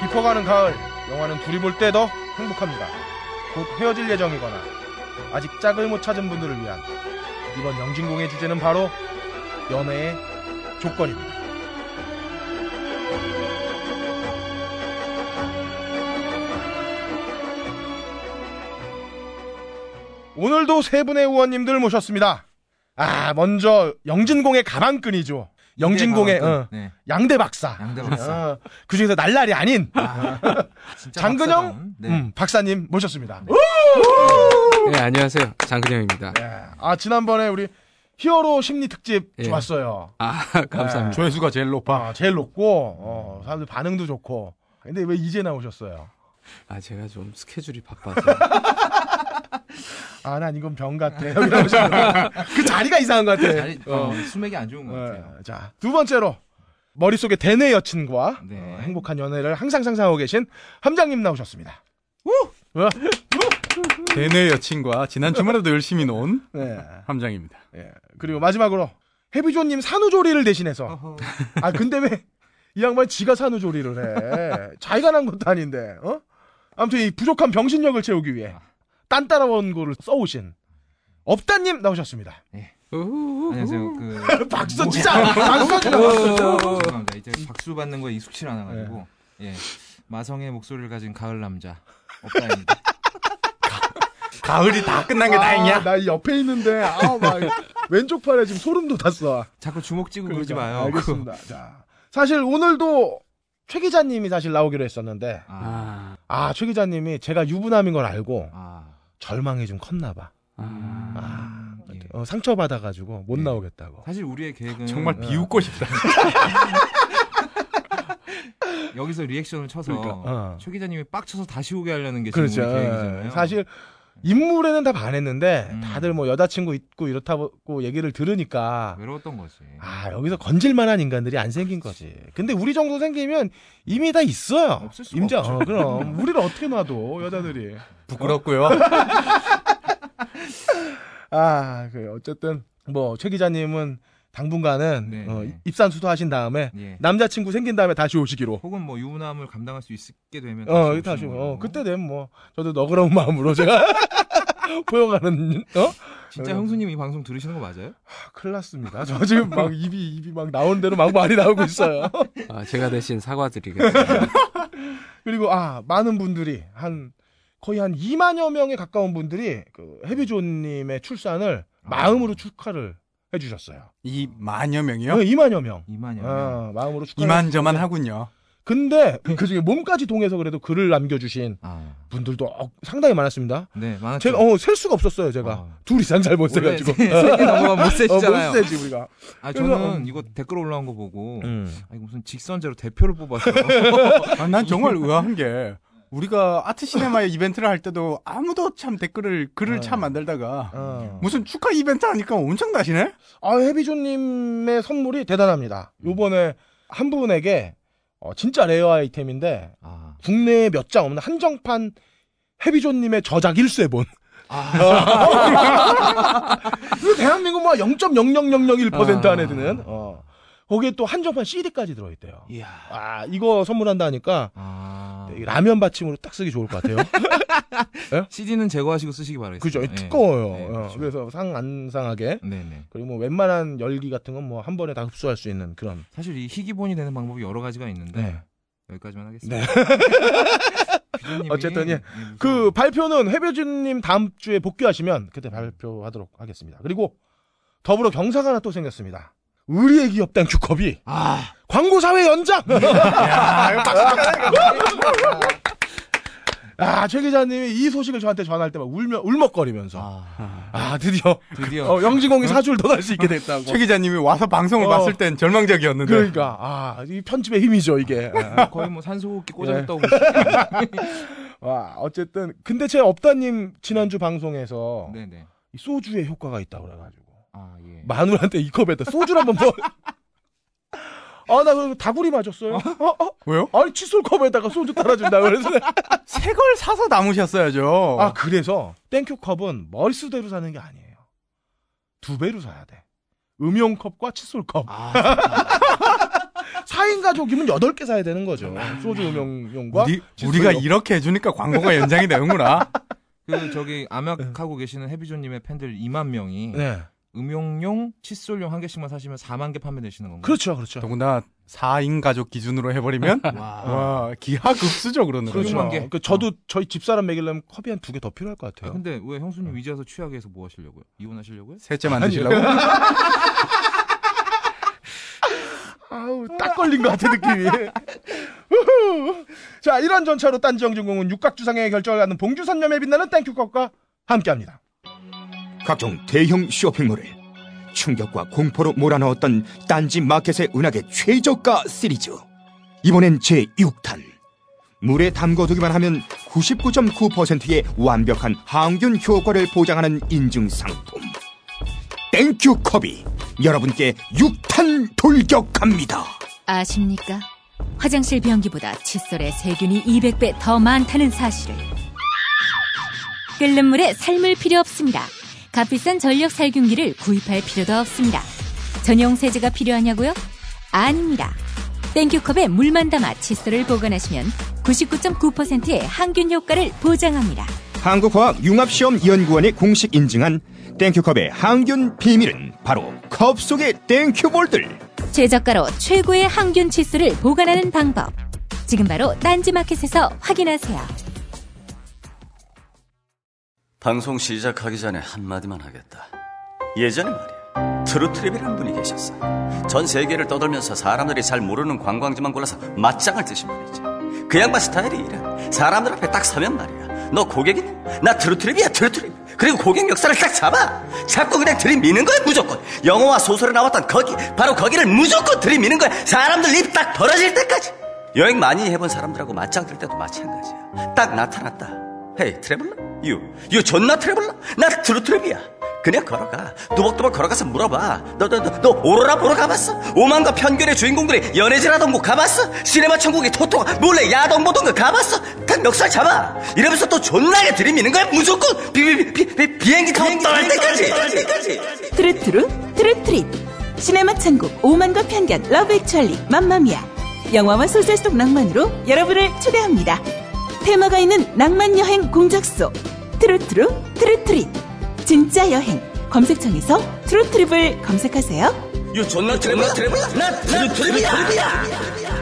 깊어가는 가을 영화는 둘이 볼 때 더 행복합니다. 곧 헤어질 예정이거나 아직 짝을 못 찾은 분들을 위한 이번 영진공의 주제는 바로 연애의 조건입니다. 오늘도 세 분의 의원님들 모셨습니다. 아, 먼저 영진공의 가방끈이죠. 영진공의 어, 네. 양대 박사. 양대 박사. 어, 그 중에서 날라리 아닌 아, 장근영. 네. 음, 박사님 모셨습니다. 네, 안녕하세요. 장근영입니다. 네. 아 지난번에 우리 히어로 심리 특집 예. 좋았어요. 아, 감사합니다. 조회수가 제일 높아. 아, 제일 높고 어, 사람들 반응도 좋고. 근데 왜 이제 나오셨어요? 아, 제가 좀 스케줄이 바빠서. 아 난 이건 병 같아. 그 자리가 이상한 것 같아. 자리, 어, 수맥이 안 좋은 것 같아요. 어, 자, 두 번째로 머릿속에 대내 여친과 네. 어, 행복한 연애를 항상 상상하고 계신 함장님 나오셨습니다. 어? 대내 여친과 지난 주말에도 열심히 논 네. 함장입니다. 예. 그리고 마지막으로 해비조님 산후조리를 대신해서 어허. 아 근데 왜 이 양반 지가 산후조리를 해 자기가 난 것도 아닌데 어 아무튼 이 부족한 병신력을 채우기 위해 딴 따라 원고를 써오신 업다님 나오셨습니다. 우후후후. 안녕하세요. 그 박수 치자! 박수 박수 치자 어, 죄송합니다. 이제 박수 받는 거에 익숙치 않아 가지고. 예. 마성의 목소리를 가진 가을 남자. 없다입니다. 가을이 다 끝난 게 다행이야. 나이 옆에 있는데. 아막 왼쪽 팔에 지금 소름 돋았어. 자꾸 주먹 쥐고 그러지 그러니까, 마요. 알겠습니다. 자 사실 오늘도 최 기자님이 사실 나오기로 했었는데. 아, 아, 아최 기자님이 제가 유부남인 걸 알고 아, 절망이 좀 컸나 봐 아. 아, 예. 어, 상처 받아가지고 못 예. 나오겠다고. 사실 우리의 계획은 정말 어. 비웃고 싶다. 여기서 리액션을 쳐서 그러니까, 어. 최 기자님이 빡쳐서 다시 오게 하려는 게 지금 그렇죠. 우리 계획이잖아요. 사실 인물에는 다 반했는데 음. 다들 뭐 여자친구 있고 이렇다고 얘기를 들으니까 외로웠던 거지. 아 여기서 건질만한 인간들이 안 생긴 거지. 근데 우리 정도 생기면 이미 다 있어요. 없을 수가 임자. 없죠. 어, 그럼 우리를 어떻게 놔둬 여자들이. 부끄럽고요. 아, 그 어쨌든 뭐 최 기자님은 당분간은 네, 어, 네. 입산 수도 하신 다음에 예. 남자친구 생긴 다음에 다시 오시기로. 혹은 뭐 유부남을 감당할 수 있게 되면 어, 다시 다시, 오시는 어. 그때 되면 뭐, 저도 너그러운 마음으로 제가 포용하는, 어? 진짜 형수님 이 방송 들으시는 거 맞아요? 아, 큰일 났습니다. 저 지금 막 입이, 입이 막 나오는 대로 막 말이 나오고 있어요. 아, 제가 대신 사과드리겠습니다. 그리고, 아, 많은 분들이, 한, 거의 한 2만여 명에 가까운 분들이, 그, 해비조님의 출산을 아. 마음으로 축하를 해주셨어요. 이 만여 명이요? 어, 2만여 명. 이만여. 어, 마음으로 축하. 이만저만 하군요. 근데, 그 중에 몸까지 동해서 그래도 글을 남겨주신 아, 분들도 어, 상당히 많았습니다. 네, 많았죠. 제가, 어, 셀 수가 없었어요, 제가. 어. 둘 이상 잘 못 세가지고. 세- 세개 넘어가면 못 어, 세시잖아요. 못 세지, 우리가. 아, 그래서, 저는 어. 이거 댓글 올라온 거 보고 음. 아, 이거 무슨 직선제로 대표를 뽑았어. 아, 난 정말 의아한 게 우리가 아트 시네마의 이벤트를 할 때도 아무도 참 댓글을 글을 어. 참 만들다가 어. 무슨 축하 이벤트 하니까 엄청 다시네? 아, 해비조님의 선물이 대단합니다. 요번에 한 분에게 어, 진짜 레어 아이템인데 아, 국내에 몇 장 없는 한정판 해비조님의 저작 일쇄본. 그 대한민국 뭐 0.00001% 안에 드는. 어. 거기에 또 한정판 CD까지 들어있대요. 이야. 아, 이거 선물한다 하니까 아. 이 라면 받침으로 딱 쓰기 좋을 것 같아요. CD는 제거하시고 쓰시기 바라겠습니다. 그죠? 예. 두꺼워요. 네, 어, 그렇죠. 그래서 상 안 상하게. 네, 네. 그리고 뭐 웬만한 열기 같은 건 뭐 한 번에 다 흡수할 수 있는 그런. 사실 이 희귀본이 되는 방법이 여러 가지가 있는데 네. 여기까지만 하겠습니다. 네. 어쨌든 예. 그 발표는 해배준님 다음 주에 복귀하시면 그때 발표하도록 하겠습니다. 그리고 더불어 경사가 하나 또 생겼습니다. 의리의 기업 땡큐컵이 아, 광고 사회 연장. 아, 최 기자님이 이 소식을 저한테 전할 때 막 울며 울먹거리면서 아, 아, 드디어 드디어 어, 영진공이 사주를 더 날 수 있게 됐다고. 최 기자님이 와서 방송을 어. 봤을 땐 절망적이었는데 그러니까 아, 이 편집의 힘이죠, 이게. 아. 거의 뭐 산소호흡기 예. 꽂아줬다고 와, 어쨌든 근데 제 업다님 지난주 방송에서 네, 네. 이 소주의 효과가 있다고 그래 가지고 아, 예. 마누라한테 이 컵에다 소주를 한번 뭐 아, 나 그 다구리 맞았어요. 어, 어? 왜요? 아니, 칫솔 컵에다가 소주 따라준다. 그래서. 새 걸 사서 담으셨어야죠. 아, 그래서 땡큐 컵은 머릿수대로 사는 게 아니에요. 두 배로 사야 돼. 음용 컵과 칫솔 컵. 아, 4인 가족이면 8개 사야 되는 거죠. 소주 음용용과 우리, 칫솔용. 우리가 이렇게 해주니까 광고가 연장이 되는구나. 그 저기 암약하고 계시는 해비조님의 팬들 2만 명이 네. 음용용, 칫솔용 한 개씩만 사시면 4만 개 판매되시는 건가요? 그렇죠, 그렇죠. 더구나 4인 가족 기준으로 해버리면 와. 와 기하급수죠 그러는 그렇죠. 훌륭한 게. 그 저도 저희 집사람 먹이려면 컵이 한 두 개 더 필요할 것 아, 같아요. 근데 왜 형수님 이제 와서 취하게 해서 뭐 하시려고요? 이혼하시려고요? 셋째 만드시려고? 아우, 딱 걸린 것 같아, 느낌이. 자, 이런 전차로 딴지영진공은 육각주상의 결정을 갖는 봉주선념에 빛나는 땡큐컵과 함께합니다. 각종 대형 쇼핑몰을 충격과 공포로 몰아넣었던 딴지 마켓의 은하계 최저가 시리즈. 이번엔 제6탄. 물에 담궈두기만 하면 99.9%의 완벽한 항균 효과를 보장하는 인증 상품. 땡큐 컵이 여러분께 6탄 돌격합니다. 아십니까? 화장실 변기보다 칫솔의 세균이 200배 더 많다는 사실을. 끓는 물에 삶을 필요 없습니다. 값비싼 전력 살균기를 구입할 필요도 없습니다. 전용 세제가 필요하냐고요? 아닙니다. 땡큐컵에 물만 담아 칫솔을 보관하시면 99.9%의 항균 효과를 보장합니다. 한국화학융합시험연구원이 공식 인증한 땡큐컵의 항균 비밀은 바로 컵 속의 땡큐볼들. 최저가로 최고의 항균 칫솔을 보관하는 방법. 지금 바로 딴지마켓에서 확인하세요. 방송 시작하기 전에 한마디만 하겠다. 예전에 말이야. 트루트립이라는 분이 계셨어. 전 세계를 떠돌면서 사람들이 잘 모르는 관광지만 골라서 맞짱을 뜨신 분이지. 그 양반 스타일이 이래. 사람들 앞에 딱 서면 말이야. 너 고객이냐? 나 트루트립이야, 트루트립. 그리고 고객 역사를 딱 잡아. 잡고 그냥 들이미는 거야, 무조건. 영화와 소설에 나왔던 거기, 바로 거기를 무조건 들이미는 거야. 사람들 입 딱 벌어질 때까지. 여행 많이 해본 사람들하고 맞짱 뜰 때도 마찬가지야. 딱 나타났다. Hey, traveler? You, you 존나 traveler? 나 트루트립이야. 그냥 걸어가. 뚜벅뚜벅 걸어가서 물어봐. 너, 너, 너, 너 오로라 보러 가봤어? 오만과 편견의 주인공들이 연애질하던 곳 가봤어? 시네마 천국의 토토가 몰래 야동 보던 거 가봤어? 딱 멱살 잡아. 이러면서 또 존나게 들이미는 거야, 무조건. 비, 비, 비, 비, 비행기 타고 떠날 때까지. 떠날 때까지. 트루트루 트루트립 시네마 천국 오만과 편견 러브 액츄얼리 맘마미아 영화와 소설 속 낭만으로 여러분을 초대합니다 테마가 있는 낭만 여행 공작소 트루트루 트루트립 진짜 여행 검색창에서 트루트립을 검색하세요 You 존나 traveler? Traveler? 나 트루트립이야.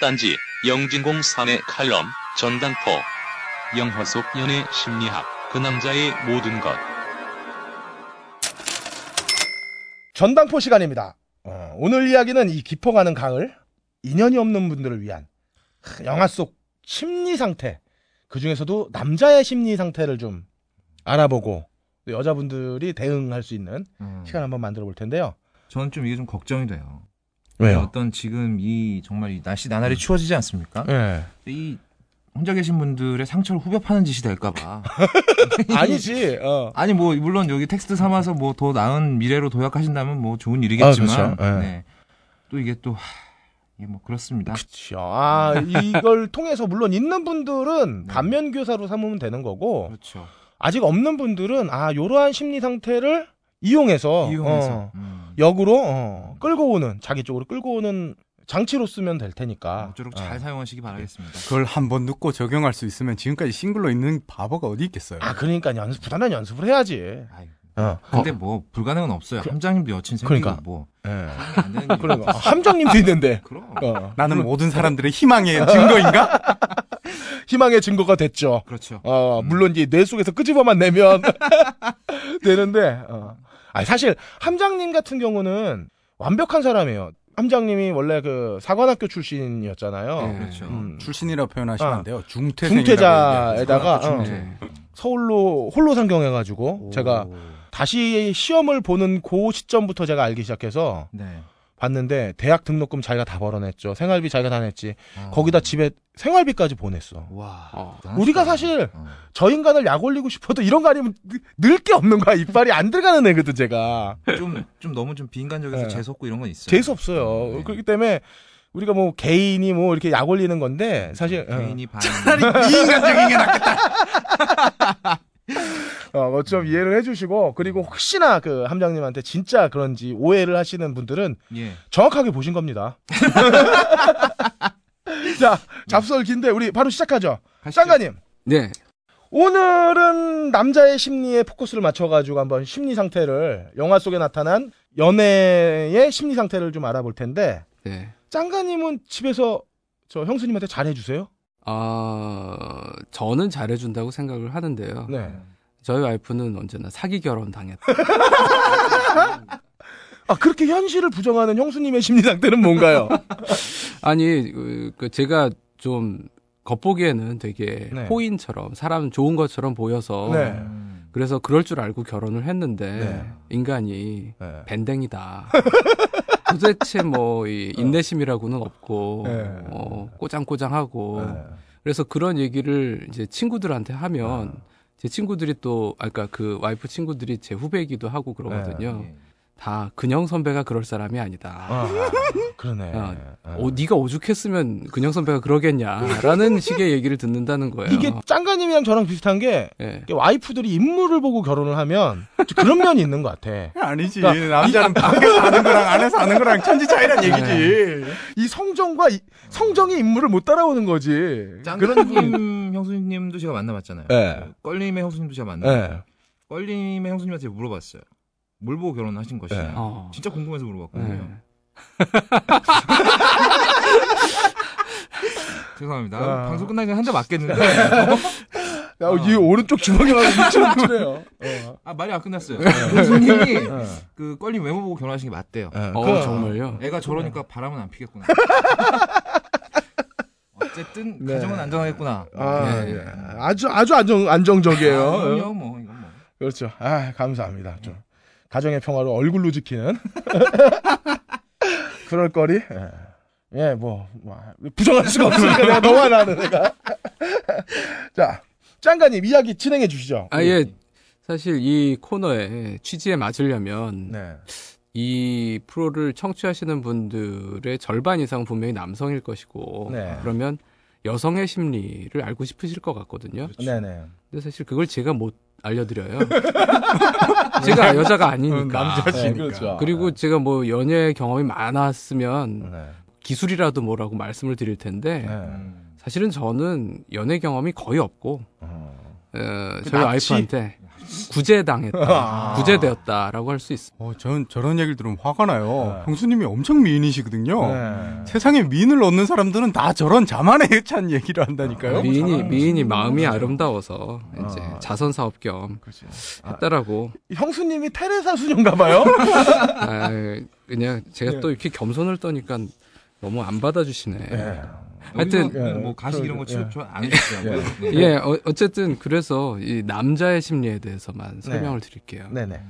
딴지 영진공 3의 칼럼 전당포 영화 속 연애 심리학 그 남자의 모든 것 전당포 시간입니다. 어, 오늘 이야기는 이 깊어가는 가을, 인연이 없는 분들을 위한 하, 영화 속 심리 상태, 그 중에서도 남자의 심리 상태를 좀 알아보고 또 여자분들이 대응할 수 있는 음. 시간 한번 만들어 볼 텐데요. 저는 좀 이게 좀 걱정이 돼요. 왜요? 어떤 지금 이 정말 이 날씨 나날이 추워지지 않습니까? 예. 이 혼자 계신 분들의 상처를 후벼 파는 짓이 될까봐. 아니지. 어. 아니 뭐 물론 여기 텍스트 삼아서 뭐 더 나은 미래로 도약하신다면 뭐 좋은 일이겠지만 아, 그렇죠. 예. 네. 또 이게 또 하, 이게 뭐 그렇습니다. 그렇죠. 아, 이걸 통해서 물론 있는 분들은 반면 교사로 삼으면 되는 거고 그렇죠. 아직 없는 분들은 아, 요러한 심리 상태를 이용해서 이용해서 어, 음. 역으로 어, 끌고 오는 자기 쪽으로 끌고 오는 장치로 쓰면 될 테니까. 모쪼록 어. 잘 사용하시기 바라겠습니다. 그걸 한번 듣고 적용할 수 있으면 지금까지 싱글로 있는 바보가 어디 있겠어요. 아, 그러니까 연습 부단한 연습을 해야지. 아유, 어. 근데 뭐 불가능은 없어요. 함장님도 여친 생기고 그러니까. 뭐 예. 그러니까 아, 함장님도 있는데. 그럼 어. 나는 모든 사람들의 희망의 증거인가? 희망의 증거가 됐죠. 그렇죠. 어, 물론 이제 뇌 속에서 끄집어만 내면 되는데, 어. 아니, 사실, 함장님 같은 경우는 완벽한 사람이에요. 함장님이 원래 그 사관학교 출신이었잖아요. 네. 그렇죠. 음, 출신이라고 표현하시면 아. 안 돼요. 중퇴생이라고 중퇴자에다가. 어. 중퇴. 서울로 홀로 상경해가지고, 제가 오. 다시 시험을 보는 그 시점부터 제가 알기 시작해서 네. 봤는데, 대학 등록금 자기가 다 벌어냈죠. 생활비 자기가 다 냈지. 어. 거기다 집에 생활비까지 보냈어. 와. 어. 우리가 사실 어. 저 인간을 약 올리고 싶어도 이런 거 아니면 늘 게 없는 거야. 이빨이 안 들어가는 애거든, 제가. 좀, 좀 너무 좀 비인간적에서 네. 재수 없고 이런 건 있어요. 재수 없어요. 네. 그렇기 때문에 우리가 뭐 개인이 뭐 이렇게 약 올리는 건데 사실 어, 개인이 반 비인간적인 게 낫겠다. 어, 뭐좀 이해를 해주시고 그리고 혹시나 그 함장님한테 진짜 그런지 오해를 하시는 분들은 예. 정확하게 보신 겁니다. 자 잡설 긴데 우리 바로 시작하죠. 가시죠. 짱가님 네. 오늘은 남자의 심리에 포커스를 맞춰가지고 한번 심리 상태를 영화 속에 나타난 연애의 심리 상태를 좀 알아볼 텐데 네. 짱가님은 집에서 저 형수님한테 잘해주세요? 아, 저는 잘해준다고 생각을 하는데요. 네. 저희 와이프는 언제나 사기 결혼 당했다. 아 그렇게 현실을 부정하는 형수님의 심리 상태는 뭔가요? 아니, 그, 그 제가 좀 겉보기에는 되게 네. 호인처럼 사람 좋은 것처럼 보여서 네. 음. 그래서 그럴 줄 알고 결혼을 했는데 네. 인간이 네. 밴댕이다. 도대체 뭐 이 인내심이라고는 없고 네. 어, 꼬장꼬장하고 네. 그래서 그런 얘기를 이제 친구들한테 하면 제 친구들이 또 아까 그 와이프 친구들이 제 후배이기도 하고 그러거든요. 예. 다 근영 선배가 그럴 사람이 아니다. 아, 그러네. 어, 아. 어, 네가 오죽했으면 근영 선배가 그러겠냐라는 식의 얘기를 듣는다는 거예요. 이게 짱가님이랑 저랑 비슷한 게 예. 이게 와이프들이 인물을 보고 결혼을 하면 그런 면이 있는 것 같아. 아니지. 그러니까 남자는 밖에서 하는 거랑 안에서 하는 거랑 천지 차이란 얘기지. 이 성정과 이- 성정이 인물을 못 따라오는 거지. 짱가님 형수님도 제가 만나봤잖아요. 네. 그 껄림의 형수님도 제가 만나봤어요. 네. 껄림의 형수님한테 물어봤어요. 뭘 보고 결혼하신 것이냐. 네. 어. 진짜 궁금해서 물어봤거든요. 네. 죄송합니다. 아. 방송 끝나기 전에 한 대 맞겠는데. 야, 이 오른쪽 주먹이 막 미쳐미쳐해요. 아, 말이 안 끝났어요. 형수님이 어. 그 껄림 외모 보고 결혼하신 게 맞대요. 어, 그- 정말요? 애가 저러니까 바람은 안 피겠구나. 어쨌든 네. 가정은 안정하겠구나. 아, 네. 예. 아주 아주 안정 안정적이에요. 아, 그럼요, 뭐 이건 뭐. 그렇죠. 아, 감사합니다. 좀 가정의 평화를 얼굴로 지키는 그럴 거리. 예. 예, 뭐, 뭐 부정할 수가 없으니까 내가 너무 하나는 내가. 자, 짱가님 이야기 진행해 주시죠. 아, 예. 사실 이 코너에 취지에 맞으려면 네. 이 프로를 청취하시는 분들의 절반 이상 분명히 남성일 것이고 네. 그러면 여성의 심리를 알고 싶으실 것 같거든요. 네, 네. 근데 사실 그걸 제가 못 알려드려요. 제가 여자가 아니니까. 남자시니까. 네, 그렇죠. 그리고 제가 뭐 연애 경험이 많았으면 네. 기술이라도 뭐라고 말씀을 드릴 텐데 네. 음. 사실은 저는 연애 경험이 거의 없고 어. 어, 그 저희 납치? 와이프한테 구제당했다, 아. 구제되었다라고 할 수 있습니다. 어, 전 저런 얘기를 들으면 화가 나요. 네. 형수님이 엄청 미인이시거든요. 네. 세상에 미인을 얻는 사람들은 다 저런 자만에 찬 얘기를 한다니까요. 미인이 잘하는 미인이 모습이 마음이 너무 아름다워서 이제 아. 자선 사업 겸 그렇지. 했다라고. 형수님이 테레사 수녀인가 봐요. 아, 그냥 제가 네. 또 이렇게 겸손을 떠니까 너무 안 받아주시네. 네. 하여튼 여기서 예, 뭐 가식 이런 거 예. 치료 안 해주시더라고요. 네. 예, 어, 어쨌든 그래서 이 남자의 심리에 대해서만 설명을 드릴게요. 네, 네.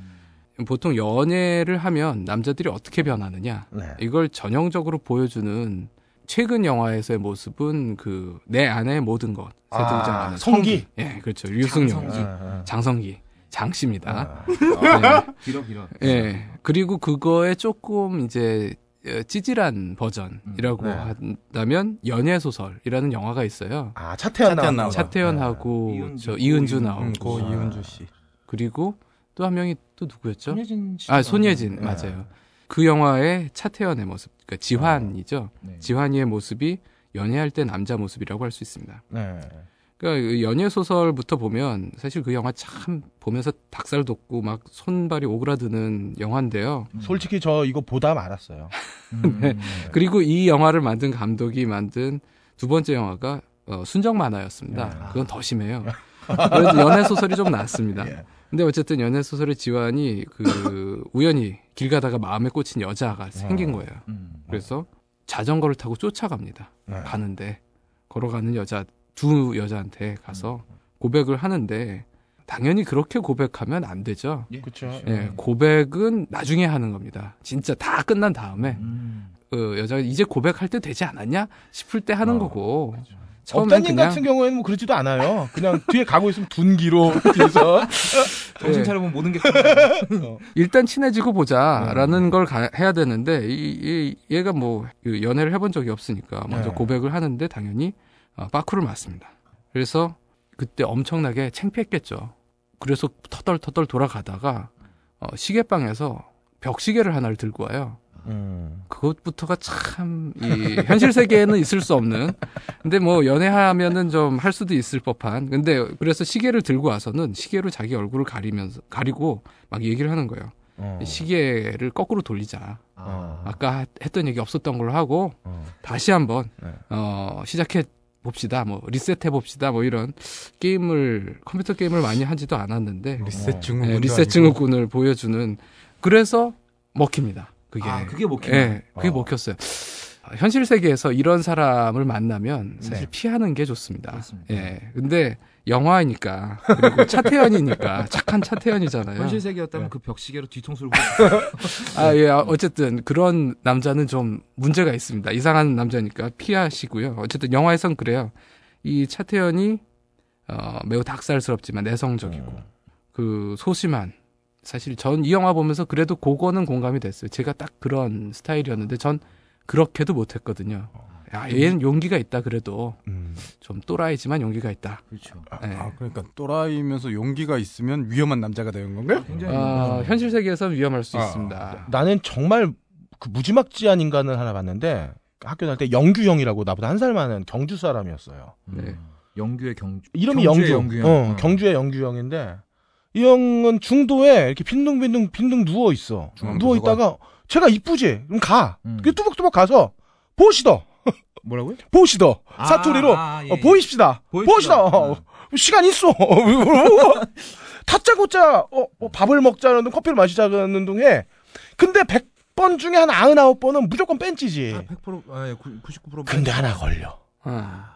보통 연애를 하면 남자들이 어떻게 변하느냐 네. 이걸 전형적으로 보여주는 최근 영화에서의 모습은 그내 안의 모든 것에 아, 등장하는 성기. 예, 그렇죠. 류승룡, 장성기. 아, 장성기, 장씨입니다. 아. 길어 길어. 예, 예. 그리고 그거에 조금 이제 어, 찌질한 버전이라고 네. 한다면 연예 소설이라는 영화가 있어요. 아, 차태현. 거. 차태현하고 이은주, 저 이은주 고 나오고 음, 고 이은주 씨. 그리고 또 한 명이 또 누구였죠? 손예진 씨. 아 손예진 네. 맞아요. 그 영화의 차태현의 모습, 그러니까 지환이죠. 네. 지환이의 모습이 연애할 때 남자 모습이라고 할 수 있습니다. 네. 그러니까 그 연예 소설부터 보면 사실 그 영화 참 보면서 닭살 돋고 막 손발이 오그라드는 영화인데요. 솔직히 저 이거 보다 말았어요. 음. 네. 그리고 이 영화를 만든 감독이 만든 두 번째 영화가 어, 순정 만화였습니다. 그건 더 심해요. 그래도 연애 소설이 좀 낫습니다. 예. 근데 어쨌든 연애 소설의 지환이 그 우연히 길 가다가 마음에 꽂힌 여자가 생긴 거예요. 음. 그래서 자전거를 타고 쫓아갑니다. 네. 가는데 걸어가는 여자 두 여자한테 가서 고백을 하는데 당연히 그렇게 고백하면 안 되죠. 예. 그쵸. 예, 고백은 나중에 하는 겁니다. 진짜 다 끝난 다음에 음. 어, 여자가 이제 고백할 때 되지 않았냐 싶을 때 하는 어, 거고 처음엔 업자님 그냥 같은 경우에는 뭐 그러지도 않아요. 그냥 뒤에 가고 있으면 둔기로 뒤에서 정신 예. 차려보면 모든 게 일단 친해지고 음. 보자라는 걸 가- 해야 되는데 이, 이- 얘가 뭐그 연애를 해본 적이 없으니까 먼저 네. 고백을 하는데 당연히 어, 빠꾸를 맞습니다. 그래서 그때 엄청나게 창피했겠죠. 그래서 터덜터덜 돌아가다가 어, 시계방에서 벽시계를 하나를 들고 와요. 음. 그것부터가 참, 이, 현실 세계에는 있을 수 없는. 근데 뭐, 연애하면은 좀 할 수도 있을 법한. 근데, 그래서 시계를 들고 와서는 시계로 자기 얼굴을 가리면서, 가리고 막 얘기를 하는 거예요. 어. 시계를 거꾸로 돌리자. 어. 아까 했던 얘기 없었던 걸로 하고, 어. 다시 한번, 네. 어, 시작해 봅시다. 뭐, 리셋해 봅시다. 뭐, 이런 게임을, 컴퓨터 게임을 많이 하지도 않았는데, 리셋 증후군. 예, 리셋 증후군을 보여주는, 그래서 먹힙니다. 그게. 아 그게 먹히네. 예, 그게 어. 먹혔어요. 아, 현실 세계에서 이런 사람을 만나면 사실 네. 피하는 게 좋습니다. 그렇습니다. 예. 근데 영화이니까 그리고 차태현이니까 착한 차태현이잖아요. 현실 세계였다면 그 벽시계로 뒤통수를 보고 아, 예. 아, 어쨌든 그런 남자는 좀 문제가 있습니다. 이상한 남자니까 피하시고요. 어쨌든 영화에선 그래요. 이 차태현이 어, 매우 닭살스럽지만 내성적이고 그 소심한 사실 전 이 영화 보면서 그래도 그거는 공감이 됐어요. 제가 딱 그런 스타일이었는데 전 그렇게도 못했거든요. 야, 얘는 용기가 있다 그래도 음. 좀 또라이지만 용기가 있다. 그렇죠. 예. 아, 그러니까 또라이면서 용기가 있으면 위험한 남자가 되는 건가요? 굉장히 어, 현실 세계에서 위험할 수 아, 있습니다. 나는 정말 그 무지막지한 인간을 하나 봤는데 학교 다닐 때 영규 형이라고 나보다 한 살 많은 경주 사람이었어요. 네. 영규의 경주 이름이 경주의 영규. 영규형. 어, 경주의 영규 형인데 이 형은 중도에 이렇게 빈둥빈둥 빈둥 누워 있어. 중앙 누워. 있다가 제가 이쁘지? 그럼 가. 음. 그 뚜벅뚜벅 가서 보시더. 뭐라고요? 보시더. 아, 사투리로 아, 예, 어, 예. 보이십시다. 보이시다. 보시다. 어, 시간 있어. 다짜고짜 어, 어, 밥을 먹자는 둥 커피를 마시자는 둥에 근데 100번 중에 한 99번은 무조건 뺀찌지. 아, 100% 아, 예, 99% 근데 하나 걸려. 아,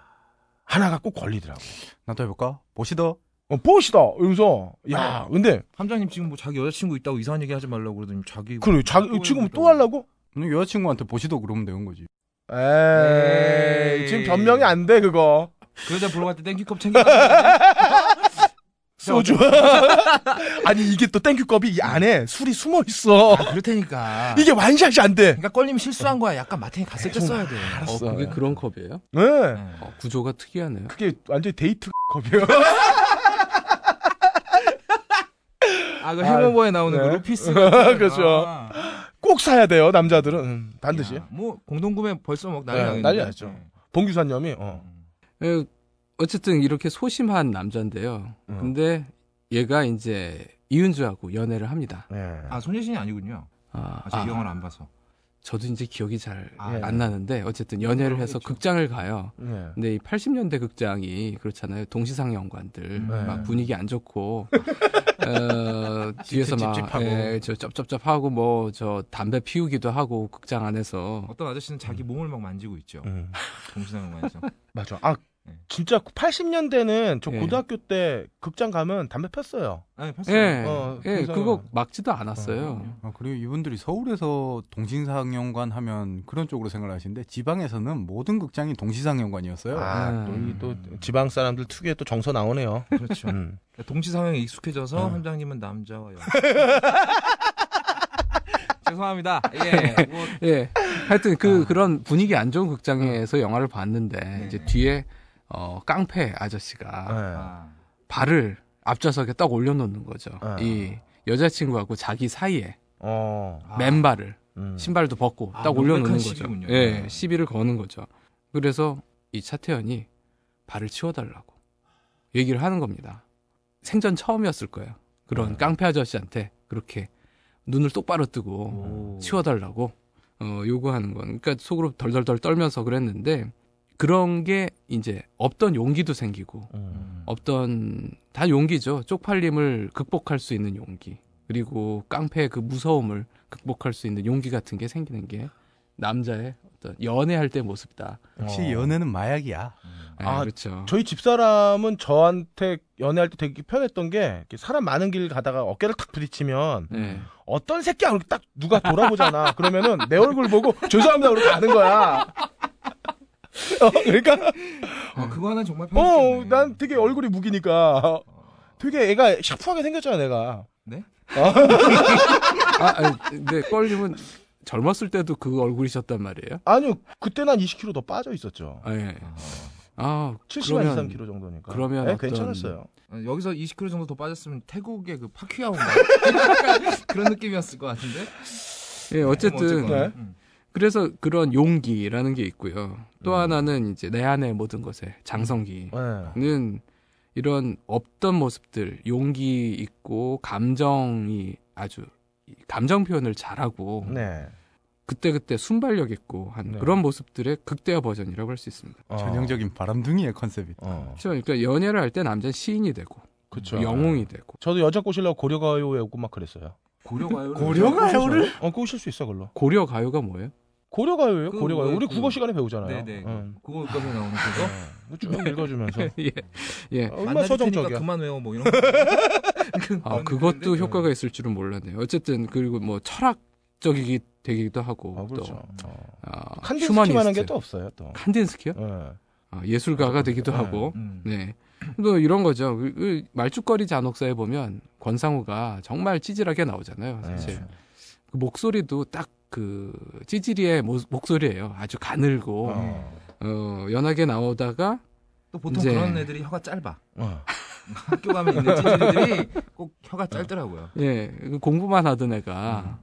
하나가 꼭 걸리더라고. 나도 해볼까? 보시더. 어, 보시다. 이러면서 야, 근데 함장님 지금 뭐 자기 여자친구 있다고 이상한 얘기 하지 말라고 그러더니 자기 그래 자기 또 지금 해보겠다고. 또 하려고? 너 여자친구한테 보시더 그러면 되는 거지. 에이, 에이. 지금 변명이 안 돼 그거. 그 여자 보러 갈때 땡큐컵 챙겨 소주. 아니 이게 또 땡큐컵이 이 안에 술이 숨어 있어. 아, 그렇다니까 이게 완샷이 안 돼. 그러니까 껄림 실수한 거야 약간 마탱이 갔을 때 써야 돼 어, 알았어. 그게 그런 컵이에요? 네. 어, 구조가 특이하네요. 그게 완전 데이트 컵이에요. 아, 그 행오버에 나오는 네. 그 루피스. 그렇죠. 아, 꼭 사야 돼요 남자들은 음, 반드시. 야, 뭐 공동구매 벌써 막 난리 네. 난리 났죠. 봉규사님이 어. 예, 어쨌든 이렇게 소심한 남자인데요. 음. 근데 얘가 이제 이은주하고 연애를 합니다. 네. 아 손예진이 아니군요. 아, 아, 제가 아, 영화를 안 봐서. 저도 이제 기억이 잘안 아, 나는데 어쨌든 연애를 해서 그렇겠죠. 극장을 가요. 네. 근데 이 80년대 극장이 그렇잖아요. 동시상영관들 네. 막 분위기 안 좋고 어, 뒤에서 막. 예, 저 쩝쩝쩝하고 뭐 저 담배 피우기도 하고 극장 안에서 어떤 아저씨는 자기 몸을 막 만지고 있죠. 음. 동시상영관에서. 맞아. 아 네. 진짜 80년대는 저 예. 고등학교 때 극장 가면 담배 폈어요. 아니 폈어요. 예, 어, 예. 그거 막지도 않았어요. 아, 그리고 이분들이 서울에서 동시상영관 하면 그런 쪽으로 생각을 하시는데 지방에서는 모든 극장이 동시상영관이었어요. 아, 음. 또, 이또 지방 사람들 특유의 또 정서 나오네요. 그렇죠. 음. 동시상영에 익숙해져서 음. 함장님은 남자와 여자. 죄송합니다. 예. 뭐, 예. 하여튼 그 아. 그런 분위기 안 좋은 극장에서 영화를 봤는데 이제 뒤에 어 깡패 아저씨가 네. 아, 발을 앞좌석에 딱 올려놓는 거죠. 네. 이 여자친구하고 자기 사이에 어. 아. 맨발을 음. 신발도 벗고 아, 딱 올려놓는 명백한 거죠. 시비군요. 예, 네. 시비를 거는 거죠. 그래서 이 차태현이 발을 치워달라고 얘기를 하는 겁니다. 생전 처음이었을 거예요. 그런 음. 깡패 아저씨한테 그렇게 눈을 똑바로 뜨고 오. 치워달라고 어, 요구하는 건. 그러니까 속으로 덜덜덜 떨면서 그랬는데 그런 게 이제 없던 용기도 생기고 음. 없던 다 용기죠. 쪽팔림을 극복할 수 있는 용기. 그리고 깡패의 그 무서움을 극복할 수 있는 용기 같은 게 생기는 게 남자의 어떤 연애할 때 모습이다. 역시 어. 연애는 마약이야. 네, 아, 그렇죠. 저희 집사람은 저한테 연애할 때 되게 편했던 게 사람 많은 길 가다가 어깨를 탁 부딪히면 네. 어떤 새끼야 이렇게 딱 누가 돌아보잖아. 그러면은 내 얼굴 보고 죄송합니다 그러고 가는 거야. 어, 그러니까 아, 그거 하나 정말 어, 편했겠네. 난 되게 얼굴이 무기니까 되게 애가 샤프하게 생겼잖아, 내가. 네? 아, 아니, 근데 껄님은 젊었을 때도 그 얼굴이셨단 말이에요? 아니요, 그때 난 20kg 더 빠져 있었죠. 아, 예. 아, 70만 그러면- 23kg 정도니까. 그러면 네, 어떤- 괜찮았어요. 어, 여기서 20kg 정도 더 빠졌으면 태국의 그 파퀴아오인가 그런 느낌이었을 것 같은데. 예, 어쨌든 네. 음. 그래서 그런 용기라는 게 있고요. 또 음. 하나는 이제 내 안의 모든 것에 장성기는 네. 이런 없던 모습들, 용기 있고 감정이 아주 이 감정 표현을 잘하고 네. 그때그때 순발력 있고 한 네. 그런 모습들의 극대화 버전이라고 할 수 있습니다. 어. 전형적인 바람둥이의 컨셉이. 어. 그렇죠. 그러니까 연애를 할 때 남자는 시인이 되고 그쵸. 영웅이 되고 저도 여자 꼬시려고 고려가요에 꼬막 그랬어요. 고려가요. 고려가요를? 어, 꼬실 수 있어, 그걸로. 고려 가요가 뭐예요? 고려가요예요, 그 고려가요. 왜 우리 그- 국어 시간에 배우잖아요. 네네. 응. 그거 거기 나오는 그거. 어, 쭉 읽어주면서. 예. 예. 얼마나 만나줄 테니까 서정적이야. 그만 외워 뭐 이런. 거. 아, 그것도? 효과가 있을 줄은 몰랐네요. 어쨌든 그리고 뭐 철학적이기 되기도 하고 아, 그렇죠. 또 어. 아, 칸딘스키만한. 게 또 없어요, 또. 칸딘스키요? 예. 아, 예술가가 되기도 네. 하고 음. 네. 또 이런 거죠. 그, 그 말죽거리 잔혹사에 보면 권상우가 정말 찌질하게 나오잖아요. 사실 네. 그 목소리도 딱 그 찌질이의 모- 목소리예요. 아주 가늘고 어. 어, 연하게 나오다가 또 보통 이제- 그런 애들이 혀가 짧아. 어. 학교 가면 있는 찌질이들이 꼭 혀가 짧더라고요. 예, 그 공부만 하던 애가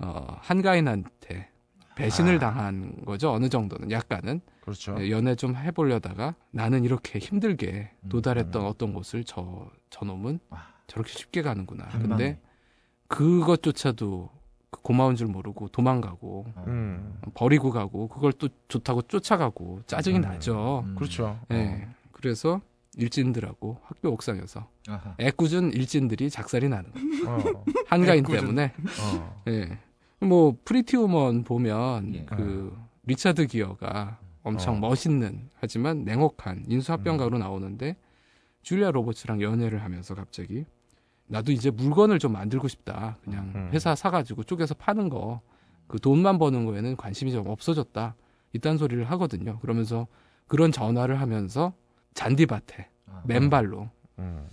음. 어, 한가인한테 배신을 아. 당한 거죠. 어느 정도는 약간은 그렇죠. 예, 연애 좀 해보려다가 나는 이렇게 힘들게 음, 도달했던 음. 어떤 곳을 저 저놈은 와. 저렇게 쉽게 가는구나. 근데 그것조차도 그 고마운 줄 모르고 도망가고 음. 버리고 가고 그걸 또 좋다고 쫓아가고 짜증이 음. 나죠. 음. 그렇죠. 예. 그래서 일진들하고 학교 옥상에서 아하. 애꿎은 일진들이 작살이 나는 거예요. 어. 한가인 애꿎은. 때문에. 어. 예. 뭐 프리티 우먼 보면 예. 그 리차드 기어가 엄청 어. 멋있는 하지만 냉혹한 인수합병가로 나오는데 줄리아 로버츠랑 연애를 하면서 갑자기 나도 이제 물건을 좀 만들고 싶다. 그냥 음. 회사 사가지고 쪼개서 파는 거. 그 돈만 버는 거에는 관심이 좀 없어졌다. 이딴 소리를 하거든요. 그러면서 그런 전화를 하면서 잔디밭에 아. 맨발로 음.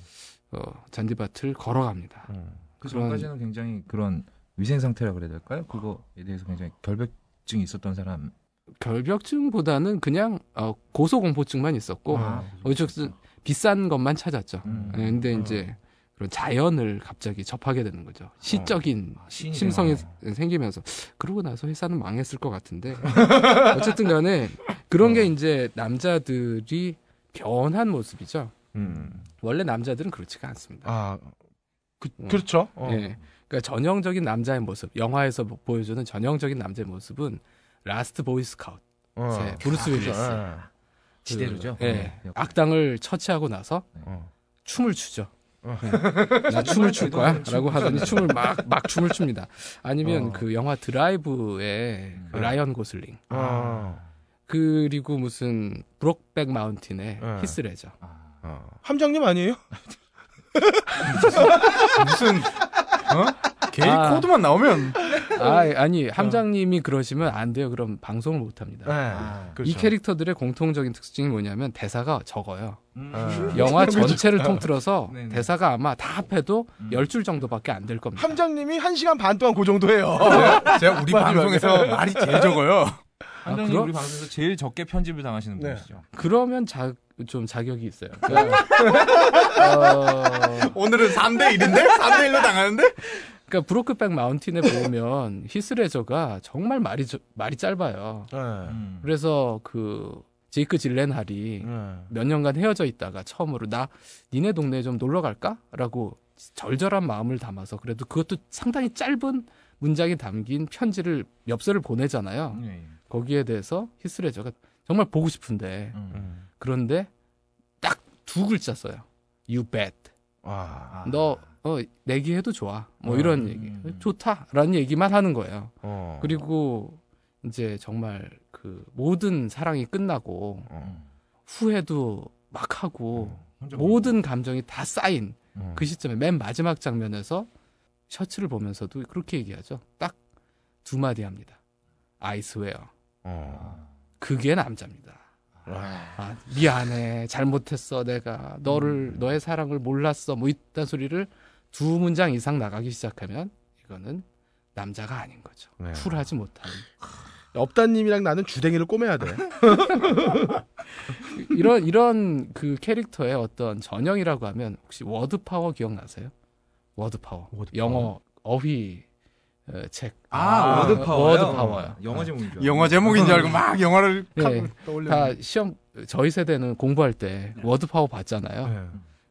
어, 잔디밭을 걸어갑니다. 음. 그 그런- 전까지는 굉장히 그런 위생 상태라 그래야 될까요? 그거에 대해서 굉장히 결백증이 있었던 사람. 결벽증보다는 그냥 어, 고소공포증만 있었고 아, 어쨌든 비싼 것만 찾았죠. 음. 예, 근데 어. 이제 그런 자연을 갑자기 접하게 되는 거죠. 시적인 아, 시인이 심성이. 생기면서 그러고 나서 회사는 망했을 것 같은데 어쨌든 간에 그런 어. 게 이제 남자들이 변한 모습이죠. 음. 원래 남자들은 그렇지가 않습니다. 아, 그, 음. 그렇죠. 어. 예. 그러니까 전형적인 남자의 모습, 영화에서 보여주는 전형적인 남자의 모습은 라스트 보이 스카우트, 어. 네, 브루스 윌리스. 예. 지대로죠. 그, 예. 네. 악당을 처치하고 나서 어. 춤을 추죠. 어. 네. 나 춤을 출 거야? 춤 라고 하더니 춤을 막, 막 춤을 춥니다. 아니면 어. 그 영화 드라이브의 그 네. 라이언 고슬링. 어. 그리고 무슨 브록백 마운틴의 네. 히스레저. 아, 어. 함장님 아니에요? 무슨 어? 개인 아. 코드만 나오면 아, 아니, 함장님이 그러시면 안 돼요. 그럼 방송을 못 합니다. 네. 그렇죠. 이 캐릭터들의 공통적인 특징이 뭐냐면 대사가 적어요. 음. 아. 영화 전체를 통틀어서 네네. 대사가 아마 다 합해도 음. 10줄 정도밖에 안 될 겁니다. 함장님이 한 시간 반 동안 그 정도 해요. 제가 우리. 방송에서 말이 제일 적어요. 한장님 그럼? 우리 방송에서 제일 적게 편집을 당하시는 네. 분이시죠. 그러면 자, 좀 자격이 있어요. 그러니까, 어, 오늘은 3대 1인데 3대 1로 당하는데 그러니까 브로크백 마운틴에 보면 히스레저가 정말 말이 저- 말이 짧아요. 네. 음. 그래서 그 제이크 질렌할이 네. 몇 년간 헤어져 있다가 처음으로 나 니네 동네에 좀 놀러 갈까?라고 절절한 마음을 담아서 그래도 그것도 상당히 짧은 문장이 담긴 편지를 엽서를 보내잖아요. 예, 예. 거기에 대해서 히스레저가 정말 보고 싶은데 음. 음. 그런데 딱 두 글자 써요. You bet. 와. 아. 너 어, 내기해도 좋아. 뭐 어, 이런 음, 얘기. 음. 좋다라는 얘기만 하는 거예요. 어. 그리고 이제 정말 그 모든 사랑이 끝나고 어. 후회도 막 하고 모든 감정이 다 쌓인 음. 그 시점에 맨 마지막 장면에서 셔츠를 보면서도 그렇게 얘기하죠. 딱 두 마디 합니다. I swear. 어. 그게 남자입니다. 아, 미안해, 잘못했어, 내가 너를 음. 너의 사랑을 몰랐어, 뭐 이딴 소리를 두 문장 이상 나가기 시작하면 이거는 남자가 아닌 거죠. 네. 쿨하지 못한 업다님이랑 나는 주댕이를 꼬매야 돼. 이런 이런 그 캐릭터의 어떤 전형이라고 하면 혹시 Word Power 기억나세요? Word Power. Word 영어 어휘 어, 책. 아, 아, 워드 파워요. 워드 파워요. 영어 제목인 줄. 영어 제목인 줄 알고 막 영어를 네. 떠올려. 다 시험 저희 세대는 공부할 때 Word Power 봤잖아요. 네.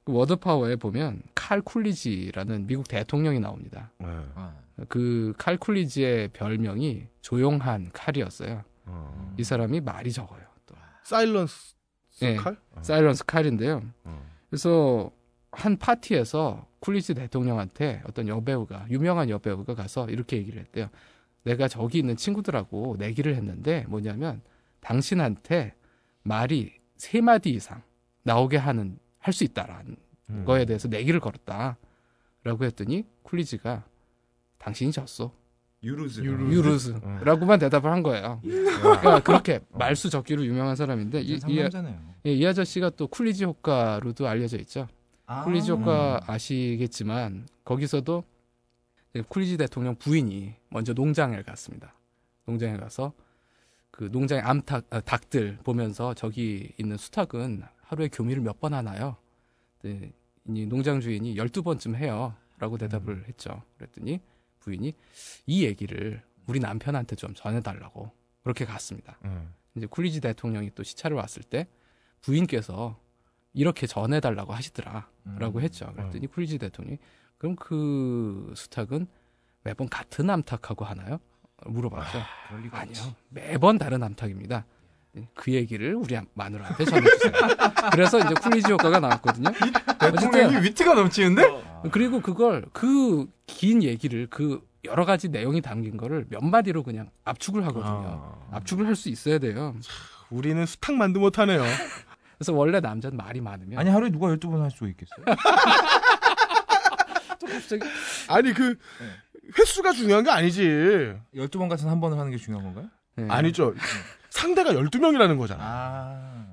그 워드 파워에 보면 칼 쿨리지라는 미국 대통령이 나옵니다. 네. 아, 그칼 쿨리지의 별명이 조용한 칼이었어요. 어. 이 사람이 말이 적어요. 또. 사일런스 네. 칼? 어. 사이런스 칼인데요. 어. 그래서 한 파티에서 쿨리지 대통령한테 어떤 여배우가 유명한 여배우가 가서 이렇게 얘기를 했대요. 내가 저기 있는 친구들하고 내기를 했는데 뭐냐면 당신한테 말이 세 마디 이상 나오게 하는 할 수 있다라는 음. 거에 대해서 내기를 걸었다라고 했더니 쿨리지가 당신이 졌어 유루즈. 유루스라고만 대답을 한 거예요. 그러니까 그렇게 말수 적기로 유명한 사람인데 이, 이, 상남자네요. 예, 이 아저씨가 또 쿨리지 효과로도 알려져 있죠. 아. 쿨리지 효과 아시겠지만 거기서도 쿨리지 대통령 부인이 먼저 농장에 갔습니다. 농장에 가서 그 농장의 암탉 아, 닭들 보면서 저기 있는 수탉은 하루에 교미를 몇 번 하나요? 네, 이 농장 주인이 12번쯤 해요 라고 대답을 했죠. 그랬더니 부인이 이 얘기를 우리 남편한테 좀 전해달라고 그렇게 갔습니다. 음. 이제 쿨리지 대통령이 또 시차를 왔을 때 부인께서 이렇게 전해달라고 하시더라라고 음. 했죠. 그랬더니 쿨리지 대통령이 그럼 그 수탉은 매번 같은 암탉하고 하나요? 물어봤죠. 그럴 리가 아니요. 매번 다른 암탉입니다. 그 얘기를 우리 마누라한테 전해주세요. 그래서 이제 쿨리지 효과가 나왔거든요. 대통령이 위트가 넘치는데? 그리고 그걸 그 긴 얘기를 그 여러 가지 내용이 담긴 거를 몇 마디로 그냥 압축을 하거든요. 아. 압축을 할 수 있어야 돼요. 우리는 수탉 만도 못하네요. 그래서 원래 남자는 말이 많으면 아니 하루에 누가 12번 할수 있겠어요? 또 갑자기 아니 그 횟수가 중요한 게 아니지. 12번 같은 한 번을 하는 게 중요한 건가요? 네. 아니죠. 상대가 12명이라는 거잖아. 아.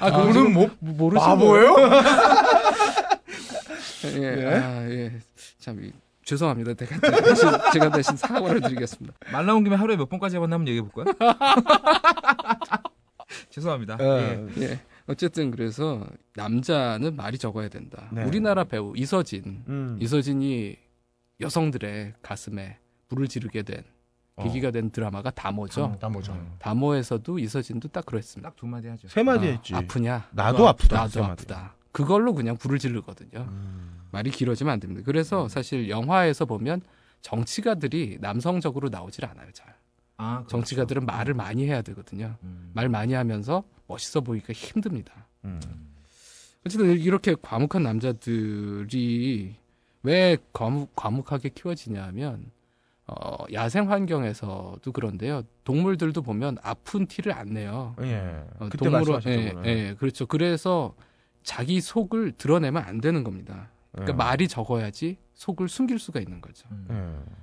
아, 그거는 그거는 뭐 모르시는 바보예요? 예, 네. 아, 예. 참 이- 죄송합니다. 제가 대신, 제가 대신 사과를 드리겠습니다. 말 나온 김에 하루에 몇 번까지 해봤나 한번 얘기해 볼까요? 죄송합니다. 예. 예. 예. 어쨌든 그래서 남자는 말이 적어야 된다. 네. 우리나라 배우 이서진, 음. 이서진이 여성들의 가슴에 불을 지르게 된 어. 계기가 된 드라마가 다모죠. 다모 죠. 다모에서도 이서진도 딱 그랬습니다. 딱 두 마디 하죠. 세 마디 아, 했지. 아프냐? 나도 아프다. 나도. 아프다. 그걸로 그냥 불을 지르거든요. 음. 말이 길어지면 안 됩니다. 그래서 사실 영화에서 보면 정치가들이 남성적으로 나오질 않아요. 잘. 아, 그렇죠. 정치가들은 말을 많이 해야 되거든요. 음. 말 많이 하면서 멋있어 보이기가 힘듭니다. 음. 어쨌든 이렇게 과묵한 남자들이 왜 과묵, 과묵하게 키워지냐 하면 어, 야생 환경에서도 그런데요. 동물들도 보면 아픈 티를 안 내요. 예. 어, 말씀하셨죠. 예. 예, 그렇죠. 그래서 자기 속을 드러내면 안 되는 겁니다. 그러니까 예. 말이 적어야지 속을 숨길 수가 있는 거죠. 음. 예.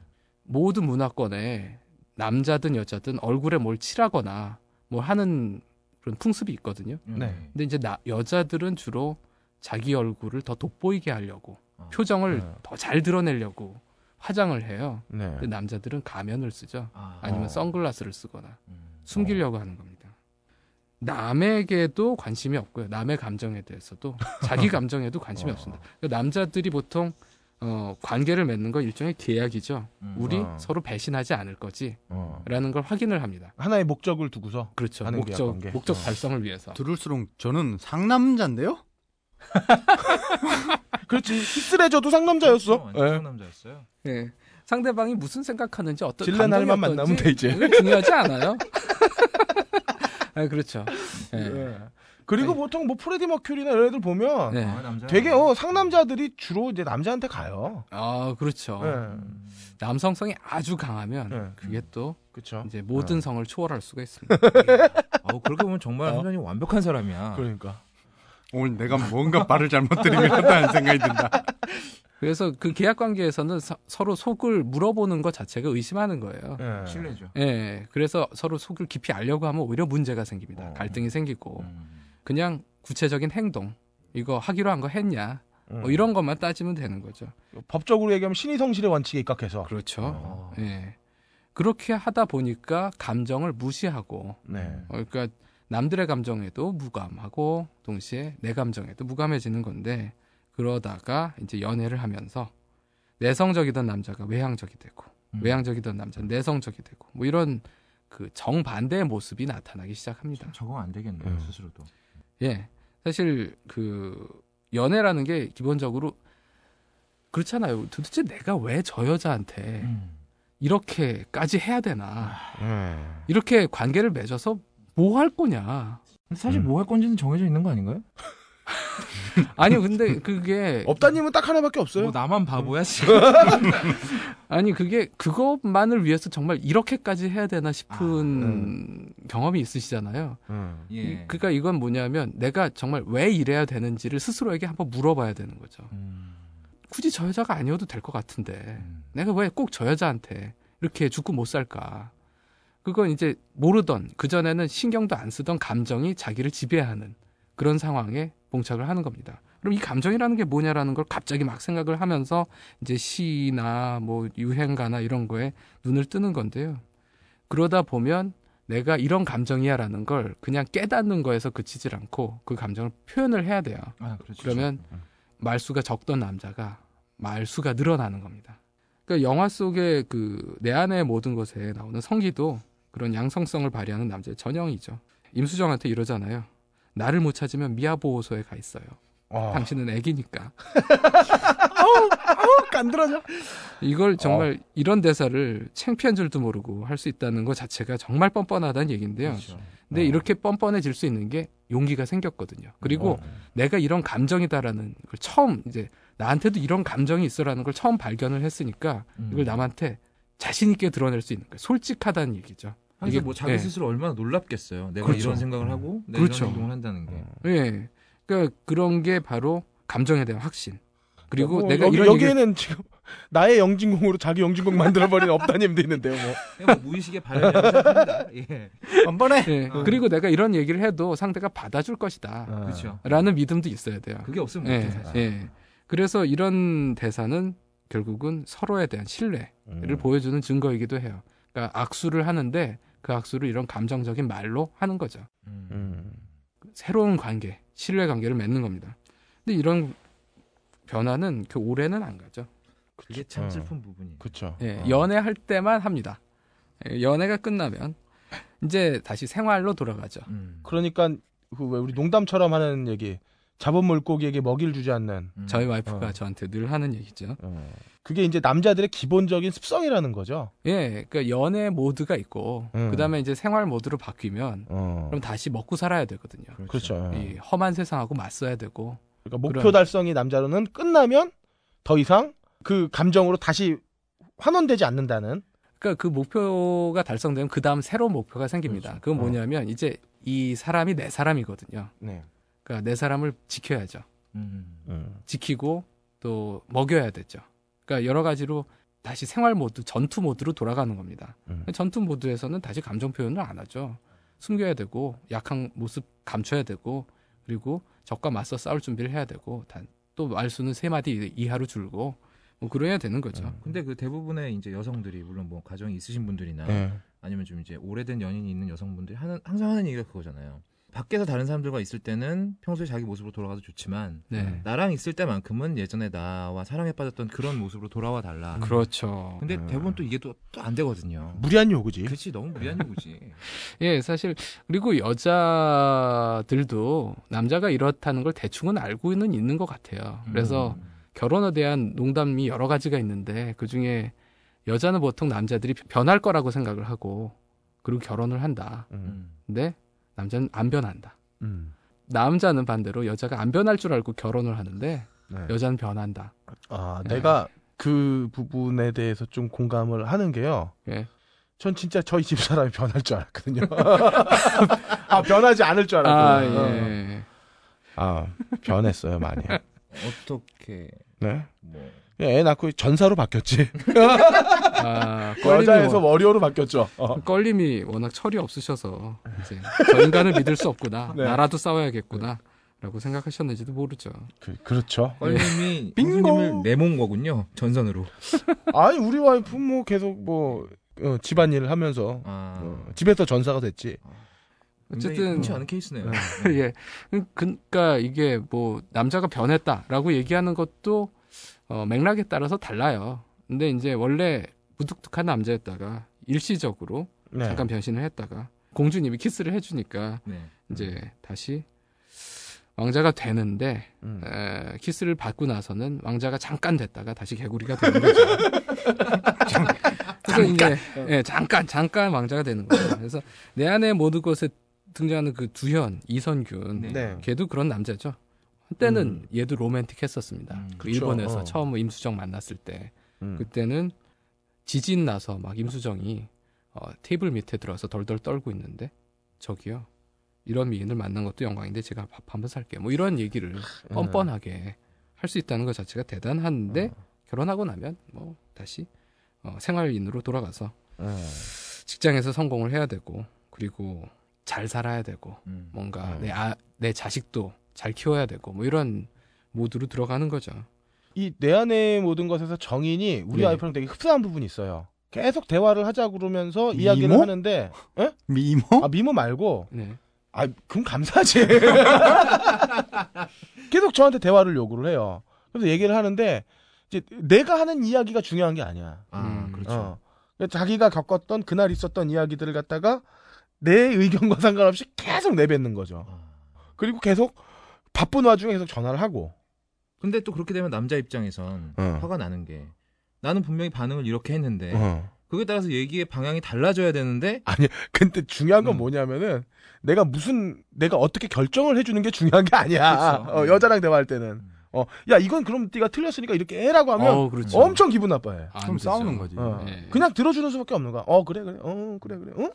모든 문화권에 남자든 여자든 얼굴에 뭘 칠하거나 뭘 하는 그런 풍습이 있거든요. 음. 네. 근데 이제 나, 여자들은 주로 자기 얼굴을 더 돋보이게 하려고 어. 표정을 네. 더잘 드러내려고 화장을 해요. 네. 근데 남자들은 가면을 쓰죠. 아. 아니면 어. 선글라스를 쓰거나 음. 숨기려고 하는 겁니다. 남에게도 관심이 없고요. 남의 감정에 대해서도 자기 감정에도 관심이 어. 없습니다. 그러니까 남자들이 보통 어, 관계를 맺는 건 일종의 계약이죠. 음. 우리 어. 서로 배신하지 않을 거지라는 어. 걸 확인을 합니다. 하나의 목적을 두고서 그렇죠. 하는 계약 목적 관계. 목적 어. 달성을 위해서. 들을수록 저는 상남자인데요? 그렇지. 히스레저도 상남자였어. 완전 예. 남자였어요. 예. 상대방이 무슨 생각하는지 어떤 질레 날만 감정이 만나면 돼, 이제. 중요하지 않아요. 아, 그렇죠. 예. 예. 그리고 보통 뭐 프레디 머큐리나 이런 애들 보면 네. 아. 되게 어 상남자들이 주로 이제 남자한테 가요. 아, 그렇죠. 예. 음. 남성성이 아주 강하면 네. 그게 또 그렇죠. 이제 모든 어. 성을 초월할 수가 있습니다. 어, 그렇게 보면 정말 어? 한전이 완벽한 사람이야. 그러니까. 오늘 내가 뭔가 말을 잘못 같다는 생각이 든다. 그래서 그 계약 관계에서는 서, 로 속을 물어보는 것 자체가 의심하는 거예요. 예. 신뢰죠. 예. 그래서 서로 속을 깊이 알려고 하면 오히려 문제가 생깁니다. 어. 갈등이 생기고 음. 그냥 구체적인 행동 이거 하기로 한 거 했냐 음. 뭐 이런 것만 따지면 되는 거죠. 법적으로 얘기하면 신의 성실의 원칙에 입각해서 그렇죠. 어. 예. 그렇게 하다 보니까 감정을 무시하고 네. 어, 그러니까 남들의 감정에도 무감하고 동시에 내 감정에도 무감해지는 건데 그러다가 이제 연애를 하면서 내성적이던 남자가 외향적이 되고 음. 외향적이던 남자는 내성적이 되고 뭐 이런 그 정반대의 모습이 나타나기 시작합니다. 적응 안 되겠네요 음. 스스로도. 예. 사실 그 연애라는 게 기본적으로 그렇잖아요. 도대체 내가 왜 저 여자한테 음. 이렇게까지 해야 되나? 예. 이렇게 관계를 맺어서 뭐 할 거냐? 사실 음. 뭐할 건지는 정해져 있는 거 아닌가요? 아니 근데 그게 업다님은 딱 하나밖에 없어요. 뭐 나만 바보야 지금. 아니 그게 그것만을 위해서 정말 이렇게까지 해야 되나 싶은 아, 음. 경험이 있으시잖아요. 음. 이- 예. 그러니까 이건 뭐냐면 내가 정말 왜 이래야 되는지를 스스로에게 한번 물어봐야 되는 거죠. 음. 굳이 저 여자가 아니어도 될 것 같은데 음. 내가 왜 꼭 저 여자한테 이렇게 죽고 못 살까? 그건 이제 모르던 그 전에는 신경도 안 쓰던 감정이 자기를 지배하는 그런 상황에 봉착을 하는 겁니다. 그럼 이 감정이라는 게 뭐냐라는 걸 갑자기 막 생각을 하면서 이제 시나 뭐 유행가나 이런 거에 눈을 뜨는 건데요. 그러다 보면 내가 이런 감정이야라는 걸 그냥 깨닫는 거에서 그치질 않고 그 감정을 표현을 해야 돼요. 아 그렇죠. 그러면 말수가 적던 남자가 말수가 늘어나는 겁니다. 그러니까 영화 속의 그 내 안의 모든 것에 나오는 성기도 그런 양성성을 발휘하는 남자의 전형이죠. 임수정한테 이러잖아요. 나를 못 찾으면 미아보호소에 가 있어요. 어. 당신은 애기니까. 간드러져. 이걸 정말 이런 대사를 창피한 줄도 모르고 할 수 있다는 것 자체가 정말 뻔뻔하다는 얘기인데요. 그렇죠. 근데 어. 이렇게 뻔뻔해질 수 있는 게 용기가 생겼거든요. 그리고 어. 내가 이런 감정이다라는 걸 처음 이제 나한테도 이런 감정이 있어라는 걸 처음 발견을 했으니까 음. 이걸 남한테 자신 있게 드러낼 수 있는 거예요. 솔직하다는 얘기죠. 이게- 뭐 자기 예. 스스로 얼마나 놀랍겠어요. 내가 그렇죠. 이런 생각을 하고 내가 그렇죠. 이런 행동을 한다는 게. 예. 그러니까 그런 게 바로 감정에 대한 확신. 그리고 뭐 내가 여기, 이런 얘기를 여기에는 지금 나의 영진공으로 자기 영진공 만들어버린 업다님도 있는데요. 뭐. 그냥 뭐 무의식의 생각합니다. 예. 번번에. 예. 그리고 내가 이런 얘기를 해도 상대가 받아줄 것이다. 그렇죠. 라는 믿음도 있어야 돼요. 그게 없으면 예. 못해 사실. 예. 그래서 이런 대사는 결국은 서로에 대한 신뢰를 음. 보여주는 증거이기도 해요. 그러니까 악수를 하는데 그 악수를 이런 감정적인 말로 하는 거죠. 음. 음. 새로운 관계, 신뢰 관계를 맺는 겁니다. 근데 이런 변화는 그 오래는 안 가죠. 그게 참 어. 슬픈 부분이. 그쵸. 예, 어. 연애할 때만 합니다. 예, 연애가 끝나면 이제 다시 생활로 돌아가죠. 음. 그러니까 그왜 우리 농담처럼 하는 얘기. 잡은 물고기에게 먹이를 주지 않는. 음. 저희 와이프가 어. 저한테 늘 하는 얘기죠. 어. 그게 이제 남자들의 기본적인 습성이라는 거죠. 예, 그러니까 연애 모드가 있고 음. 그다음에 이제 생활 모드로 바뀌면 어. 그럼 다시 먹고 살아야 되거든요. 그렇죠. 이 험한 세상하고 맞서야 되고 그러니까 목표 그런- 달성이 남자로는 끝나면 더 이상 그 감정으로 다시 환원되지 않는다는. 그러니까 그 목표가 달성되면 그 다음 새로운 목표가 생깁니다. 그렇죠. 그건 어. 뭐냐면 이제 이 사람이 내 사람이거든요. 네. 그러니까 내 사람을 지켜야죠. 음. 음. 지키고 또 먹여야 되죠. 그러니까 여러 가지로 다시 생활 모드, 전투 모드로 돌아가는 겁니다. 음. 전투 모드에서는 다시 감정 표현을 안 하죠. 숨겨야 되고 약한 모습 감춰야 되고 그리고 적과 맞서 싸울 준비를 해야 되고 단, 또 말수는 세 마디 이하로 줄고 뭐 그래야 되는 거죠. 음. 근데 그 대부분의 이제 여성들이 물론 뭐 가정이 있으신 분들이나 네. 아니면 좀 이제 오래된 연인이 있는 여성분들이 하는 항상 하는 얘기가 그거잖아요. 밖에서 다른 사람들과 있을 때는 평소에 자기 모습으로 돌아가도 좋지만 네. 나랑 있을 때만큼은 예전에 나와 사랑에 빠졌던 그런 모습으로 돌아와 달라. 그렇죠. 근데 음. 대부분 또 이게 또 안 되거든요. 무리한 요구지. 그렇지 너무 무리한 요구지. 예, 사실 그리고 여자들도 남자가 이렇다는 걸 대충은 알고는 있는 것 같아요. 그래서 음. 결혼에 대한 농담이 여러 가지가 있는데 그 중에 여자는 보통 남자들이 변할 거라고 생각을 하고 그리고 결혼을 한다. 음. 음. 근데 남자는 안 변한다. 음. 남자는 반대로 여자가 안 변할 줄 알고 결혼을 하는데 네. 여자는 변한다. 아, 네. 내가 그 부분에 대해서 좀 공감을 하는 게요. 예. 전 진짜 저희 집 사람이 변할 줄 알았거든요. 아, 변하지 않을 줄 아, 알았거든요. 예. 아, 변했어요, 많이. 어떻게 네. 뭐 애 낳고 전사로 바뀌었지. 아, 여자에서 워, 워리어로 바뀌었죠. 어. 껄림이 워낙 철이 없으셔서 이제 저 인간을 믿을 수 없구나. 네. 나라도 싸워야겠구나. 라고 생각하셨는지도 모르죠. 그, 그렇죠. 껄림이 빙고. 형수님을 내몬 거군요. 전선으로. 아니 우리 와이프 뭐 계속 뭐 어, 집안일을 하면서 아. 어, 집에서 전사가 됐지. 어쨌든 흔치 않은 케이스네요. 예. 그러니까 이게 뭐 남자가 변했다라고 얘기하는 것도 어, 맥락에 따라서 달라요. 근데 이제 원래 무뚝뚝한 남자였다가 일시적으로 네. 잠깐 변신을 했다가 공주님이 키스를 해주니까 네. 이제 다시 왕자가 되는데 음. 에, 키스를 받고 나서는 왕자가 잠깐 됐다가 다시 개구리가 되는 거죠. 그래서 이제 예, 잠깐 잠깐 왕자가 되는 거예요. 그래서 내 안의 모든 것에 등장하는 그 두현 이선균 네. 걔도 그런 남자죠. 한때는 음. 얘도 로맨틱했었습니다. 음, 그. 일본에서 어. 처음 뭐 임수정 만났을 때 음. 그때는 지진 나서 막 임수정이 어, 테이블 밑에 들어와서 덜덜 떨고 있는데 저기요 이런 미인을 만난 것도 영광인데 제가 밥 한번 살게요. 뭐 이런 얘기를 음. 뻔뻔하게 할 수 있다는 것 자체가 대단한데 어. 결혼하고 나면 뭐 다시 어, 생활인으로 돌아가서 음. 직장에서 성공을 해야 되고 그리고 잘 살아야 되고 음. 뭔가 음. 내, 아, 내 자식도 잘 키워야 되고 뭐 이런 모드로 들어가는 거죠. 이 내 안의 모든 것에서 정인이 우리 네. 와이프랑 되게 흡사한 부분이 있어요. 계속 대화를 하자 그러면서 미모? 이야기를 하는데, 에? 미모? 아 미모 말고, 네. 아 그럼 감사하지. 계속 저한테 대화를 요구를 해요. 그래서 얘기를 하는데 이제 내가 하는 이야기가 중요한 게 아니야. 아, 음, 그렇죠. 어. 그러니까 자기가 겪었던 그날 있었던 이야기들을 갖다가 내 의견과 상관없이 계속 내뱉는 거죠. 아. 그리고 계속 바쁜 와중에 계속 전화를 하고. 근데 또 그렇게 되면 남자 입장에선 어. 화가 나는 게 나는 분명히 반응을 이렇게 했는데 어. 그에 따라서 얘기의 방향이 달라져야 되는데 아니, 근데 중요한 건 음. 뭐냐면은 내가 무슨 내가 어떻게 결정을 해주는 게 중요한 게 아니야. 그쵸. 어, 여자랑 대화할 때는 음. 어, 야 이건 그럼 네가 틀렸으니까 이렇게 해라고 하면 어, 그렇죠. 엄청 기분 나빠해. 안 그럼. 싸우는 거지. 어. 네. 그냥 들어주는 수밖에 없는 거야. 어 그래 그래. 어 그래 그래. 어? 야,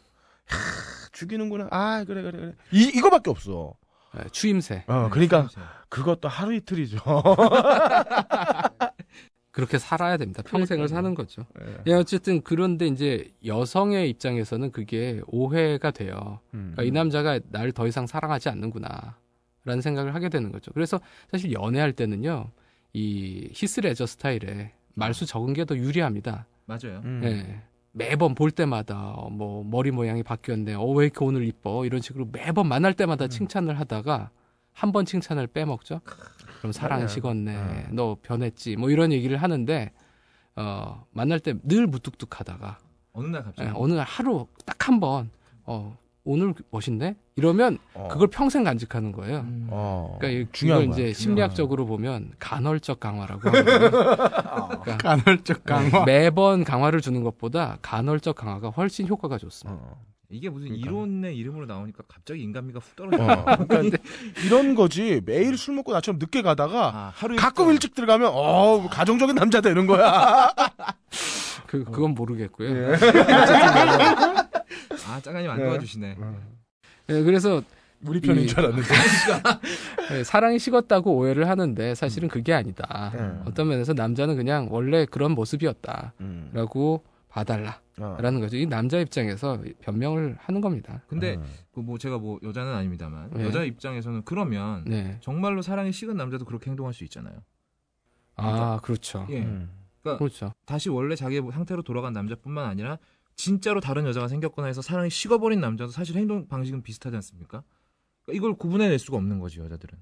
죽이는구나. 아 그래 그래 그래. 이 이거밖에 없어. 네, 추임새 어 그러니까 그것도 하루 이틀이죠. 그렇게 살아야 됩니다. 평생을 사는 거죠. 예. 예, 어쨌든 그런데 이제 여성의 입장에서는 그게 오해가 돼요. 음. 그러니까 이 남자가 날더 이상 사랑하지 않는구나. 라는 생각을 하게 되는 거죠. 그래서 사실 연애할 때는요, 이 히스레저 스타일에 말수 적은 게 더 유리합니다. 맞아요. 음. 예. 매번 볼 때마다 어, 뭐 머리 모양이 바뀌었네. 어, 왜 이렇게 오늘 이뻐? 이런 식으로 매번 만날 때마다 칭찬을 하다가 한 번 칭찬을 빼먹죠. 그럼 맞아요. 식었네. 어. 너 변했지. 뭐 이런 얘기를 하는데 어, 만날 때 늘 무뚝뚝하다가 어느 날 갑자기 예, 어느 날 하루 딱 한 번 어, 오늘 멋있네? 이러면 어. 그걸 평생 간직하는 거예요. 음. 어. 그러니까 이- 중요한 이걸 거야. 이제 심리학적으로 보면 간헐적 강화라고. 그러니까 간헐적 강화. 매번 강화를 주는 것보다 간헐적 강화가 훨씬 효과가 좋습니다. 어. 이게 무슨 그러니까. 이론의 이름으로 나오니까 갑자기 인간미가 훅 떨어져. 어. 그러니까 이런 거지. 매일 술 먹고 나처럼 늦게 가다가 아, 하루 가끔 일찍 들어가면 어 가정적인 남자 되는 거야. 그 그건 모르겠고요. 예. 아 짜가님 안 네. 도와주시네. 예, 그래서 우리 편인 이- 줄 알았는데. 예, 사랑이 식었다고 오해를 하는데 사실은 그게 아니다. 음. 어떤 면에서 남자는 그냥 원래 그런 모습이었다라고 음. 봐달라라는 어. 거죠. 이 남자 입장에서 변명을 하는 겁니다. 근데 음. 그뭐 제가 뭐 여자는 아닙니다만 네. 여자 입장에서는 그러면 네. 정말로 사랑이 식은 남자도 그렇게 행동할 수 있잖아요. 아 그렇죠. 예. 음. 그렇죠. 다시 원래 자기의 상태로 돌아간 남자뿐만 아니라 진짜로 다른 여자가 생겼거나 해서 사랑이 식어버린 남자도 사실 행동 방식은 비슷하지 않습니까? 그러니까 이걸 구분해낼 수가 없는 거지 여자들은.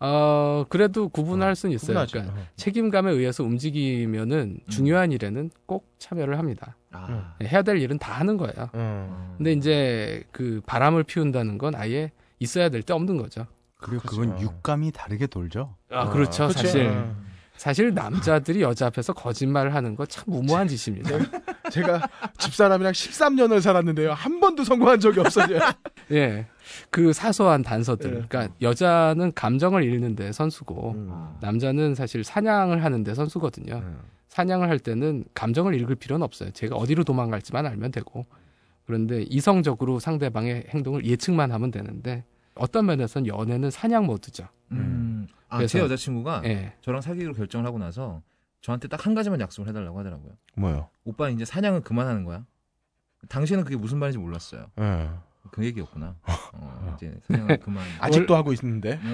어 그래도 구분할 수는 있어요. 구분하죠. 그러니까 어. 책임감에 의해서 움직이면은 중요한 일에는 꼭 참여를 합니다. 아. 예, 해야 될 일은 다 하는 거예요. 어. 근데 이제 그 바람을 피운다는 건 아예 있어야 될 때 없는 거죠. 그리고 그렇죠. 그건 육감이 다르게 돌죠. 아 그렇죠. 그치? 사실 어. 사실 남자들이 여자 앞에서 거짓말을 하는 거 참 무모한 짓입니다. 제가 집사람이랑 13년을 살았는데요. 한 번도 성공한 적이 없어요. 예. 그 사소한 단서들. 예. 그러니까 여자는 감정을 읽는데 선수고 음. 남자는 사실 사냥을 하는데 선수거든요. 음. 사냥을 할 때는 감정을 읽을 필요는 없어요. 제가 어디로 도망갈지만 알면 되고. 그런데 이성적으로 상대방의 행동을 예측만 하면 되는데 어떤 면에서는 연애는 사냥 모드죠. 음. 아, 그래서- 제 여자친구가 예. 저랑 사귀기로 결정을 하고 나서 저한테 딱 한 가지만 약속을 해달라고 하더라고요. 뭐요? 오빠 이제 사냥은 그만하는 거야. 당시에는 그게 무슨 말인지 몰랐어요. 예. 그 얘기였구나. 어, 이제 사냥은 그만. 아직도 하고 있는데.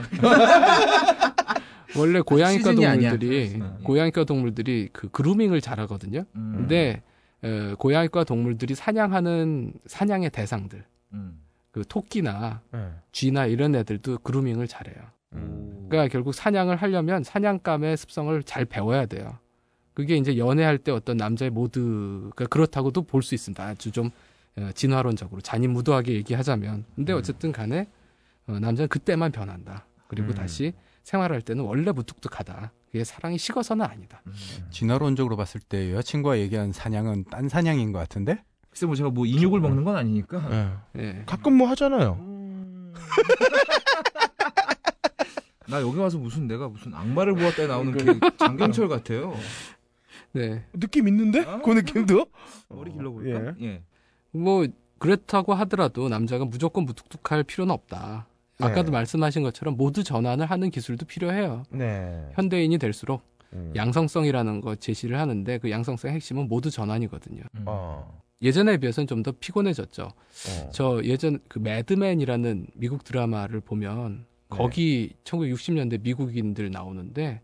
원래 고양이과 아니야. 동물들이 어, 예. 고양이과 동물들이 그 그루밍을 잘하거든요. 음, 근데 어, 고양이과 동물들이 사냥하는 사냥의 대상들, 음. 그 토끼나 예. 쥐나 이런 애들도 그루밍을 잘해요. 음. 그러니까 결국 사냥을 하려면 사냥감의 습성을 잘 배워야 돼요. 그게 이제 연애할 때 어떤 남자의 모드가 그렇다고도 볼 수 있습니다. 아주 좀 어, 진화론적으로 잔인무도하게 얘기하자면. 근데 음. 어쨌든 간에 어, 남자는 그때만 변한다. 그리고 음. 다시 생활할 때는 원래 무뚝뚝하다. 그게 사랑이 식어서는 아니다. 진화론적으로 봤을 때 여자친구가 얘기한 사냥은 딴 사냥인 것 같은데? 글쎄 뭐 제가 뭐 인육을 먹는 건 아니니까. 예. 예. 가끔 뭐 하잖아요. 나 여기 와서 무슨 내가 무슨 악마를 보았다에 나오는 그 장경철 같아요. 네. 느낌 있는데? 아. 그 느낌도? 머리 길러볼까? 예. 뭐 그렇다고 하더라도 남자가 무조건 무뚝뚝할 필요는 없다. 아까도 네. 말씀하신 것처럼 모두 전환을 하는 기술도 필요해요. 네. 현대인이 될수록 음. 양성성이라는 거 제시를 하는데 그 양성성의 핵심은 모두 전환이거든요. 음. 어. 예전에 비해서는 좀 더 피곤해졌죠. 어. 저 예전 그 매드맨이라는 미국 드라마를 보면 네. 거기 1960년대 미국인들 나오는데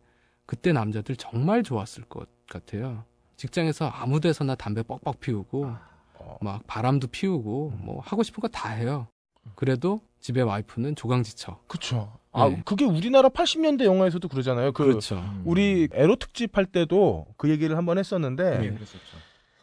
그때 남자들 정말 좋았을 것 같아요. 직장에서 아무 데서나 담배 뻑뻑 피우고 어. 막 바람도 피우고 뭐 하고 싶은 거 다 해요. 그래도 집에 와이프는 조강지쳐. 그쵸. 아, 네. 그게 우리나라 80년대 영화에서도 그러잖아요. 그, 그렇죠. 음. 우리 에로 특집 할 때도 그 얘기를 한번 했었는데, 예, 그랬었죠.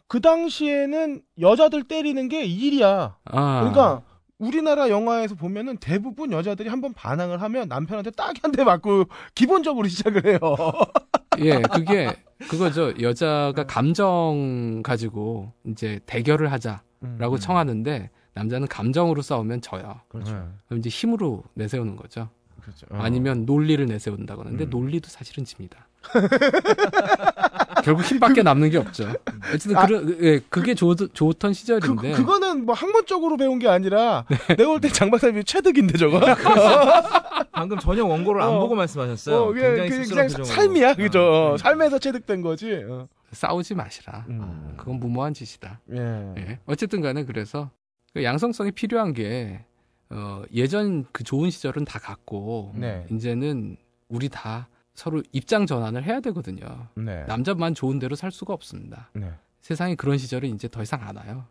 그 당시에는 여자들 때리는 게 일이야. 아, 그러니까, 우리나라 영화에서 보면은 대부분 여자들이 한번 반항을 하면 남편한테 딱 한 대 맞고 기본적으로 시작을 해요. 예, 그게 그거죠. 여자가 감정 가지고 이제 대결을 하자라고 음. 청하는데 남자는 감정으로 싸우면 져요. 그렇죠. 네. 그럼 이제 힘으로 내세우는 거죠. 그렇죠. 아니면 논리를 내세운다거나. 근데 음. 논리도 사실은 집니다. 결국 힘밖에 남는 게 없죠. 어쨌든 아. 그런 예, 그게 좋, 좋던 그, 시절인데 그 거는 뭐 학문적으로 배운 게 아니라 내가 볼 때 장박사님이 체득인데 저거. 방금 전혀 원고를 안 어. 보고 말씀하셨어요. 어, 그냥, 굉장히 그냥, 표정으로. 삶이야, 그죠? 어, 네. 삶에서 체득된 거지. 어. 싸우지 마시라. 음. 그건 무모한 짓이다. 예. 예. 어쨌든 간에 그래서 그 양성성이 필요한 게 어, 예전 그 좋은 시절은 다 갔고 네. 이제는 우리 다 서로 입장 전환을 해야 되거든요. 네. 남자만 좋은 대로 살 수가 없습니다. 네. 세상에 그런 시절은 이제 더 이상 안 와요.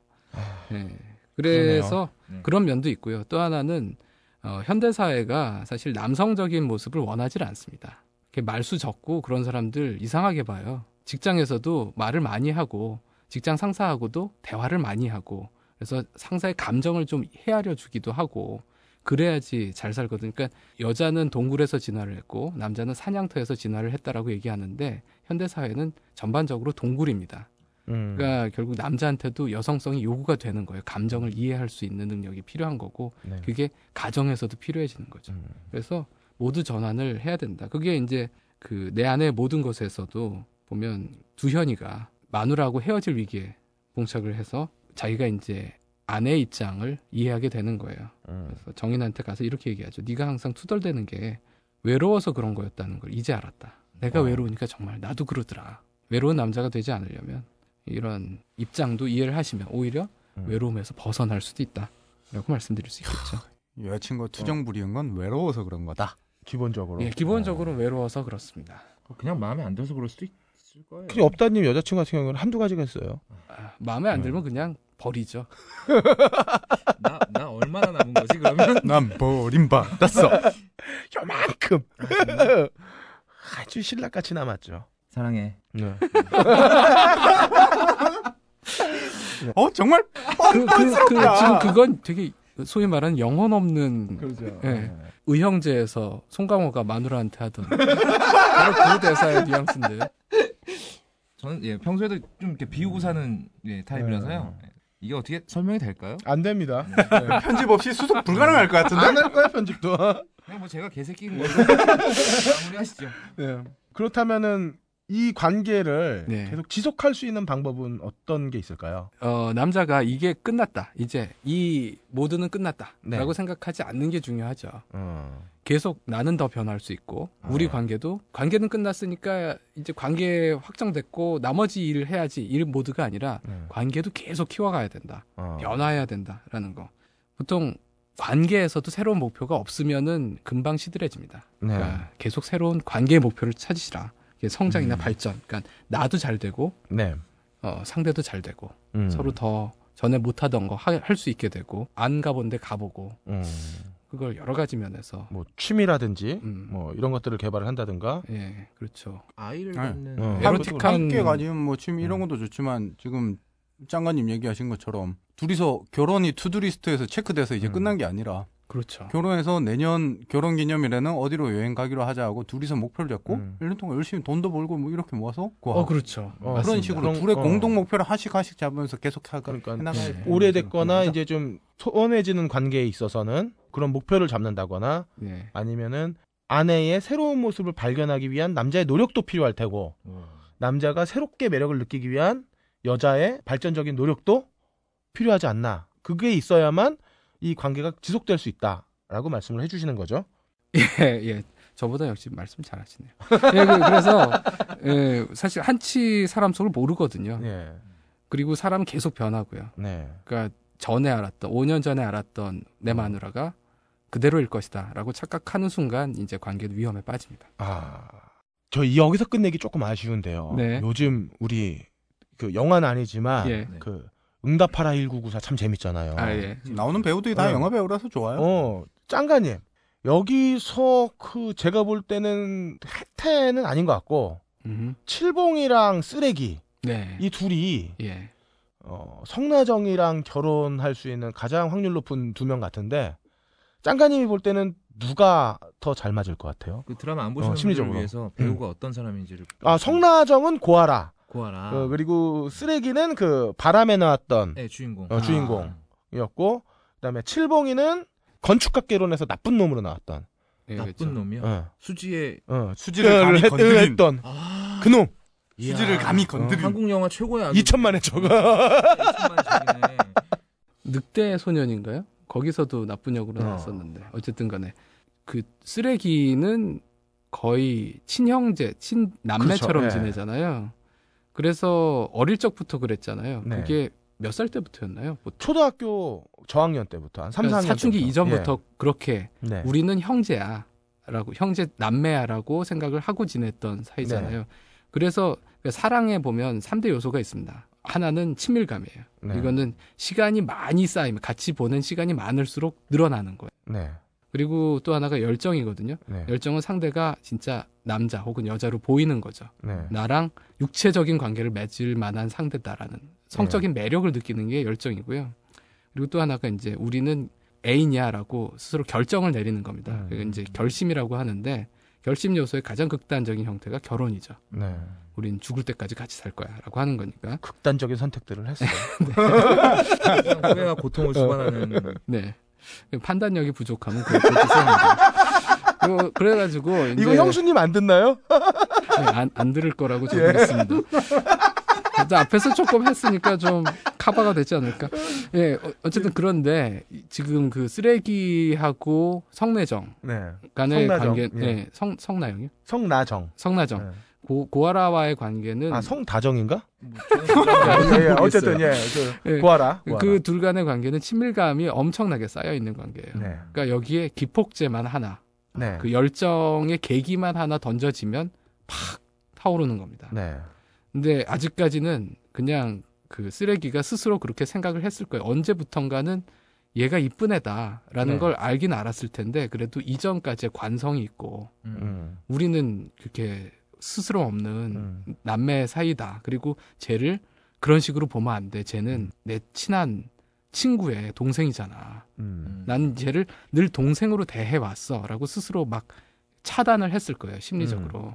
예. 그래서 그러네요. 네. 그런 면도 있고요. 또 하나는 어, 현대 사회가 사실 남성적인 모습을 원하지 않습니다. 이렇게 말수 적고 그런 사람들 이상하게 봐요. 직장에서도 말을 많이 하고 직장 상사하고도 대화를 많이 하고 그래서 상사의 감정을 좀 헤아려 주기도 하고 그래야지 잘 살거든요. 그러니까 여자는 동굴에서 진화를 했고 남자는 사냥터에서 진화를 했다라고 얘기하는데 현대 사회는 전반적으로 동굴입니다. 음. 그러니까 결국 남자한테도 여성성이 요구가 되는 거예요. 감정을 이해할 수 있는 능력이 필요한 거고 네. 그게 가정에서도 필요해지는 거죠. 음. 그래서 모두 전환을 해야 된다. 그게 이제 그 내 안의 모든 것에서도 보면 두현이가 마누라하고 헤어질 위기에 봉착을 해서 자기가 이제 아내의 입장을 이해하게 되는 거예요. 음. 그래서 정인한테 가서 이렇게 얘기하죠. 네가 항상 투덜대는 게 외로워서 그런 거였다는 걸 이제 알았다. 내가 어. 외로우니까 정말 나도 그러더라. 외로운 남자가 되지 않으려면 이런 입장도 이해를 하시면 오히려 음. 외로움에서 벗어날 수도 있다. 라고 말씀드릴 수 있겠죠. 여자친구가 투정 부리는 건 외로워서 그런 거다. 기본적으로. 예, 기본적으로 외로워서 그렇습니다. 그냥 마음에 안 들어서 그럴 수도 있을 거예요. 그 업다님 여자친구 같은 경우는 한두 가지가 있어요. 아, 마음에 안 들면 그냥 버리죠. 나, 나 얼마나 남은 거지 그러면? 난 버림받았어. 요만큼. 아주 신랑같이 남았죠. 사랑해. 네. 어 정말 그, 그, 그, 지금 그건 되게 소위 말하는 영혼 없는 그렇죠. 예. 의형제에서 송강호가 마누라한테 하던 바로 그 대사의 뉘앙스인데 저는 예, 평소에도 좀 이렇게 비우고 사는 예, 타입이라서요. 예. 이게 어떻게 설명이 될까요? 안 됩니다. 편집 없이 수습 불가능할 것 같은데. 안 할 거야 편집도. 그냥 뭐 제가 개새끼인 걸로 마무리하시죠. 네. 그렇다면은 이 관계를 네. 계속 지속할 수 있는 방법은 어떤 게 있을까요? 어, 남자가 이게 끝났다. 이제 이 모드는 끝났다. 네. 라고 생각하지 않는 게 중요하죠. 어. 계속 나는 더 변할 수 있고 우리 아. 관계도 관계는 끝났으니까 이제 관계 확정됐고 나머지 일을 해야지 일 모드가 아니라 네. 관계도 계속 키워가야 된다. 어. 변화해야 된다 라는 거. 보통 관계에서도 새로운 목표가 없으면은 금방 시들해집니다. 네. 그러니까 계속 새로운 관계의 목표를 찾으시라. 성장이나 음. 발전. 그러니까 나도 잘 되고 네. 어, 상대도 잘 되고 음. 서로 더 전에 못하던 거 할 수 있게 되고 안 가본 데 가보고 음. 그걸 여러 가지 면에서 뭐 취미라든지 음. 뭐 이런 것들을 개발을 한다든가 예 그렇죠. 아이를 네. 갖는 어. 에로틱한- 함께 가지면 뭐 취미 이런 음. 것도 좋지만 지금 짱가님 얘기하신 것처럼 둘이서 결혼이 to-do list에서 체크돼서 이제 음. 끝난 게 아니라 그렇죠. 결혼해서 내년 결혼 기념일에는 어디로 여행 가기로 하자 하고 둘이서 목표를 잡고 음. 1년 동안 열심히 돈도 벌고 뭐 이렇게 모아서 그거 어 하고 그렇죠. 어, 그런 맞습니다. 식으로 그런- 둘의 어. 공동 목표를 하나씩 하나씩 잡으면서 계속 하가 그러니까 해나가야 네. 오래됐거나 이제 좀 소원해지는 관계에 있어서는 그런 목표를 잡는다거나 예. 아니면은 아내의 새로운 모습을 발견하기 위한 남자의 노력도 필요할 테고 남자가 새롭게 매력을 느끼기 위한 여자의 발전적인 노력도 필요하지 않나. 그게 있어야만 이 관계가 지속될 수 있다라고 말씀을 해주시는 거죠. 예, 예. 저보다 역시 말씀 잘하시네요. 예, 그, 래서 예, 사실 한치 사람 속을 모르거든요. 네, 그리고 사람은 계속 변하고요. 네, 그러니까 전에 알았던 5년 전에 알았던 내 마누라가 그대로일 것이다라고 착각하는 순간 이제 관계도 위험에 빠집니다. 아, 저 여기서 끝내기 조금 아쉬운데요. 네. 요즘 우리 그 영화는 아니지만 예. 그 응답하라 1994 참 재밌잖아요. 아 예. 나오는 배우들이 다 어. 영화 배우라서 좋아요. 어, 짱가님. 여기서 그 제가 볼 때는 혜태는 아닌 것 같고 음. 칠봉이랑 쓰레기 네. 이 둘이 예. 어, 성나정이랑 결혼할 수 있는 가장 확률 높은 두 명 같은데 짱가님이 볼 때는 누가 더 잘 맞을 것 같아요? 그 드라마 안 보시는 어, 심리적으로. 위해서 배우가 어떤 사람인지를 아 성나정은 고아라 고아라. 어, 그리고 쓰레기는 그 바람에 나왔던 네 주인공. 어, 주인공이었고 그다음에 칠봉이는 건축학개론에서 나쁜 놈으로 나왔던 예, 나쁜 그렇죠. 놈이요. 어, 수지의 어, 수지를 감히 했, 건드린 아, 그놈 수지를 감히 건드린 한국 영화 최고의 아주 2천만의 저거 2천만의 적이네. 늑대 소년인가요? 거기서도 나쁜 역으로 어. 나왔었는데 어쨌든 간에 그 쓰레기는 거의 친형제, 친 남매처럼 그렇죠. 예. 지내잖아요. 그래서 어릴 적부터 그랬잖아요. 네. 그게 몇 살 때부터였나요? 보통? 초등학교 저학년 때부터 한 3, 4학년 그러니까 사춘기 때부터. 이전부터 그렇게 예. 네. 우리는 형제야 라고 형제 남매야라고 생각을 하고 지냈던 사이잖아요. 네. 그래서 그 사랑에 보면 3대 요소가 있습니다. 하나는 친밀감이에요. 네. 이거는 시간이 많이 쌓이면 같이 보낸 시간이 많을수록 늘어나는 거예요. 네. 그리고 또 하나가 열정이거든요. 네. 열정은 상대가 진짜 남자 혹은 여자로 보이는 거죠. 네. 나랑 육체적인 관계를 맺을 만한 상대다라는 성적인 매력을 느끼는 게 열정이고요. 그리고 또 하나가 이제 우리는 애인이야라고 스스로 결정을 내리는 겁니다. 음. 그게 이제 결심이라고 하는데 결심 요소의 가장 극단적인 형태가 결혼이죠. 네. 우린 죽을 때까지 같이 살 거야라고 하는 거니까. 극단적인 선택들을 했어요. 그냥 후회와 고통을 수반하는 네. 판단력이 부족하면 그렇게 씁니다. 그- 그래가지고 이거 형수님 안 듣나요? 네, 안, 안 들을 거라고 저는 믿습니다. 그래도 앞에서 조금 했으니까 좀 카바가 되지 않을까. 예, 어, 어쨌든 그런데 지금 그 쓰레기하고 성내정 네. 간의 성나정, 관계, 예. 네, 성 성나영이요? 성나정. 성나정. 네. 고, 고아라와의 관계는 아, 성다정인가? 뭐 예, 예. 어쨌든 예. 그 예. 고아라. 고아라. 그 둘 간의 관계는 친밀감이 엄청나게 쌓여 있는 관계예요. 네. 그러니까 여기에 기폭제만 하나, 네. 그 열정의 계기만 하나 던져지면 팍 타오르는 겁니다. 네. 근데 아직까지는 그냥 그 쓰레기가 스스로 그렇게 생각을 했을 거예요. 언제부턴가는 얘가 이쁜 애다라는 네. 걸 알긴 알았을 텐데 그래도 이전까지의 관성이 있고 음. 우리는 그렇게 스스럼 없는 음. 남매 사이다. 그리고 쟤를 그런 식으로 보면 안 돼. 쟤는 내 친한 친구의 동생이잖아. 음. 난 쟤를 늘 동생으로 대해 왔어 라고 스스로 막 차단을 했을 거예요. 심리적으로. 음.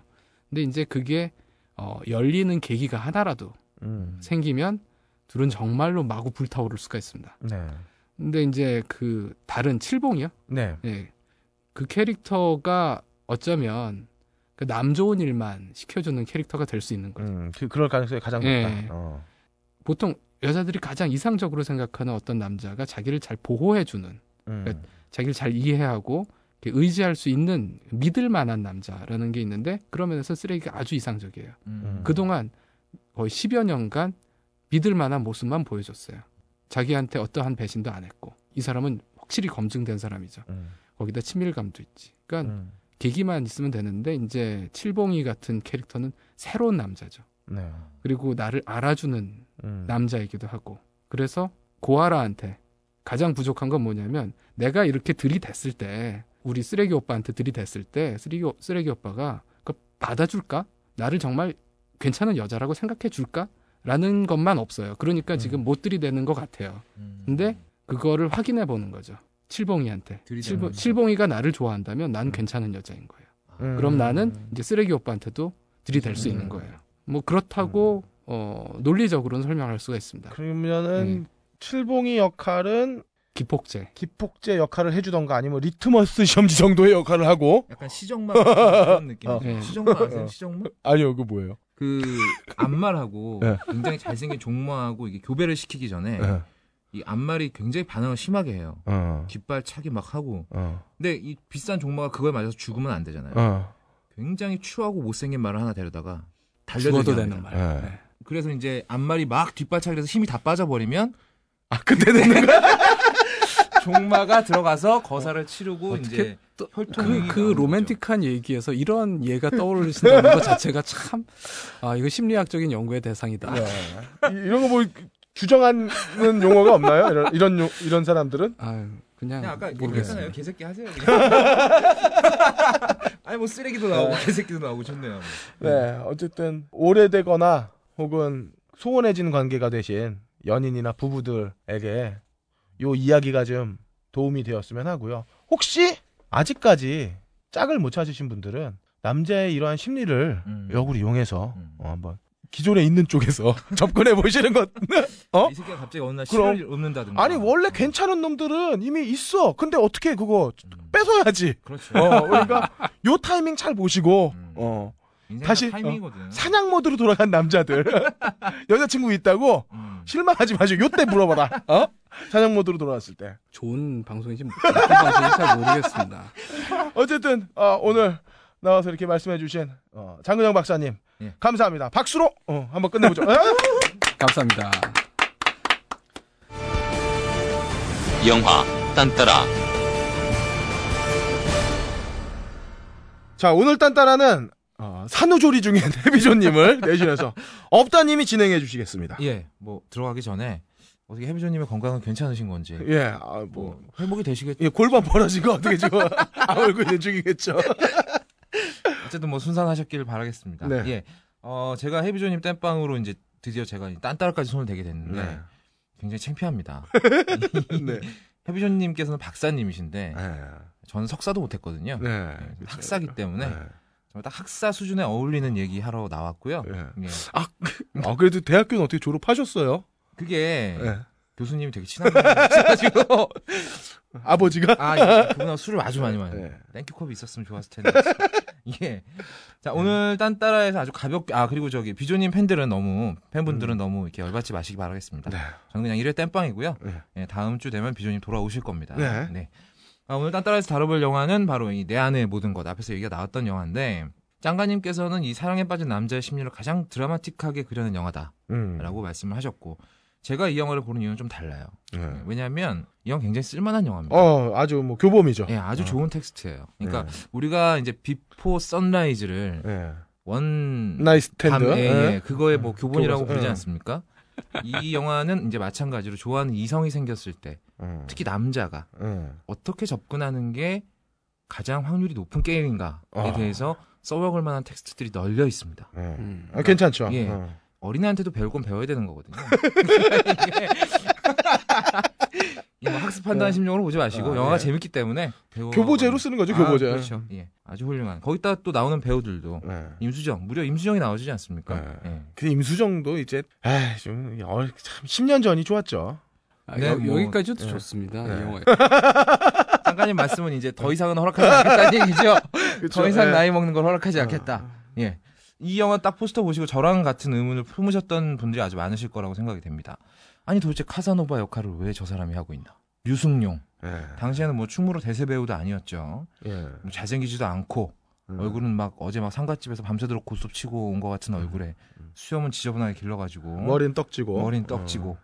근데 이제 그게 어, 열리는 계기가 하나라도 음. 생기면 둘은 정말로 마구 불타오를 수가 있습니다. 네. 근데 이제 그 다른 칠봉이요? 네. 예. 그 캐릭터가 어쩌면 그 남 좋은 일만 시켜주는 캐릭터가 될 수 있는 거죠. 음, 그, 그럴 가능성이 가장 높다. 예. 어. 보통 여자들이 가장 이상적으로 생각하는 어떤 남자가 자기를 잘 보호해주는, 음. 자기를 잘 이해하고 의지할 수 있는 믿을 만한 남자라는 게 있는데 그런 면에서 쓰레기가 아주 이상적이에요. 음. 그동안 거의 10여 년간 믿을 만한 모습만 보여줬어요. 자기한테 어떠한 배신도 안 했고 이 사람은 확실히 검증된 사람이죠. 음. 거기다 친밀감도 있지. 그러니까 음. 계기만 있으면 되는데 이제 칠봉이 같은 캐릭터는 새로운 남자죠. 네. 그리고 나를 알아주는 음. 남자이기도 하고 그래서 고아라한테 가장 부족한 건 뭐냐면 내가 이렇게 들이댔을 때 우리 쓰레기 오빠한테 들이댔을 때 쓰레기, 오- 쓰레기 오빠가 그 받아줄까? 나를 정말 괜찮은 여자라고 생각해 줄까? 라는 것만 없어요. 그러니까 지금 못 들이대는 것 같아요. 음. 근데 그거를 확인해 보는 거죠. 칠봉이한테. 칠봉. 칠봉이가 나를 좋아한다면 난 음. 괜찮은 여자인 거예요. 음. 그럼 나는 이제 쓰레기 오빠한테도 들이댈 수 있는 음. 거예요. 뭐 그렇다고 어, 논리적으로는 설명할 수가 있습니다. 그러면은 네. 칠봉이 역할은 기폭제. 기폭제 역할을 해주던가 아니면 리트머스 시험지 정도의 역할을 하고 약간 시정마 그런 느낌. 어. 네. 시정마 아세요? 어. 시정마? 아니요 그 뭐예요? 그 앞말하고 네. 굉장히 잘생긴 종마하고 이게 교배를 시키기 전에 네. 이 앞말이 굉장히 반응을 심하게 해요. 어. 깃발 차기 막 하고. 어. 근데 이 비싼 종마가 그거에 맞아서 죽으면 안 되잖아요. 어. 굉장히 추하고 못생긴 말을 하나 데려다가 달려들게 되는. 말. 네. 네. 그래서 이제 앞말이 막 뒷발차기 해서 힘이 다 빠져버리면 아 근데 되는 거야? 종마가 들어가서 거사를 치르고 어떻게 이제 또 혈통이 그, 그 로맨틱한 얘기에서 이런 예가 떠오르신다는 것 자체가 참, 아, 이거 심리학적인 연구의 대상이다. 네. 이- 이런 거 뭐 주장하는 용어가 없나요? 이런 이런 요- 이런 사람들은? 아유, 그냥, 그냥 아까 모르겠어요. 얘기했잖아요. 개새끼 하세요. 아니 뭐 쓰레기도 나오고 개새끼도 나오고 좋네요. 네. 어쨌든 오래되거나 혹은 소원해진 관계가 되신 연인이나 부부들에게 요 이야기가 좀 도움이 되었으면 하고요. 혹시 아직까지 짝을 못 찾으신 분들은 남자의 이러한 심리를 음. 역으로 이용해서 음. 어, 한번 기존에 있는 쪽에서 접근해 보시는 것. 어? 이 새끼가 갑자기 어느 날 그럼. 씨를 읊는다든가. 아니 원래 괜찮은 놈들은 이미 있어. 근데 어떻게 그거 음, 뺏어야지. 그렇죠. 어, 그러니까 요 타이밍 잘 보시고 음. 어, 다시, 타이밍이거든. 사냥 모드로 돌아간 남자들 여자친구 있다고 음. 실망하지 마시고 요때 물어봐라. 어? 사냥 모드로 돌아왔을 때. 좋은 방송인지 나쁜 방송인지 잘 모르겠습니다. 어쨌든 어, 오늘 나와서 이렇게 말씀해 주신 어, 장근영 박사님 예. 감사합니다. 박수로 어, 한번 끝내보죠. 어? 감사합니다. 영화 딴따라 자 오늘 딴따라는 어, 산후조리 중인 해비조님을 대신해서 업다님이 진행해 주시겠습니다. 예, 뭐 들어가기 전에 어떻게 해비조님의 건강은 괜찮으신 건지 예, 아, 뭐 뭐 회복이 되시겠. 예, 골반 벌어진 거 어떻게 지금 아울고 있는 중이겠죠. 어쨌든 뭐 순산하셨기를 바라겠습니다. 네. 예, 어 제가 해비조님 땜빵으로 이제 드디어 제가 이 딴따라까지 손을 대게 됐는데 네. 굉장히 창피합니다. 네. 해비조님께서는 박사님이신데 네. 저는 석사도 못했거든요. 네. 예, 그렇죠. 학사기 때문에 네. 정말 딱 학사 수준에 어울리는 얘기 하러 나왔고요. 네. 예. 아, 그래도 대학교는 어떻게 졸업하셨어요? 그게 네. 교수님이 되게 친한 분이셔가지고 아버지가? 아 예, 그분하고 술을 아주 많이 마요. 네. 땡큐컵이 있었으면 좋았을 텐데. 예. 자 오늘 딴따라에서 아주 가볍게 아 그리고 저기 비조님 팬들은 너무 팬분들은 너무 이렇게 열받지 마시기 바라겠습니다. 네. 저는 그냥 1회 땜빵이고요. 네. 예, 다음 주 되면 비조님 돌아오실 겁니다. 네. 아, 오늘 딴따라에서 다뤄볼 영화는 바로 이 내 안의 모든 것 앞에서 얘기가 나왔던 영화인데 짱가님께서는 이 사랑에 빠진 남자의 심리를 가장 드라마틱하게 그려낸 영화다라고 음. 말씀을 하셨고 제가 이 영화를 보는 이유는 좀 달라요. 네. 왜냐하면 이 영화 굉장히 쓸만한 영화입니다. 어, 아주 뭐 교범이죠. 예, 아주 어. 좋은 텍스트예요. 그러니까 네. 우리가 이제 비포 선라이즈를 예. one night stand. 밤, 예, 예. 예, 그거에 뭐 교본이라고 교보서, 부르지 예. 않습니까? 이 영화는 이제 마찬가지로 좋아하는 이성이 생겼을 때, 음. 특히 남자가 음. 어떻게 접근하는 게 가장 확률이 높은 게임인가에 아. 대해서 써먹을 만한 텍스트들이 널려 있습니다. 예. 음. 아, 괜찮죠. 예. 어. 어린애한테도 배울 건 배워야 되는 거거든요. 뭐 학습한다는 심정으로 보지 마시고 아, 영화가 예. 재밌기 때문에 배워 교보제로 쓰는 거죠, 교보제. 아, 그렇죠. 예, 아주 훌륭한. 거기다 또 나오는 배우들도 예. 임수정, 무려 임수정이 나오지 않습니까? 네. 예. 그 임수정도 이제 에이, 좀 어, 참 10년 전이 좋았죠. 아, 네, 여, 뭐, 여기까지도 네. 좋습니다. 네. 이 영화에. 장관님 말씀은 이제 더 이상은 허락하지 않겠다는 얘기죠. 그쵸? 더 이상 예. 나이 먹는 걸 허락하지 않겠다. 예. 이 영화 딱 포스터 보시고 저랑 같은 의문을 품으셨던 분들이 아주 많으실 거라고 생각이 됩니다. 아니 도대체 카사노바 역할을 왜 저 사람이 하고 있나? 류승룡. 예. 당시에는 뭐 충무로 대세 배우도 아니었죠. 예. 뭐 잘생기지도 않고 음. 얼굴은 막 어제 막 상갓집에서 밤새도록 고스톱 치고 온 것 같은 얼굴에 수염은 지저분하게 길러가지고 머리는 떡지고 머리는 떡지고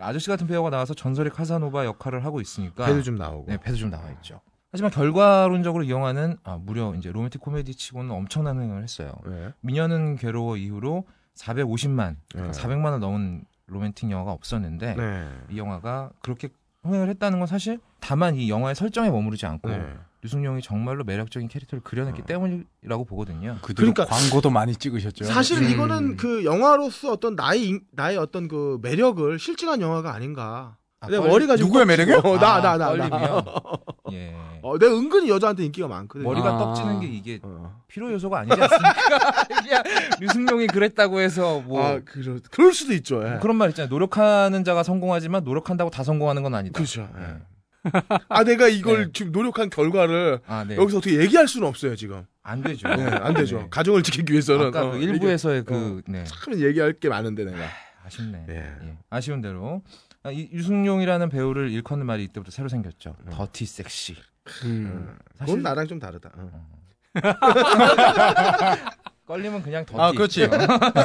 아저씨 같은 배우가 나와서 전설의 카사노바 역할을 하고 있으니까 배도 좀 나오고. 네, 배도 좀 나와 있죠. 하지만 결과론적으로 이 영화는 아, 무려 이제 로맨틱 코미디 치고는 엄청난 흥행을 했어요. 예. 미녀는 괴로워 이후로 450만, 그러니까 네. 400만을 넘은 로맨틱 영화가 없었는데 네. 이 영화가 그렇게 흥행을 했다는 건 사실 다만 이 영화의 설정에 머무르지 않고 네. 류승룡이 정말로 매력적인 캐릭터를 그려냈기 때문이라고 보거든요. 그러니까 광고도 많이 찍으셨죠. 사실 음. 이거는 그 영화로서 어떤 나의 인- 나의 어떤 그 매력을 실증한 영화가 아닌가. 아, 내 뻘- 머리가 지금 누구의. 매력이요? 어, 나, 아, 나, 나, 나. 떨리면 예. 어, 내가 은근히 여자한테 인기가 많거든. 머리가 아. 떡지는 게 이게 어. 필요 요소가 아니지 않습니까? 류승룡이 그랬다고 해서 뭐 아, 그럴, 그럴 수도 있죠. 예. 그런 말 있잖아요. 노력하는 자가 성공하지만 노력한다고 다 성공하는 건 아니다. 그렇죠. 예. 네. 아, 내가 이걸 네. 지금 노력한 결과를 아, 네. 여기서 어떻게 얘기할 수는 없어요, 지금. 안 되죠. 네, 안 되죠. 네. 가정을 지키기 위해서는. 아까 어, 그 일부에서의 그 네. 참 얘기할 게 많은데, 내가. 아쉽네. 예. 예. 아쉬운 대로 아, 이 유승용이라는 배우를 일컫는 말이 이때부터 새로 생겼죠. 음. 더티 섹시. 음. 그건 나랑 좀 다르다. 어. 걸리면 그냥 더티. 아, 그렇지.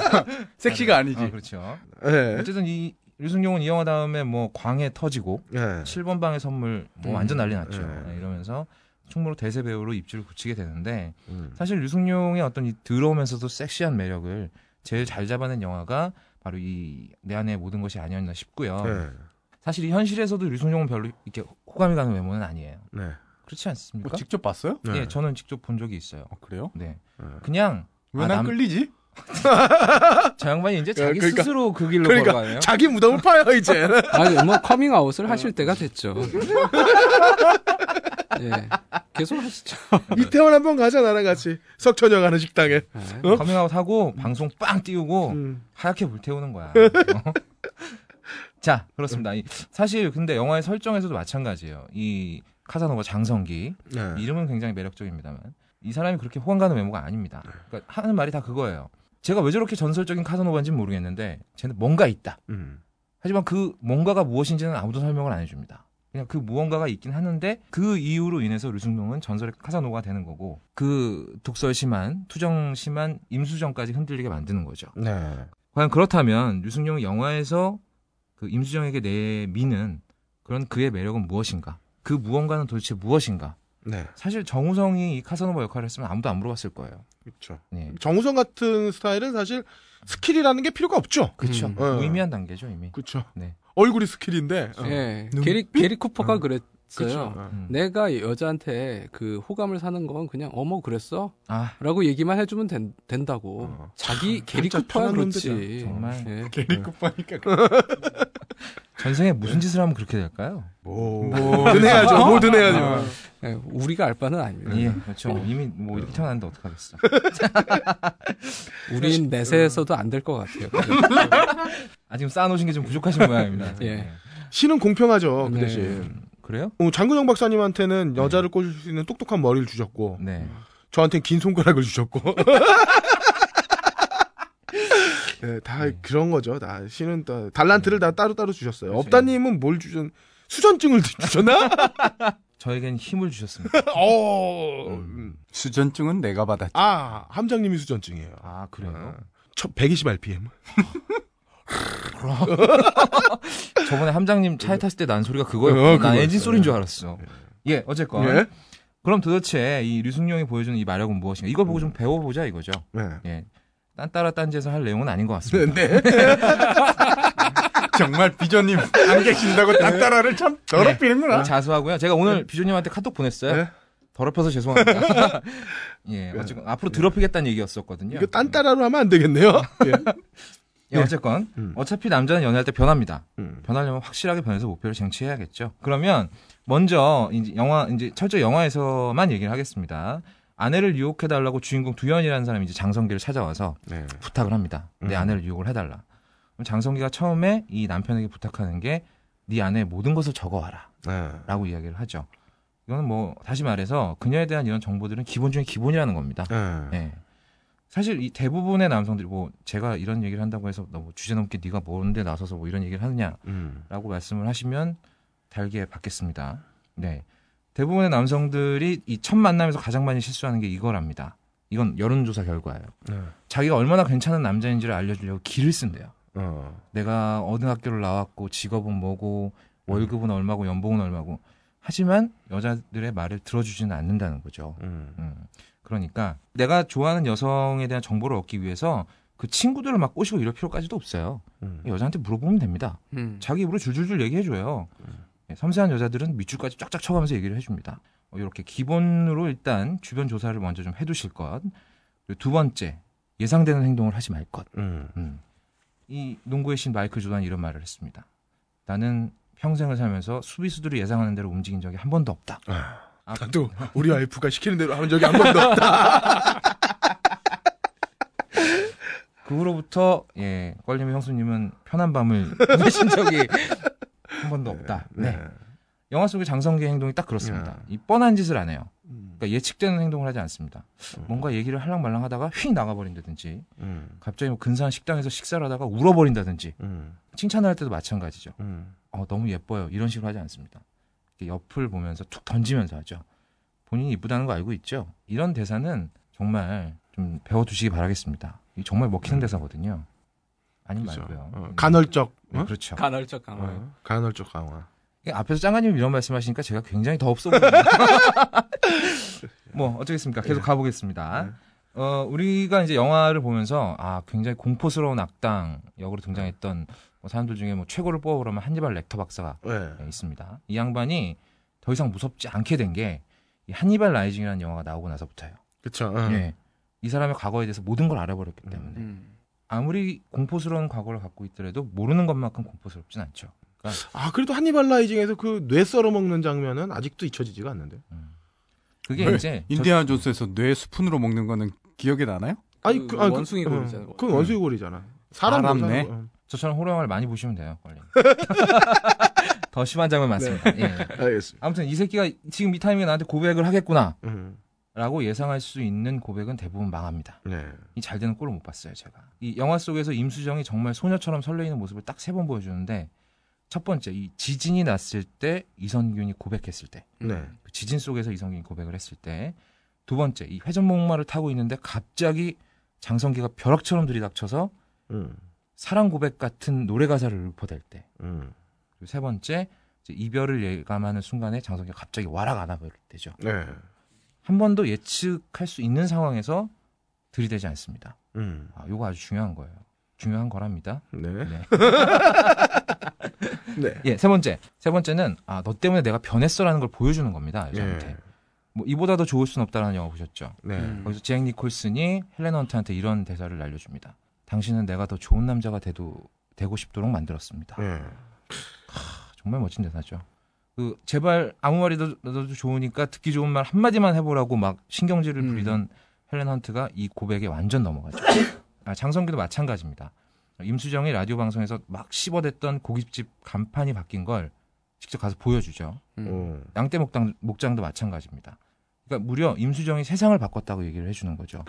섹시가 아니지. 어, 그렇죠. 예. 어쨌든 이 유승용은 이 영화 다음에 뭐 광해 터지고 예. 7번 방의 선물 뭐 완전 난리 났죠. 예. 네, 이러면서 충무로 대세 배우로 입지를 굳히게 되는데 음. 사실 류승룡의 어떤 이 더러우면서도 섹시한 매력을 제일 잘 잡아낸 영화가 바로 이 내 아내의 모든 것이 아니었나 싶고요. 예. 사실 이 현실에서도 류승룡은 별로 이렇게 호감이 가는 외모는 아니에요. 네. 그렇지 않습니까? 뭐 직접 봤어요? 네. 예, 저는 직접 본 적이 있어요. 어, 그래요? 네. 네. 그냥 왜 아, 난 남- 끌리지? 저 양반이 이제 자기 그러니까- 스스로 그 길로 그러니까 걸어가네요. 자기 무덤을 파요, 이제. 아니 뭐 커밍아웃을 하실 때가 됐죠. 예, 계속 하시죠. 이태원 한번 가자, 나랑 같이. 석천 형 하는 식당에. 네. 어? 커밍아웃 하고 방송 빵 띄우고 음. 하얗게 불태우는 거야. 어? 자, 그렇습니다. 이- 사실 근데 영화의 설정에서도 마찬가지예요. 이 카사노바 장성기 네. 이름은 굉장히 매력적입니다만 이 사람이 그렇게 호감 가는 외모가 아닙니다. 그러니까 하는 말이 다 그거예요. 쟤가 왜 저렇게 전설적인 카사노바인지는 모르겠는데 쟤는 뭔가 있다. 음. 하지만 그 뭔가가 무엇인지는 아무도 설명을 안 해줍니다. 그냥 그 무언가가 있긴 하는데 그 이유로 인해서 류승룡은 전설의 카사노바가 되는 거고 그 독설 심한 투정 심한 임수정까지 흔들리게 만드는 거죠. 네. 과연 그렇다면 류승룡이 영화에서 그 임수정에게 내미는 그런 그의 매력은 무엇인가? 그 무언가는 도대체 무엇인가? 네. 사실 정우성이 이 카사노바 역할을 했으면 아무도 안 물어봤을 거예요. 그렇죠. 네. 정우성 같은 스타일은 사실 skill이라는 게 필요가 없죠. 그렇죠. 음. 어. 무의미한 단계죠 이미. 그렇죠. 네. 얼굴이 스킬인데. 어. 예, 눈빛? 게리 게리 쿠퍼가 어. 그랬 어요. 어. 음. 내가 여자한테 그 호감을 사는 건 그냥 어머 그랬어? 아 라고 얘기만 해주면 된, 된다고. 어. 자기 게리 쿠퍼야 그렇지. 정말. 예. 게리 쿠퍼니까. 전생에 무슨 짓을 하면 그렇게 될까요? 뭐. 뭐든 해야죠. 뭐든 해야죠. 어. 예, 우리가 알 바는 아닙니다. 예, 그렇죠. 이미 뭐 이렇게 태어났는데 어떡하겠어. 우린 내세에서도 안 될 것 같아요. 아 지금 쌓아놓으신 게 좀 부족하신 모양입니다. 예. 신은 공평하죠. 그 네. 대신. 음, 그래요? 어, 장근영 박사님한테는 여자를 꽂을 수 있는 똑똑한 머리를 주셨고, 네. 저한테는 긴 손가락을 주셨고. 네, 다 그런 거죠. 다 신은 다 달란트를 다 따로따로 주셨어요. 그렇죠. 업다님은 뭘 주셨? 수전증을 주셨나? 저에겐 힘을 주셨습니다. 어. 음. 수전증은 내가 받았지. 아, 함장님이 수전증이에요. 아 그래요? 첫120 RPM. 저번에 함장님 차에 탔을 때 난 소리가 그거였고, 어, 난 그거였어요. 엔진 소리인 줄 알았어. 예, 어쨌건. 예? 그럼 도대체 이 류승룡이 보여주는 이 마력은 무엇인가? 이걸 보고 좀 배워보자 이거죠. 네. 예. 딴 따라 딴지에서 할 내용은 아닌 것 같습니다. 네. 정말 비전님 안 계신다고 딴 따라를 참 더럽히는구나. 어, 자수하고요. 제가 오늘 비조님한테 카톡 보냈어요. 네. 더럽혀서 죄송합니다. 예, 어쨌건 앞으로 더럽히겠다는 얘기였었거든요. 이거 딴 따라로 하면 안 되겠네요. 예. 예, 어쨌건 음. 어차피 남자는 연애할 때 변합니다. 음. 변하려면 확실하게 변해서 목표를 쟁취해야겠죠. 그러면 먼저 이제 영화 이제 철저 영화에서만 얘기를 하겠습니다. 아내를 유혹해 달라고 주인공 두현이라는 사람이 이제 장성기를 찾아와서 네. 부탁을 합니다. 내 음. 아내를 유혹을 해달라. 그럼 장성기가 처음에 이 남편에게 부탁하는 게 네 아내의 모든 것을 적어와라. 네. 라고 이야기를 하죠. 이거는 뭐 다시 말해서 그녀에 대한 이런 정보들은 기본 중에 기본이라는 겁니다. 예. 예. 사실 이 대부분의 남성들이 뭐 제가 이런 얘기를 한다고 해서 너무 주제 넘게 네가 뭔데 나서서 뭐 이런 얘기를 하느냐라고 음. 말씀을 하시면 달게 받겠습니다. 네. 대부분의 남성들이 이 첫 만남에서 가장 많이 실수하는 게 이거랍니다. 이건 여론조사 결과예요. 네. 자기가 얼마나 괜찮은 남자인지를 알려주려고 길을 쓴대요. 어. 내가 어느 학교를 나왔고 직업은 뭐고 월급은 얼마고 연봉은 얼마고 하지만 여자들의 말을 들어주지는 않는다는 거죠. 음. 음. 그러니까 내가 좋아하는 여성에 대한 정보를 얻기 위해서 그 친구들을 막 꼬시고 이럴 필요까지도 없어요. 음. 여자한테 물어보면 됩니다. 음. 자기 입으로 줄줄줄 얘기해줘요. 예, 섬세한 여자들은 밑줄까지 쫙쫙 쳐가면서 얘기를 해줍니다. 어, 이렇게 기본으로 일단 주변 조사를 먼저 좀 해두실 것. 그리고 두 번째 예상되는 행동을 하지 말 것. 음. 음. 이 농구의 신 마이클 조단이 이런 말을 했습니다. 나는 평생을 살면서 수비수들이 예상하는 대로 움직인 적이 한 번도 없다. 아, 나도 우리 와이프가 시키는 대로 하는 적이 한 번도 없다. 그 후로부터 예 껄림의 형수님은 편한 밤을 보내신 적이 한 번도 없다. 네. 영화 속의 장성기의 행동이 딱 그렇습니다. 이 뻔한 짓을 안 해요. 그러니까 예측되는 행동을 하지 않습니다. 뭔가 얘기를 할랑말랑 하다가 휙 나가버린다든지 음. 갑자기 뭐 근사한 식당에서 식사를 하다가 울어버린다든지 음. 칭찬을 할 때도 마찬가지죠. 음. 어, 너무 예뻐요. 이런 식으로 하지 않습니다. 이렇게 옆을 보면서 툭 던지면서 하죠. 본인이 이쁘다는 거 알고 있죠. 이런 대사는 정말 좀 배워두시기 바라겠습니다. 이 정말 먹히는 대사거든요. 아니 그죠. 말고요. 어, 간헐적. 네, 어? 그렇죠. 간헐적 강화. 어, 간헐적 강화. 앞에서 짱가님 이런 말씀하시니까 제가 굉장히 더 없어 보여요. 뭐 어쩌겠습니까? 계속 가보겠습니다. 네. 어, 우리가 이제 영화를 보면서 아 굉장히 공포스러운 악당 역으로 등장했던 뭐 사람들 중에 뭐 최고를 뽑아보라면 한니발 렉터 박사가 네. 네, 있습니다. 이 양반이 더 이상 무섭지 않게 된게이 한니발 라이징이라는 영화가 나오고 나서부터예요. 어. 예. 이 사람의 과거에 대해서 모든 걸 알아버렸기 때문에 음. 아무리 공포스러운 과거를 갖고 있더라도 모르는 것만큼 공포스럽진 않죠. 그러니까 아, 그래도 한니발 라이징에서 그 뇌 썰어 먹는 장면은 아직도 잊혀지지가 않는데. 그게 왜? 이제 인디아나 존스에서 뇌 스푼으로 먹는 거는 기억에 나나요? 아니, 그 그, 아니, 그- 원숭이 어, 골이잖아. 그건 원숭이 골이잖아. 사람 사람네. 어. 저처럼 호러 영화를 많이 보시면 돼요. 빨리. 더 심한 장면 많습니다. 예. 알겠습니다. 아무튼 이 새끼가 지금 이 타이밍에 나한테 고백을 하겠구나. 음. 라고 예상할 수 있는 고백은 대부분 망합니다. 네. 이 잘 되는 꼴을 못 봤어요, 제가. 이 영화 속에서 임수정이 정말 소녀처럼 설레이는 모습을 딱 세 번 보여주는데 첫 번째, 이 지진이 났을 때 이선균이 고백했을 때, 네. 그 지진 속에서 이선균이 고백을 했을 때, 두 번째, 이 회전목마를 타고 있는데 갑자기 장성기가 벼락처럼 들이닥쳐서 음. 사랑 고백 같은 노래 가사를 읊어댈 때, 음. 그리고 세 번째, 이별을 예감하는 순간에 장성기가 갑자기 와락 안아버릴 때죠. 네. 한 번도 예측할 수 있는 상황에서 들이대지 않습니다. 음. 아, 요거 아주 중요한 거예요. 중요한 거랍니다. 네. 네. 네. 예, 세 번째. 세 번째는 아, 너 때문에 내가 변했어라는 걸 보여주는 겁니다. 여자한테. 예. 뭐 이보다 더 좋을 순 없다라는 영화 보셨죠? 네. 음. 거기서 잭 니콜슨이 헬렌 헌트한테 이런 대사를 날려줍니다. 당신은 내가 더 좋은 남자가 돼도 되고 싶도록 만들었습니다. 네. 정말 멋진 대사죠. 그 제발 아무 말이라도 나도 좋으니까 듣기 좋은 말 한마디만 해보라고 막 신경질을 음. 부리던 헬렌 헌트가 이 고백에 완전 넘어가죠. 아, 장성기도 마찬가지입니다. 임수정이 라디오 방송에서 막 씹어댔던 고깃집 간판이 바뀐 걸 직접 가서 보여주죠. 음. 어. 양떼 목장, 목장도 마찬가지입니다. 그러니까 무려 임수정이 세상을 바꿨다고 얘기를 해주는 거죠.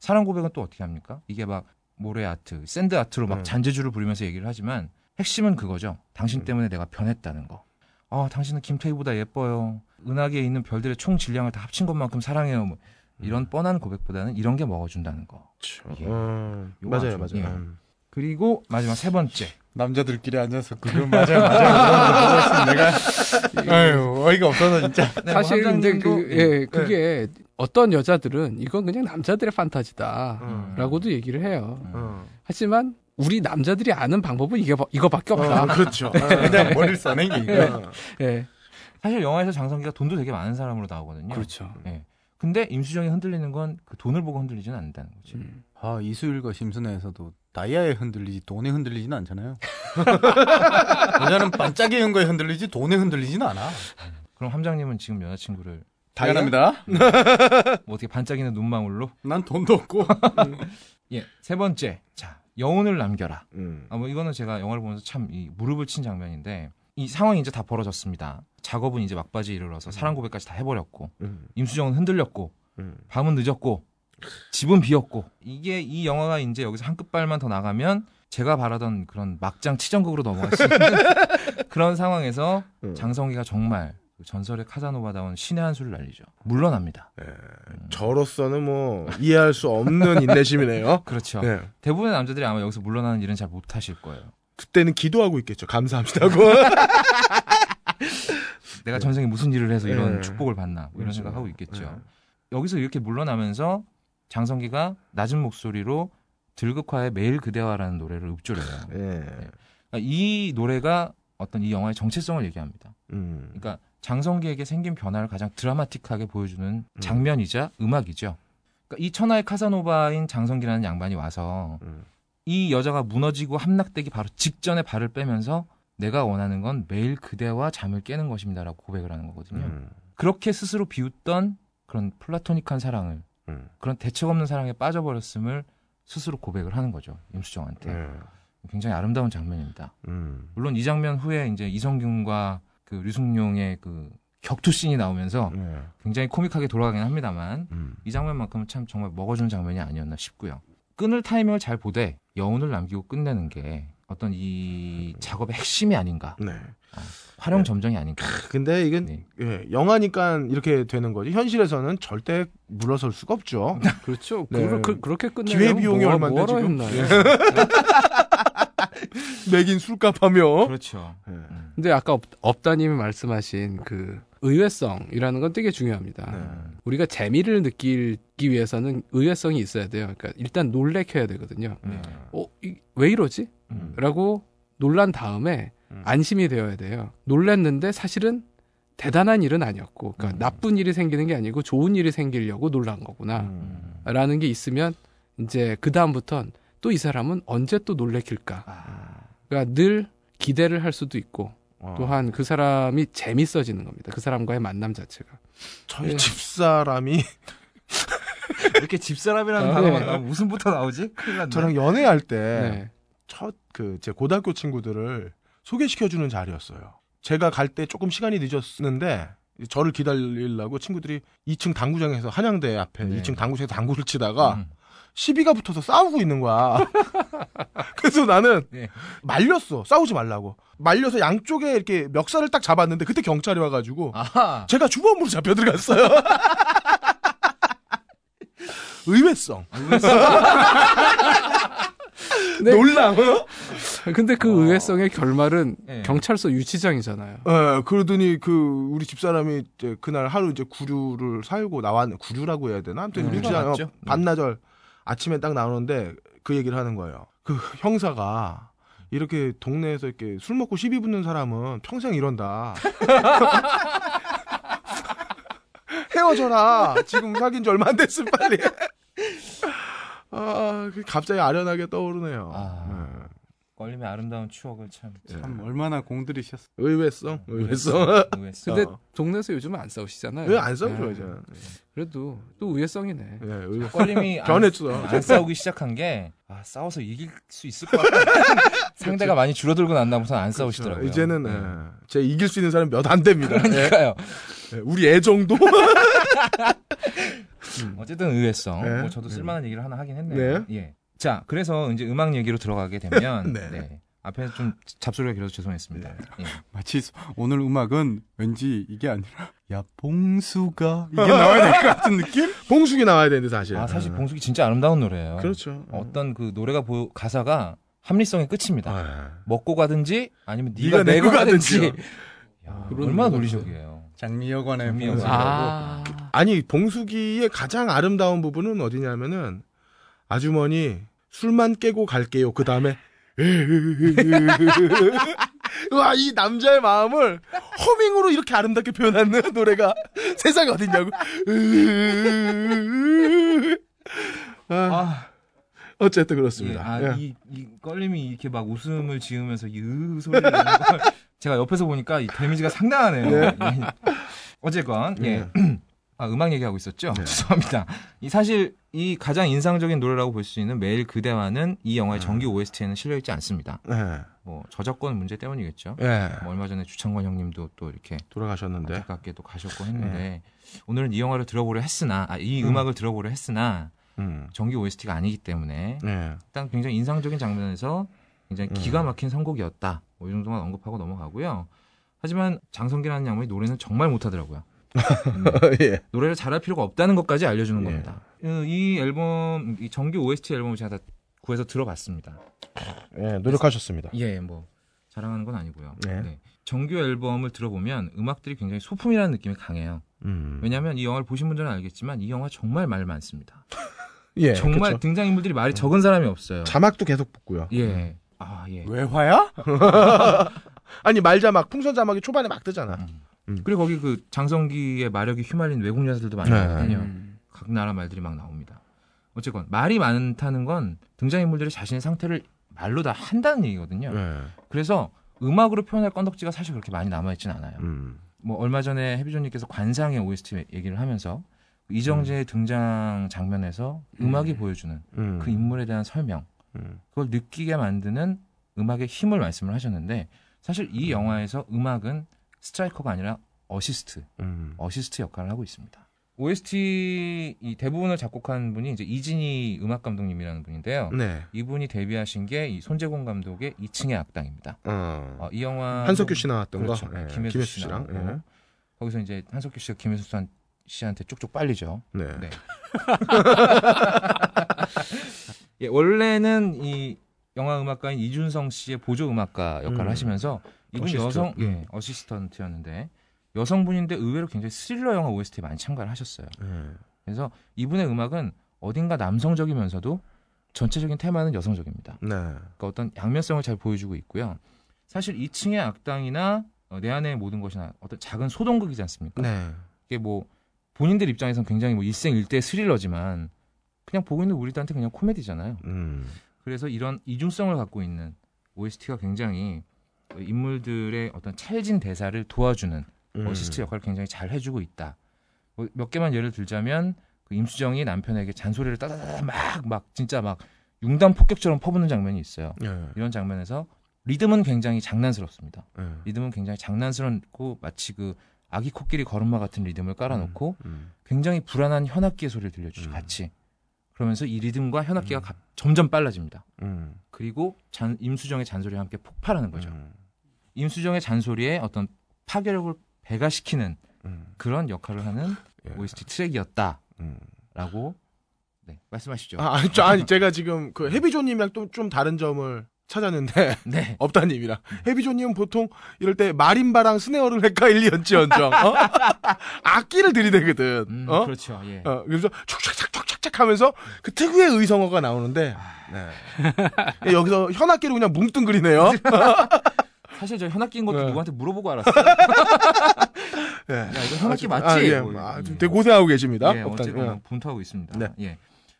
사랑 고백은 또 어떻게 합니까? 이게 막 모래 아트, sand art로 막 음. 잔재주를 부리면서 얘기를 하지만 핵심은 그거죠. 당신 때문에 내가 변했다는 거. 아, 당신은 김태희보다 예뻐요. 은하계에 있는 별들의 총 질량을 다 합친 것만큼 사랑해요. 뭐 이런 뻔한 고백보다는 이런 게 먹어준다는 거. 예. 어. 요거 맞아요, 맞아요. 예. 음. 그리고 마지막 세 번째. 남자들끼리 앉아서 그거 맞아요, 있으면 내가 아유 어이가 없어서 진짜. 네, 사실 뭐 근데 함장님도- 그, 예, 그게 어떤 여자들은 이건 그냥 남자들의 판타지다. 음. 라고도 얘기를 해요. 어. 하지만 우리 남자들이 아는 방법은 이게, 이거밖에 없다. 어, 그렇죠. 그냥 머리를 써낸 게 이거. 어. 예. 사실 영화에서 장성기가 돈도 되게 많은 사람으로 나오거든요. 그렇죠. 예. 근데 임수정이 흔들리는 건 그 돈을 보고 흔들리지는 않는다는 거지. 음. 아 이수일과 심슨에서도 다이아에 흔들리지 돈에 흔들리지는 않잖아요. 여자는 반짝이는 거에 흔들리지 돈에 흔들리지는 않아. 그럼 함장님은 지금 여자친구를 미안합니다. 뭐 어떻게 반짝이는 눈망울로? 난 돈도 없고. 예. 세 번째. 자, 여운을 남겨라. 음. 아, 뭐 이거는 제가 영화를 보면서 참 이 무릎을 친 장면인데 이 상황이 이제 다 벌어졌습니다. 작업은 이제 막바지에 이르러서 사랑 고백까지 다 해버렸고 음. 임수정은 흔들렸고 음. 밤은 늦었고 집은 비었고 이게 이 영화가 이제 여기서 한 끝발만 더 나가면 제가 바라던 그런 막장 치정극으로 넘어갈 수 있는 그런 상황에서 음. 장성기가 정말 그 전설의 카자노바다운 신의 한 수를 날리죠. 물러납니다. 저로서는 뭐 이해할 수 없는 인내심이네요. 그렇죠. 네. 대부분의 남자들이 아마 여기서 물러나는 일은 잘 못하실 거예요. 그때는 기도하고 있겠죠. 감사합니다고. 내가 전생에 무슨 일을 해서 이런 네. 축복을 받나 뭐 이런 그렇죠. 생각하고 있겠죠. 네. 여기서 이렇게 물러나면서 장성기가 낮은 목소리로 들국화의 매일 그대와라는 노래를 읊조려요. 예. 그러니까 이 노래가 어떤 이 영화의 정체성을 얘기합니다. 음. 그러니까 장성기에게 생긴 변화를 가장 드라마틱하게 보여주는 장면이자 음 악이죠. 그러니까 이 천하의 카사노바인 장성기라는 양반이 와서 음. 이 여자가 무너지고 함락되기 바로 직전에 발을 빼면서 내가 원하는 건 매일 그대와 잠을 깨는 것입니다라고 고백을 하는 거거든요. 음. 그렇게 스스로 비웃던 그런 플라토닉한 사랑을 음. 그런 대책 없는 사랑에 빠져버렸음을 스스로 고백을 하는 거죠 임수정한테 예. 굉장히 아름다운 장면입니다. 음. 물론 이 장면 후에 이제 이성균과 그 류승룡의 그 격투 씬이 나오면서 예. 굉장히 코믹하게 돌아가긴 합니다만 음. 이 장면만큼은 참 정말 먹어준 장면이 아니었나 싶고요. 끊을 타이밍을 잘 보되 여운을 남기고 끝내는 게 어떤 이 작업의 핵심이 아닌가 네. 화룡점정이 아닌가. 근데 이건 네. 예, 영화니까 이렇게 되는 거지. 현실에서는 절대 물러설 수가 없죠. 그렇죠. 네. 그, 그, 그렇게 끝내면 기회 비용이 뭐, 얼마인데 지금? 맥인 술값하며. 그렇죠. 예. 음. 근데 아까 업, 업다님이 말씀하신 그 의외성이라는 건 되게 중요합니다. 네. 우리가 재미를 느끼기 위해서는 의외성이 있어야 돼요. 그러니까 일단 놀래켜야 되거든요. 네. 어, 이- 왜 이러지? 음. 라고 놀란 다음에 음. 안심이 되어야 돼요. 놀랬는데 사실은 대단한 일은 아니었고, 그러니까 음. 나쁜 일이 생기는 게 아니고 좋은 일이 생기려고 놀란 거구나. 음. 라는 게 있으면 이제 그 다음부턴 또 이 사람은 언제 또 놀래킬까? 아, 그러니까 늘 기대를 할 수도 있고 어. 또한 그 사람이 재밌어지는 겁니다. 그 사람과의 만남 자체가. 저희 예. 집 사람이 이렇게 집 사람이라는 아, 단어가 네. 나오면 웃음부터 나오지? 큰일 났네. 저랑 연애할 때 네. 첫그제 고등학교 친구들을 소개시켜 주는 자리였어요. 제가 갈 때 조금 시간이 늦었는데 저를 기다리려고 친구들이 2층 당구장에서 한양대 앞에 네. 2층 당구장에서 당구를 치다가 음. 시비가 붙어서 싸우고 있는 거야. 그래서 나는 네. 말렸어. 싸우지 말라고. 말려서 양쪽에 이렇게 멱살을 딱 잡았는데 그때 경찰이 와가지고 아하. 제가 주범으로 잡혀 들어갔어요. 의외성. 네. 놀라. 어? 근데 그 의외성의 결말은 네. 경찰서 유치장이잖아요. 예, 그러더니 그 우리 집사람이 이제 그날 하루 이제 구류를 살고 나왔는 구류라고 해야 되나? 아무튼 네. 유치장? 어, 반나절 아침에 딱 나오는데 그 얘기를 하는 거예요. 그 형사가 이렇게 동네에서 이렇게 술 먹고 시비 붙는 사람은 평생 이런다. 헤어져라. 지금 사귄 지 얼마 안 됐을 빨리. 아, 그 갑자기 아련하게 떠오르네요. 아. 네. 껄림의 아름다운 추억을 참. 참 얼마나 공들이셨어. 의외성, 의외성. 의외성. 근데 어. 동네에서 요즘은 안 싸우시잖아요. 왜 안 싸우죠, 네. 이제? 그래도 또 의외성이네. 예, 의외. 껄림이 안, 변했어. 안 싸우기 시작한 게 아, 싸워서 이길 수 있을 것 같아. 상대가 많이 줄어들고 난 다음부터 안 싸우시더라고요. 그렇죠. 이제는 네. 예, 제 이길 수 있는 사람 몇 안 됩니다. 예. 그러니까요. 예, 우리 애 정도. 어쨌든 의외성. 네. 뭐 저도 쓸만한 얘기를 하나 하긴 했네요. 네. 예. 자, 그래서 이제 음악 얘기로 들어가게 되면 네. 네. 앞에 좀 잡소리가 길어서 죄송했습니다. 예. 마치 오늘 음악은 왠지 이게 아니라 야 봉수가 이게 나와야 될 것 같은 느낌? 봉숙이 나와야 되는데 사실. 아, 사실 예. 봉숙이 진짜 아름다운 노래예요. 그렇죠. 어떤 그 노래가 보, 가사가 합리성의 끝입니다. 아, 먹고 가든지 아니면 네가 네가 내고 가든지. 가든지. 야, 얼마나 논리적이에요. 장미여관의 장미여관. 봉수가. 아, 아니 봉숙이의 가장 아름다운 부분은 어디냐면은 아주머니 술만 깨고 갈게요. 그 다음에 와 이 남자의 마음을 허밍으로 이렇게 아름답게 표현하는 노래가 세상에 어딨냐고. 아, 아, 어쨌든 예, 그렇습니다. 아, 예. 이, 이 껄림이 이렇게 막 웃음을 지으면서 이으 소리를 내는 걸 제가 옆에서 보니까 이 데미지가 상당하네요. 네. 예. 어쨌건 예. 예. 아, 음악 얘기하고 있었죠? 죄송합니다. 이 사실 이 가장 인상적인 노래라고 볼 수 있는 매일 그대와는 이 영화의 정규 OST에는 실려 있지 않습니다. 네. 뭐 저작권 문제 때문이겠죠. 예. 뭐 얼마 전에 주창권 형님도 또 이렇게 돌아가셨는데. 안타깝게도 가셨고 했는데 오늘은 이 영화를 들어보려 했으나 아, 이 음. 악을 들어보려 했으나 음. 정규 OST가 아니기 때문에 네. 일단 굉장히 인상적인 장면에서 굉장히 음. 기가 막힌 선곡이었다. 뭐 이 정도만 언급하고 넘어가고요. 하지만 장성기라는 양반이 노래는 정말 못하더라고요. 예. 노래를 잘할 필요가 없다는 것까지 알려주는 예. 겁니다. 어, 이 앨범, 이 정규 OST 앨범을 제가 다 구해서 들어봤습니다. 예, 노력하셨습니다. 예, 뭐 자랑하는 건 아니고요. 네. 네. 정규 앨범을 들어보면 음악들이 굉장히 소품이라는 느낌이 강해요. 음. 왜냐하면 이 영화를 보신 분들은 알겠지만 이 영화 정말 말 많습니다. 예. 정말 그쵸. 등장인물들이 말이 적은 사람이 없어요. 자막도 계속 붙고요. 예. 아, 예. 외화야? 아니 말 자막, 풍선 자막이 초반에 막 뜨잖아. 그리고 거기 그 장성기의 마력이 휘말린 외국 여자들도 많이 네. 나거든요. 음. 각 나라 말들이 막 나옵니다. 어쨌건 말이 많다는 건 등장인물들이 자신의 상태를 말로 다 한다는 얘기거든요. 예. 그래서 음악으로 표현할 건덕지가 사실 그렇게 많이 남아있진 않아요. 음. 뭐 얼마 전에 해비존님께서 관상의 OST 얘기를 하면서 이정재의 등장 장면에서 음악이 보여주는 음. 그 인물에 대한 설명 음. 그걸 느끼게 만드는 음악의 힘을 말씀을 하셨는데 사실 이 영화에서 음악은 스트라이커가 아니라 어시스트 음. 어시스트 역할을 하고 있습니다. OST 이 대부분을 작곡한 분이 이제 이진희 음악 감독님이라는 분인데요. 네. 이분이 데뷔하신 게 이 손재곤 감독의 2층의 악당입니다. 어. 어, 이 영화 한석규 씨 나왔던 그렇죠. 거. 예. 김혜수, 김혜수 씨 씨랑. 예. 거기서 이제 한석규 씨가 김혜수 씨한 테 쪽쪽 빨리죠. 네. 네. 예, 원래는 이 영화 음악가인 이준성 씨의 보조 음악가 역할을 음. 하시면서 이분 어시스트. 여성 음. 예, 어시스턴트였는데 여성분인데 의외로 굉장히 스릴러 영화 OST에 많이 참가를 하셨어요. 예. 그래서 이분의 음악은 어딘가 남성적이면서도 전체적인 테마는 여성적입니다. 네. 그러니까 어떤 양면성을 잘 보여주고 있고요. 사실 2층의 악당이나 어, 내 아내의 모든 것이나 어떤 작은 소동극이지 않습니까? 네. 이게 뭐 본인들 입장에서는 굉장히 뭐 일생일대 스릴러지만 그냥 보고 있는 우리들한테 그냥 코미디잖아요. 음. 그래서 이런 이중성을 갖고 있는 OST가 굉장히 인물들의 어떤 찰진 대사를 도와주는 음. 어시스트 역할을 굉장히 잘 해주고 있다. 뭐몇 개만 예를 들자면 그 임수정이 남편에게 잔소리를 따다다다 막 막 진짜 막 융단 폭격처럼 퍼붓는 장면이 있어요. 예. 이런 장면에서 리듬은 굉장히 장난스럽습니다. 예. 리듬은 굉장히 장난스럽고 마치 그 아기 코끼리 걸음마 같은 리듬을 깔아놓고 음. 굉장히 불안한 현악기의 소리를 들려주죠. 음. 같이. 그러면서 이 리듬과 현악기가 가- 점점 빨라집니다. 음. 그리고 잔- 임수정의 잔소리와 함께 폭발하는 거죠. 음. 임수정의 잔소리에 어떤 파괴력을 배가시키는 음. 그런 역할을 하는 예. OST 트랙이었다라고 음. 네, 말씀하시죠. 아, 아니, 저, 아니, 제가 지금 그 해비조님이랑 또 좀 다른 점을 찾았는데, 네. 없다님이랑. 해비조님은 보통 이럴 때 마림바랑 스네어를 헷갈리언지언정, 어? 악기를 들이대거든, 음, 어? 그렇죠. 예. 어, 그래서 촉촉촉촉촉 하면서 그 특유의 의성어가 나오는데, 네. 여기서 현악기로 그냥 뭉뚱그리네요. 사실 저 현악기인 것도 네. 누구한테 물어보고 알았어요. 예. 야, 이거 현악기 아, 맞지? 아, 예. 뭐, 아, 되게 고생하고 계십니다. 예. 어쨌건 예. 뭐 분투하고 있습니다. 네. 예.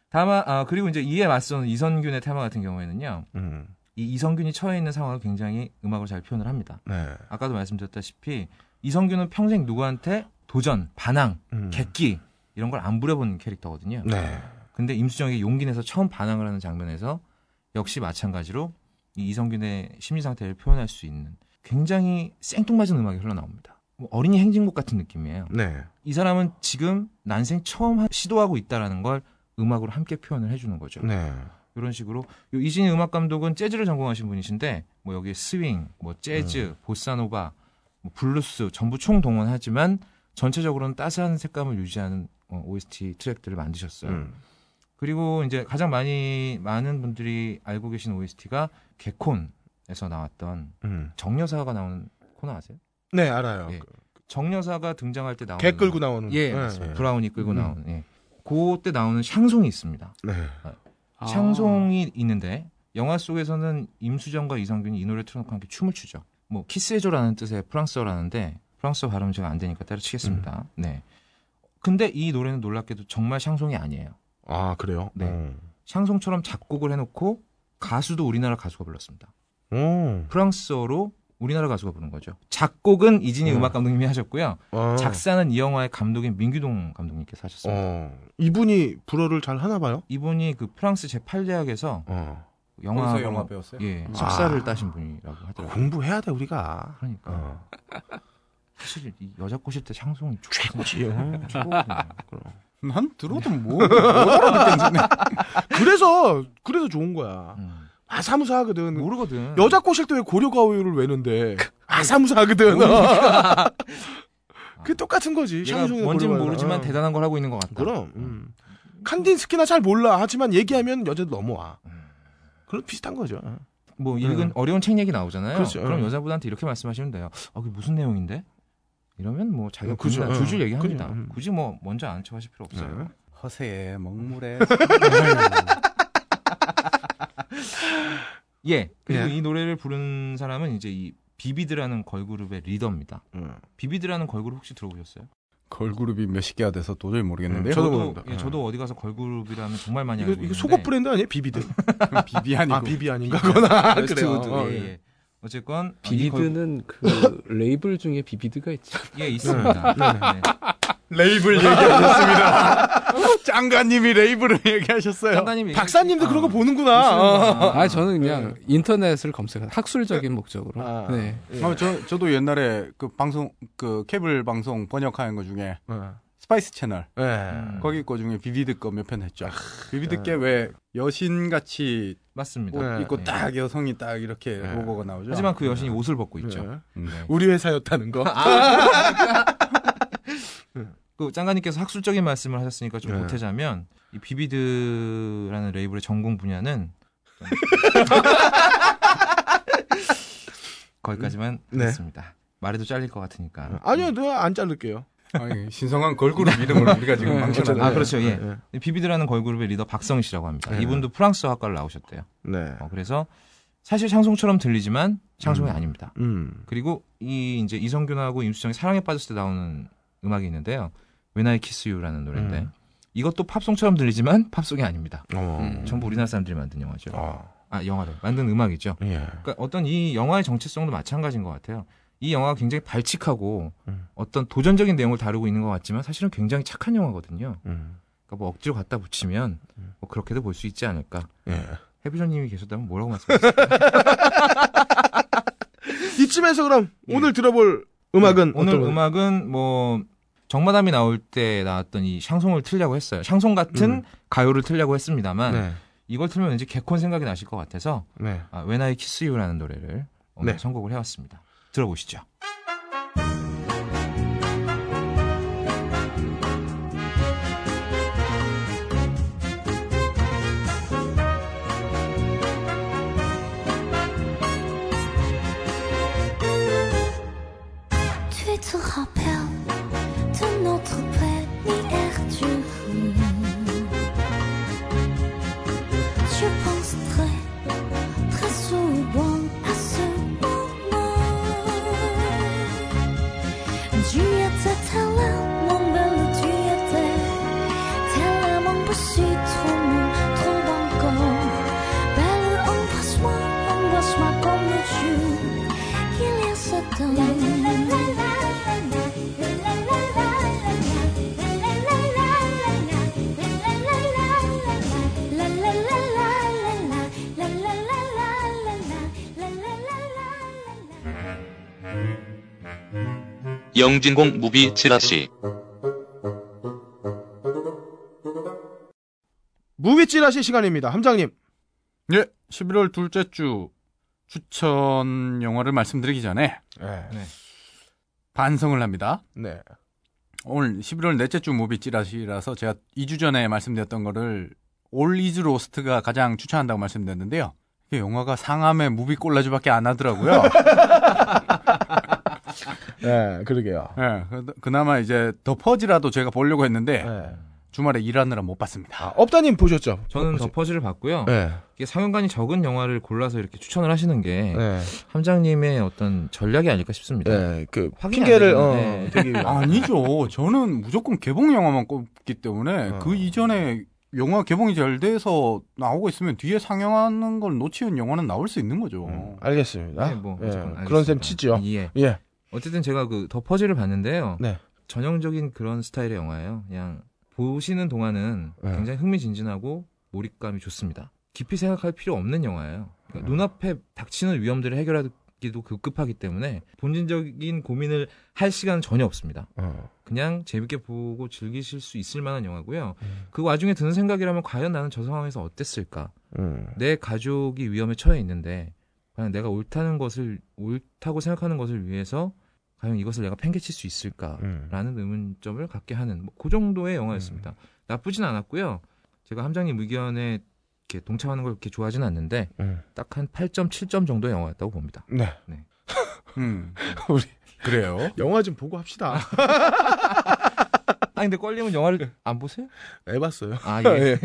다만 아, 그리고 이제 이에 맞서는 이선균의 테마 같은 경우에는요. 음. 이 이성균이 처해 있는 상황을 굉장히 음악으로 잘 표현을 합니다. 네. 아까도 말씀드렸다시피 이성균은 평생 누구한테 도전, 반항, 음. 객기 이런 걸 안 부려본 캐릭터거든요. 네. 근데 임수정에게 용기 내서 처음 반항을 하는 장면에서 역시 마찬가지로 이 이성균의 심리 상태를 표현할 수 있는 굉장히 생뚱맞은 음악이 흘러나옵니다. 뭐 어린이 행진곡 같은 느낌이에요. 네. 이 사람은 지금 난생 처음 하- 시도하고 있다라는 걸 음악으로 함께 표현을 해주는 거죠. 네. 이런 식으로 요 이진희 음악 감독은 재즈를 전공하신 분이신데 뭐 여기에 스윙, 뭐 재즈, 보사노바, 뭐 블루스 전부 총동원하지만 전체적으로는 따스한 색감을 유지하는 어, OST 트랙들을 만드셨어요. 음. 그리고 이제 가장 많이 많은 분들이 알고 계신 OST가 개콘에서 나왔던 음. 정여사가 나오는 코너 아세요? 네, 알아요. 예. 정여사가 등장할 때 나오는 개 끌고 나오는. 예, 네. 네. 브라운이 끌고 음. 나오는 예. 그때 나오는 샹송이 있습니다. 네. 아. 샹송이 있는데 영화 속에서는 임수정과 이성균이 이 노래 틀어놓고 함께 춤을 추죠. 뭐 키스해줘라는 뜻의 프랑스어라는데 프랑스어 발음 제가 안 되니까 때려치겠습니다. 음. 네. 근데 이 노래는 놀랍게도 정말 샹송이 아니에요. 아, 그래요? 네. 어. 샹송처럼 작곡을 해놓고 가수도 우리나라 가수가 불렀습니다. 오. 프랑스어로 우리나라 가수가 부른 거죠. 작곡은 이진희 음. 음. 악 감독님이 하셨고요. 어. 작사는 이 영화의 감독인 민규동 감독님께서 하셨습니다. 어. 이분이 불어를 잘 하나 봐요? 이분이 그 프랑스 제8대학에서 어. 영화 거기서 영화 배웠어요? 예, 아. 석사를 따신 분이라고 하더라고요. 공부해야 돼 우리가. 그러니까 어. 사실 이 여자 꼬실 때 향송이 최고지. 어. 난 들어도 뭐, 못 알아듣겠네. 그래서 그래서 좋은 거야. 음. 아사무사하거든. 모르거든. 여자 꼬실 때 왜 고려가오를 외는데 아사무사하거든. 그 똑같은 거지. 뭔지는 고려가오나. 모르지만 어. 대단한 걸 하고 있는 것 같다. 그럼. 음. 칸딘스키나 잘 몰라. 하지만 얘기하면 여자도 넘어와. 그런 비슷한 거죠. 뭐 읽은 어려운 책 얘기 나오잖아요. 음. 그렇죠. 그럼 음. 여자분한테 이렇게 말씀하시면 돼요. 아, 그게 무슨 내용인데? 이러면 뭐 자기가 어, 그죠. 줄줄 어, 얘기합니다. 그죠. 음. 굳이 뭐 먼저 아는 척 하실 필요 없어요. 네. 허세에 먹물에 예. 그리고 예. 이 노래를 부른 사람은 이제 이 비비드라는 걸그룹의 리더입니다. 음. 비비드라는 걸그룹 혹시 들어보셨어요? 걸그룹이 몇십 개가 돼서 도저히 모르겠는데요. 음, 저도 모릅니다. 예, 음. 저도 어디 가서 걸그룹이라면 정말 많이 이거, 알고 이거 있는데 속옷 브랜드 아니에요? 비비드. 비비 아니고 아, 비비 아닌가? 그거나. 그래요. 웨스트우드. 어, 예, 예. 예. 어쨌건 이 비비드는 그 레이블 중에 비비드가 있죠. 걸- 예 있습니다. 네. 레이블 얘기하셨습니다. 짱가님이 레이블을 얘기하셨어요. 짱가님이 박사님도 아, 그런 거 보는구나. 어. 아 저는 그냥 인터넷을 검색한 학술적인 목적으로. 아. 네. 예. 어, 저 저도 옛날에 그 방송 그 케이블 방송 번역하는 거 중에 어. 스파이스 채널 예. 음. 거기 거 중에 비비드 거 몇 편 했죠. 비비드 그 왜 여신 같이 맞습니다. 옷 네. 입고 네. 딱 여성이 딱 이렇게 네. 로고가 나오죠. 하지만 그 여신이 옷을 벗고 있죠. 예. 네. 우리 회사였다는 거. 그 짱가님께서 학술적인 말씀을 하셨으니까 좀 네. 보태자면 이 비비드라는 레이블의 전공 분야는 좀- 거기까지만 네. 하겠습니다. 말해도 잘릴 것 같으니까. 아니요, 내가 안 자를게요. 아니, 신성한 걸그룹 이름을 우리가 지금 네, 망쳐놨네. 아 그렇죠. 예. 네. 이 비비드라는 걸그룹의 리더 박성희 씨라고 합니다. 네. 이분도 프랑스 학과를 나오셨대요. 네. 어, 그래서 사실 샹송처럼 들리지만 샹송이 음. 아닙니다. 음. 그리고 이 이제 이성균하고 임수정이 사랑에 빠졌을 때 나오는 음악이 있는데요. When I Kiss You라는 노래인데 음. 이것도 팝송처럼 들리지만 팝송이 아닙니다. 어. 음, 전부 우리나라 사람들이 만든 영화죠. 어. 아 영화를 만든 음악이죠. 예. 그러니까 어떤 이 영화의 정체성도 마찬가지인 것 같아요. 이 영화가 굉장히 발칙하고 음. 어떤 도전적인 내용을 다루고 있는 것 같지만 사실은 굉장히 착한 영화거든요. 음. 그러니까 뭐 억지로 갖다 붙이면 뭐 그렇게도 볼 수 있지 않을까. 예. 해비전님이 계셨다면 뭐라고 말씀하세요? 이쯤에서 그럼 예. 오늘 들어볼 음악은 오늘 어떤 거? 음악은 뭐 정마담이 나올 때 나왔던 이 샹송을 틀려고 했어요. 샹송 같은 음. 가요를 틀려고 했습니다만 네. 이걸 틀면 왠지 개콘 생각이 나실 것 같아서 네. 아, When I Kiss You라는 노래를 오늘 네. 선곡을 해왔습니다. 들어보시죠. Tu te 영진공 무비 찌라시 무비 찌라시 시간입니다. 함장님. 예, 11월 둘째 주 추천 영화를 말씀드리기 전에 네. 반성을 합니다. 네. 오늘 11월 넷째 주 무비 찌라시라서 제가 2주 전에 말씀드렸던 거를 올 이즈 로스트가 가장 추천한다고 말씀드렸는데요. 이게 영화가 상암의 무비 꼴라주밖에 안 하더라고요. 네, 그러게요. 예, 그- 그나마 이제 더 퍼지라도 제가 보려고 했는데 네. 주말에 일하느라 못 봤습니다. 아, 업다님 보셨죠? 저는 더더 퍼즐을 봤고요. 네. 이게 상영관이 적은 영화를 골라서 이렇게 추천을 하시는 게 네. 함장님의 어떤 전략이 아닐까 싶습니다. 네. 그 핑계를 안 어, 되는데. 되게 아니죠. 저는 무조건 개봉 영화만 꼽기 때문에 어. 그 이전에 영화 개봉이 잘 돼서 나오고 있으면 뒤에 상영하는 걸 놓치는 영화는 나올 수 있는 거죠. 음, 알겠습니다. 네, 뭐 예, 그런 셈 알겠습니다. 치죠. 예. 예. 어쨌든 제가 그 더 퍼즐을 봤는데요. 네. 전형적인 그런 스타일의 영화예요. 그냥 보시는 동안은 네. 굉장히 흥미진진하고 몰입감이 좋습니다. 깊이 생각할 필요 없는 영화예요. 그러니까 눈앞에 닥치는 위험들을 해결하기도 급급하기 때문에 본질적인 고민을 할 시간은 전혀 없습니다. 어. 그냥 재밌게 보고 즐기실 수 있을 만한 영화고요. 음. 그 와중에 드는 생각이라면 과연 나는 저 상황에서 어땠을까? 음. 내 가족이 위험에 처해 있는데 과연 내가 옳다는 것을 옳다고 생각하는 것을 위해서 과연 이것을 내가 팽개칠 수 있을까라는 음. 의문점을 갖게 하는 뭐 그 정도의 영화였습니다. 나쁘진 않았고요. 제가 함장님 의견에 이렇게 동참하는 걸 그렇게 좋아하지는 않는데 음. 딱한 8점, 7점 정도의 영화였다고 봅니다. 네. 음. 우리 그래요. 영화 좀 보고 합시다. 아 근데 껄림은 영화를 안 보세요? 해 봤어요. 아 예.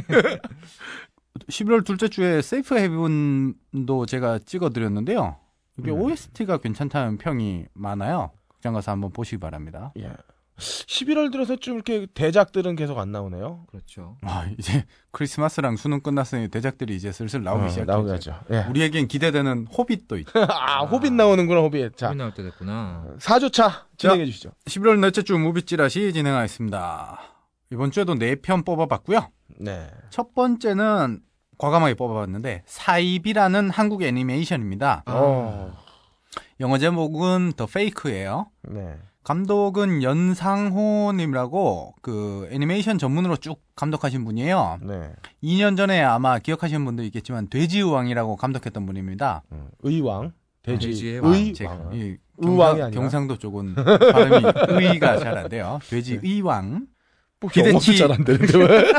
11월 둘째 주에 세이프 헤븐도 제가 찍어 드렸는데요. 이게 음. OST가 괜찮다는 평이 많아요. 극장 가서 한번 보시기 바랍니다. 예. 11월 들어서 좀 이렇게 대작들은 계속 안 나오네요. 그렇죠. 와, 이제 크리스마스랑 수능 끝났으니 대작들이 이제 슬슬 나오기 어, 시작했죠. 예. 우리에겐 기대되는 호빗도 있죠. 아, 호빗 나오는구나, 호빗. 자, 자, 나올 때 됐구나. 4주차 진행해 주시죠. 11월 넷째 주 무비 찌라시 진행하겠습니다. 이번 주에도 4편 뽑아봤고요. 네. 첫 번째는 과감하게 뽑아봤는데 사입이라는 한국 애니메이션입니다. 어. 영어 제목은 더 페이크예요. 네. 감독은 연상호님이라고 그 애니메이션 전문으로 쭉 감독하신 분이에요. 네. 2년 전에 아마 기억하시는 분도 있겠지만 돼지의왕이라고 감독했던 분입니다. 음, 의왕. 돼지. 돼지의 의 제가 왕. 이 경상, 아니라? 경상도 쪽은 발음이 의가 잘 안 돼요. 돼지의왕. 뭐 기대치- 잘안 되는데 왜?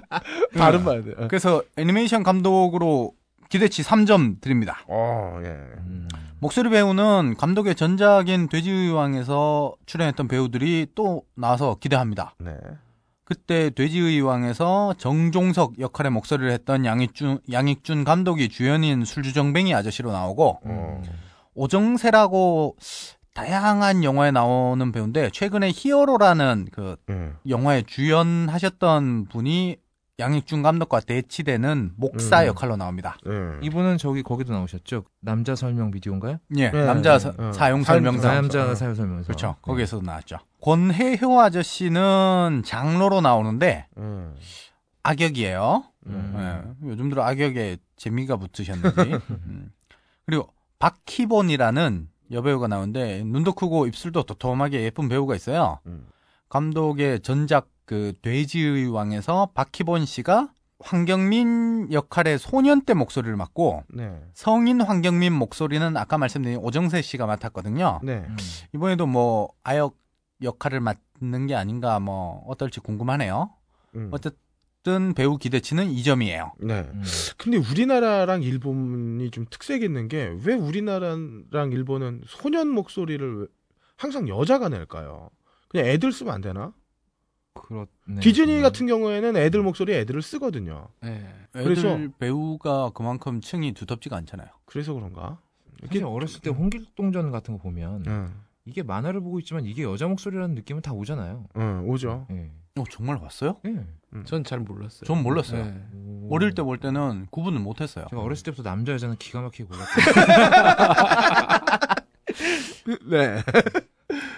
발음만 안 돼. 그래서 애니메이션 감독으로 기대치 3점 드립니다. 어, 예. 음. 목소리 배우는 감독의 전작인 돼지의왕에서 출연했던 배우들이 또 나와서 기대합니다. 네. 그때 돼지의왕에서 정종석 역할의 목소리를 했던 양익준, 양익준 감독이 주연인 술주정뱅이 아저씨로 나오고 어. 오정세라고 다양한 영화에 나오는 배우인데 최근에 히어로라는 그 음. 영화에 주연하셨던 분이 양익준 감독과 대치되는 목사 음. 역할로 나옵니다. 음. 이분은 저기 거기도 나오셨죠? 남자 설명 비디오인가요? 예, 네, 남자 네, 사, 네. 사용 사용 설명서. 남자 어. 사용 설명서. 그렇죠. 거기에서도 나왔죠. 권혜효 아저씨는 장로로 나오는데 음. 악역이에요. 음. 예, 요즘 들어 악역에 재미가 붙으셨는지. 음. 그리고 박희본이라는 여배우가 나오는데 눈도 크고 입술도 도톰하게 예쁜 배우가 있어요. 음. 감독의 전작 그 돼지의 왕에서 박희본 씨가 황경민 역할의 소년 때 목소리를 맡고 네. 성인 황경민 목소리는 아까 말씀드린 오정세 씨가 맡았거든요. 네. 음. 이번에도 뭐 아역 역할을 맡는 게 아닌가 뭐 어떨지 궁금하네요. 음. 어쨌든 배우 기대치는 2점이에요. 네. 음. 근데 우리나라랑 일본이 좀 특색 있는 게 왜 우리나라랑 일본은 소년 목소리를 왜- 항상 여자가 낼까요? 그냥 애들 쓰면 안 되나? 그렇네. 디즈니 음. 같은 경우에는 애들 목소리 애들을 쓰거든요. 애들 그래서- 배우가 그만큼 층이 두텁지가 않잖아요. 그래서 그런가? 사실 어렸을 때 홍길동전 같은 거 보면 응, 이게 만화를 보고 있지만 이게 여자 목소리라는 느낌은 다 오잖아요. 응, 오죠. 예. 어, 정말 봤어요? 예. 전잘 몰랐어요. 전 몰랐어요. 네. 어릴 때 볼 때는 구분을 못 했어요. 제가 어렸을 때부터 남자 여자는 기가 막히게 골랐어요. 네.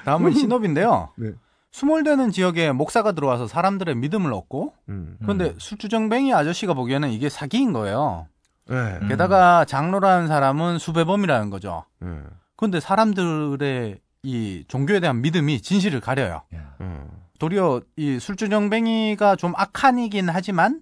다음은 신업인데요. 네. 수몰되는 지역에 목사가 들어와서 사람들의 믿음을 얻고 음. 그런데 술주정뱅이 아저씨가 보기에는 이게 사기인 거예요. 네. 음. 게다가 장로라는 사람은 수배범이라는 거죠. 음. 그런데 사람들의 이 종교에 대한 믿음이 진실을 가려요. 야. 음. 도리어 이 술주정뱅이가 좀 악한 이긴 하지만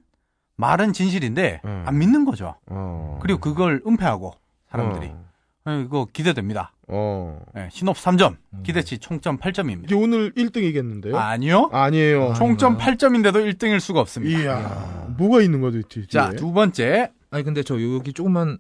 말은 진실인데 음. 안 믿는 거죠. 어. 그리고 그걸 은폐하고 사람들이 어. 어, 이거 기대됩니다. 어. 네, 신업 3점, 음. 기대치 총점 8점입니다. 이게 오늘 1등이겠는데요? 아니요. 아니에요. 아, 총점 아닌가요? 8점인데도 1등일 수가 없습니다. 이야. 뭐가 있는 거지, 뒤 자? 두 번째. 아니 근데 저 여기 조금만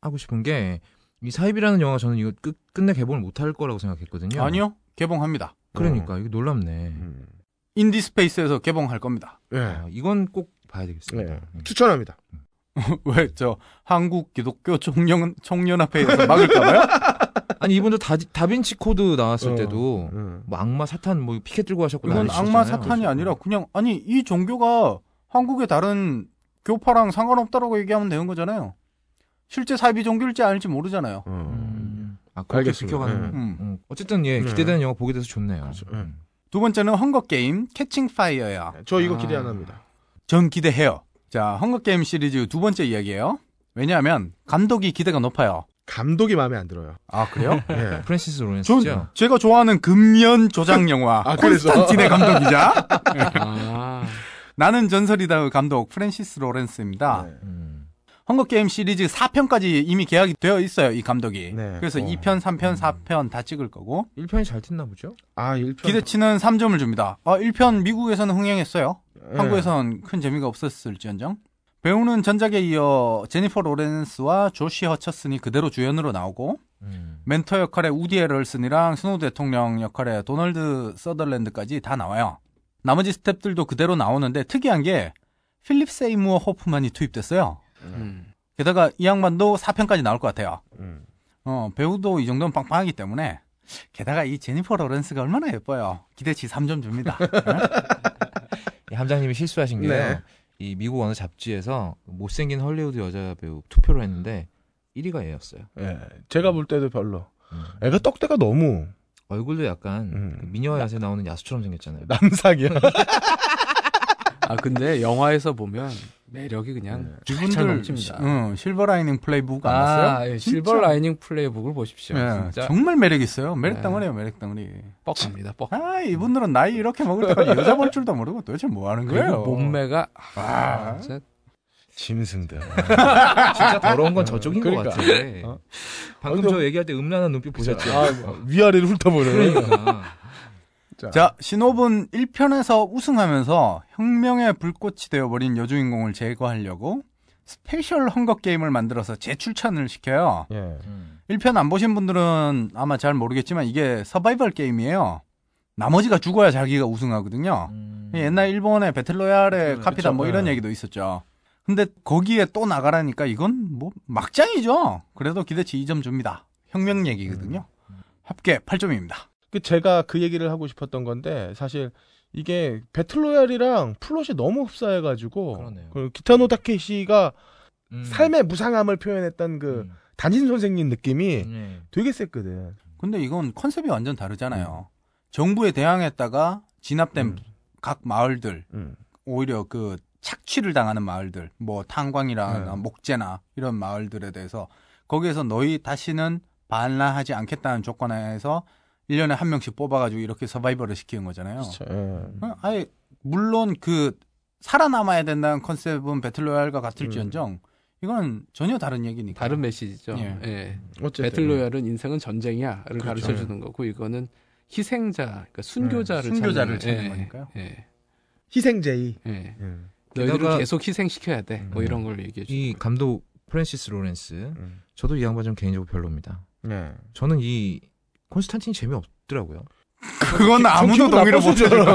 하고 싶은 게 이 사입이라는 영화 저는 이거 끝, 끝내 개봉을 못할 거라고 생각했거든요. 아니요. 개봉합니다. 그러니까 이거 놀랍네. 음. 인디스페이스에서 개봉할 겁니다. 네. 아, 이건 꼭 봐야 되겠습니다. 네. 음. 추천합니다. 왜 저 한국 기독교 총연 총연합회에서 막을까봐요? 아니 이분도 다, 다빈치 코드 나왔을 어. 때도 음. 뭐 악마 사탄 뭐 피켓 들고 하셨고 이건. 악마 사탄이 아니라 그냥 아니 이 종교가 한국의 다른 교파랑 상관없다라고 얘기하면 되는 거잖아요. 실제 사이비 종교일지 아닐지 모르잖아요. 음. 아, 그렇게 알겠습니다. 비켜가는. 네. 음. 음. 어쨌든 예 네. 기대되는 영화 보게 돼서 좋네요. 그렇죠. 음. 두 번째는 헝거 게임 캣칭 파이어야. 저 이거 아. 기대 안 합니다. 전 기대해요. 자, 헝거 게임 시리즈 두 번째 이야기예요. 왜냐하면 감독이 기대가 높아요. 감독이 마음에 안 들어요. 아 그래요? 예. 프랜시스 전 로렌스죠. 제가 좋아하는 금연 조장 영화 아, 그래서? 콘스탄틴의 감독이자 아, 나는 전설이다의 감독 프랜시스 로렌스입니다. 네. 음. 헝거 게임 시리즈 4편까지 이미 계약이 되어 있어요, 이 감독이. 네. 그래서 어. 2편, 3편, 4편 다 찍을 거고 1편이 잘 됐나 보죠? 아, 1편. 기대치는 3점을 줍니다. 아, 1편 미국에서는 흥행했어요. 예. 한국에선 큰 재미가 없었을지언정. 배우는 전작에 이어 제니퍼 로렌스와 조시 허처슨이 그대로 주연으로 나오고 음. 멘토 역할의 우디 해럴슨이랑 스노우 대통령 역할의 도널드 서덜랜드까지 다 나와요. 나머지 스탭들도 그대로 나오는데 특이한 게 필립 세이무어 호프만이 투입됐어요. 음. 게다가 이 양반도 4편까지 나올 것 같아요. 음. 어, 배우도 이 정도면 빵빵하기 때문에 게다가 이 제니퍼 로렌스가 얼마나 예뻐요. 기대치 3점 줍니다. 이 함장님이 실수하신 게요. 네. 이 미국 어느 잡지에서 못생긴 헐리우드 여자 배우 투표를 했는데 1위가 얘였어요. 예. 제가 볼 때도 별로. 음. 애가 떡대가 너무 얼굴도 약간 음. 그 미녀와 야수에 나오는 야수처럼 생겼잖아요. 남삭이야. 아 근데 영화에서 보면 매력이 그냥 잘 이분들 넘칩니다. 응, 실버 라이닝 플레이북 안 봤어요? 아, 예, 실버. 라이닝 플레이북을 보십시오. 예, 진짜 정말 매력 있어요. 매력 네. 덩어리예요, 매력 덩어리. 뻑합니다. 뻑. 아, 이분들은 나이 이렇게 먹을 때까지 여자 볼 줄도 모르고 도대체 뭐 하는 거예요? 몸매가 아. 아, 진짜 짐승들. 진짜 더러운 건 저쪽인 그러니까. 것 같아. 어? 방금 어, 저 얘기할 때 음란한 눈빛 보셨죠? 아, 위아래를 훑어보는. 그러니까. 자, 시놉은 1편에서 우승하면서 혁명의 불꽃이 되어버린 여주인공을 제거하려고 스페셜 헝거 게임을 만들어서 재출전을 시켜요. 예. 음. 1편 안 보신 분들은 아마 잘 모르겠지만 이게 서바이벌 게임이에요. 나머지가 죽어야 자기가 우승하거든요. 음. 옛날 일본의 배틀로얄의. 카피다 뭐 이런 네. 얘기도 있었죠. 근데 거기에 또 나가라니까 이건 뭐 막장이죠. 그래도 기대치 2점 줍니다. 혁명 얘기거든요. 합계 8점입니다. 그 제가 그 얘기를 하고 싶었던 건데 사실 이게 배틀로얄이랑 플롯이 너무 흡사해가지고 그러네요. 그 기타노 다케시가 음. 삶의 무상함을 표현했던 그 음. 단진 선생님 느낌이 네. 되게 셌거든. 근데 이건 컨셉이 완전 다르잖아요. 정부에 대항했다가 진압된 음. 각 마을들, 음. 오히려 그 착취를 당하는 마을들, 뭐 탄광이나 네. 목재나 이런 마을들에 대해서 거기에서 너희 다시는 반란하지 않겠다는 조건에서 1년에 한 명씩 뽑아가지고 이렇게 서바이벌을 시키는 거잖아요. 그렇죠. 예. 어, 아예 물론 그 살아남아야 된다는 컨셉은 배틀로얄과 같을지언정 이건 전혀 다른 얘기니까. 다른 메시지죠. 예. 예. 어쨌든 배틀로얄은 인생은 전쟁이야를 그렇죠. 가르쳐 주는 거고 이거는 희생자, 그러니까 순교자를 네, 순교자를 찾는, 찾는 예, 거니까요. 예. 희생제의. 예. 예. 너희들을 계속 희생시켜야 돼. 뭐 음. 이런 걸 얘기해 주는 이 거예요. 감독 프랜시스 로렌스. 음. 저도 이 양반 좀 개인적으로 별로입니다. 예. 저는 이 콘스탄틴이 재미없더라고요. 그건 아무도 기분 동의를 것.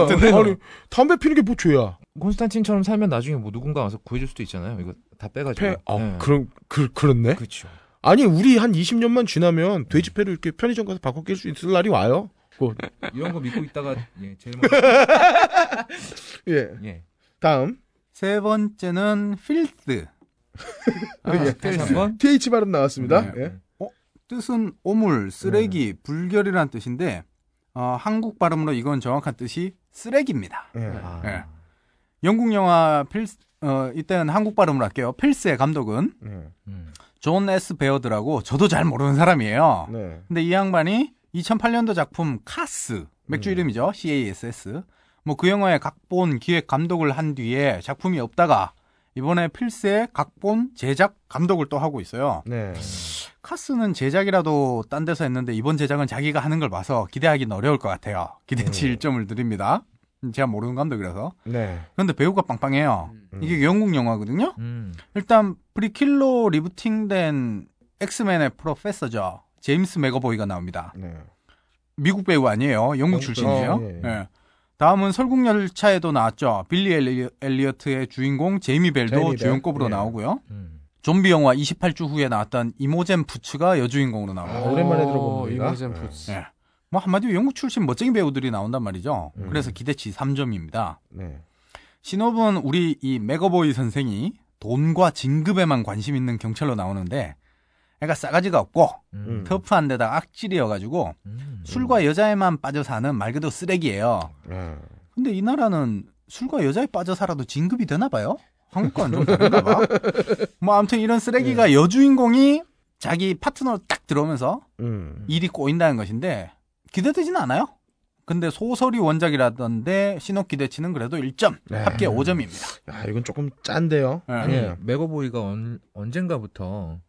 같은데. 아니 담배 피는 게 뭐 죄야? 콘스탄틴처럼 살면 나중에 뭐 누군가 와서 구해줄 수도 있잖아요. 이거 다 빼가지고. 패. 아, 네. 그럼 그 그렇네. 그렇죠. 아니 우리 한 20년만 지나면 돼지패를 이렇게 편의점 가서 바꿔 낄 수 있을 날이 와요. 뭐, 이런 거 믿고 있다가 예, 제일 먼저 예. 예. 다음 세 번째는 필스. 아, 예. 다시 한 번 TH 발음 나왔습니다. 네. 예. 뜻은 오물, 쓰레기, 불결이란 뜻인데 어, 한국 발음으로 이건 정확한 뜻이 쓰레기입니다. 예. 아, 예. 영국 영화 필스 어, 이때는 한국 발음으로 할게요. 필스의 감독은 예. 음. 존 S 베어드라고 저도 잘 모르는 사람이에요. 네. 근데 이 양반이 2008년도 작품 카스 맥주 음. 이름이죠. CASS. 뭐 그 영화의 각본, 기획, 감독을 한 뒤에 작품이 없다가 이번에 필스의 각본, 제작, 감독을 또 하고 있어요. 네. 카스는 제작이라도 딴 데서 했는데 이번 제작은 자기가 하는 걸 봐서 기대하기는 어려울 것 같아요. 기대치 음. 1점을 드립니다. 제가 모르는 감독이라서. 네. 그런데 배우가 빵빵해요. 음. 이게 영국 영화거든요. 음. 일단 프리퀄로 리부팅된 엑스맨의 프로페서죠. 제임스 맥어보이가 나옵니다. 네. 미국 배우 아니에요. 영국 영국 출신이에요. 어, 예, 예. 예. 다음은 설국열차에도 나왔죠. 빌리 엘리, 엘리어트의 주인공 제이미 벨도 제이미 벨. 주연급으로 예. 나오고요. 음. 좀비 영화 28주 후에 나왔던 이모젠 푸츠가 여주인공으로 나와요. 아, 오랜만에 오, 들어봅니다. 이모젠 네. 푸츠. 예. 뭐 한마디로 영국 출신 멋쟁이 배우들이 나온단 말이죠. 음. 그래서 기대치 3점입니다. 네. 시놉은 우리 이 맥어보이 선생이 돈과 진급에만 관심 있는 경찰로 나오는데 애가 싸가지가 없고 음. 터프한 데다 악질이어가지고 음. 술과 여자에만 빠져 사는 말 그대로 쓰레기예요. 예. 근데 이 나라는 술과 여자에 빠져 살아도 진급이 되나 봐요? 한국과는 좀 다른가 봐. 뭐 아무튼 이런 쓰레기가 여주인공이 자기 파트너로 딱 들어오면서 음. 일이 꼬인다는 것인데 기대되지는 않아요. 근데 소설이 원작이라던데 신호 기대치는 그래도 1점, 네. 합계 5점입니다. 야, 이건 조금 짠데요. 아니 예. 맥어보이가 언, 언젠가부터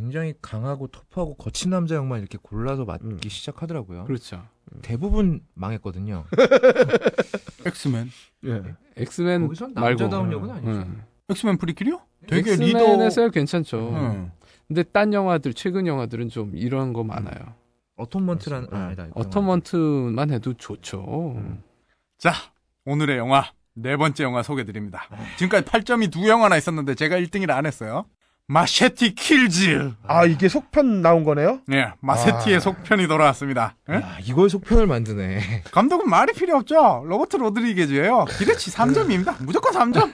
굉장히 강하고 터프하고 거친 남자 역만 이렇게 골라서 맡기 음. 시작하더라고요. 그렇죠. 대부분 망했거든요. 엑스맨. 예. 엑스맨 거기선 말고 남자다운 역은 아니죠. 음. 엑스맨 프리퀄이요? 되게 리더. 엑스맨에서야 괜찮죠. 음. 근데 딴 영화들 최근 영화들은 좀 이런 거 많아요. 어톤먼트란 아, 아니다. 어터먼트만 해도 좋죠. 자, 오늘의 영화 네 번째 영화 소개드립니다. 지금까지 8점이 두 영화나 있었는데 제가 1등이라 안 했어요. 마셰티 킬즈. 아, 이게 속편 나온 거네요? 네, 마셰티의 아. 속편이 돌아왔습니다. 예? 야, 이걸 속편을 만드네. 감독은 말이 필요 없죠. 로버트 로드리게즈예요. 기대치 3점입니다. 무조건 3점.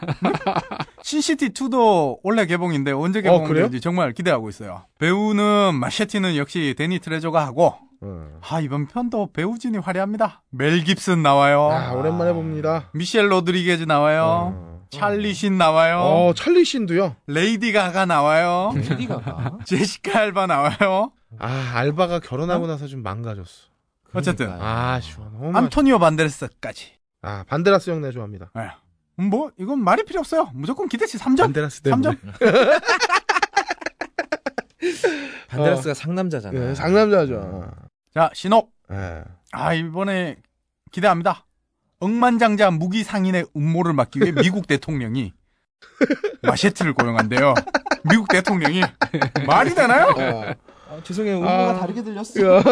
신시티 2도 원래 개봉인데 언제 어? 개봉될지 정말 기대하고 있어요. 배우는 마셰티는 역시 대니 트레호가 하고 음. 아 이번 편도 배우진이 화려합니다. 멜 깁슨 나와요. 아, 오랜만에 봅니다. 미셸 로드리게즈 나와요. 어. 찰리 신 나와요. 어, 찰리 신도요? 레이디 가가 나와요. 레디가가. 제시카 알바 나와요. 아, 알바가 결혼하고 나서 좀 망가졌어. 어쨌든 아, 시원. 안토니오 반데라스까지. 아, 반데라스 형내 좋아합니다. 예. 뭐 이건 말이 필요 없어요. 무조건 기대치 3점. 반데라스 때문에. 3점. 반데라스가 상남자잖아. 예, 상남자죠. 자 신업. 예. 아 이번에 기대합니다. 억만장자 무기 상인의 음모를 막기 위해 미국 대통령이 마셰트를 고용한대요. 미국 대통령이 말이 되나요? 어. 아, 죄송해요. 음모가 아. 다르게 들렸어. 야.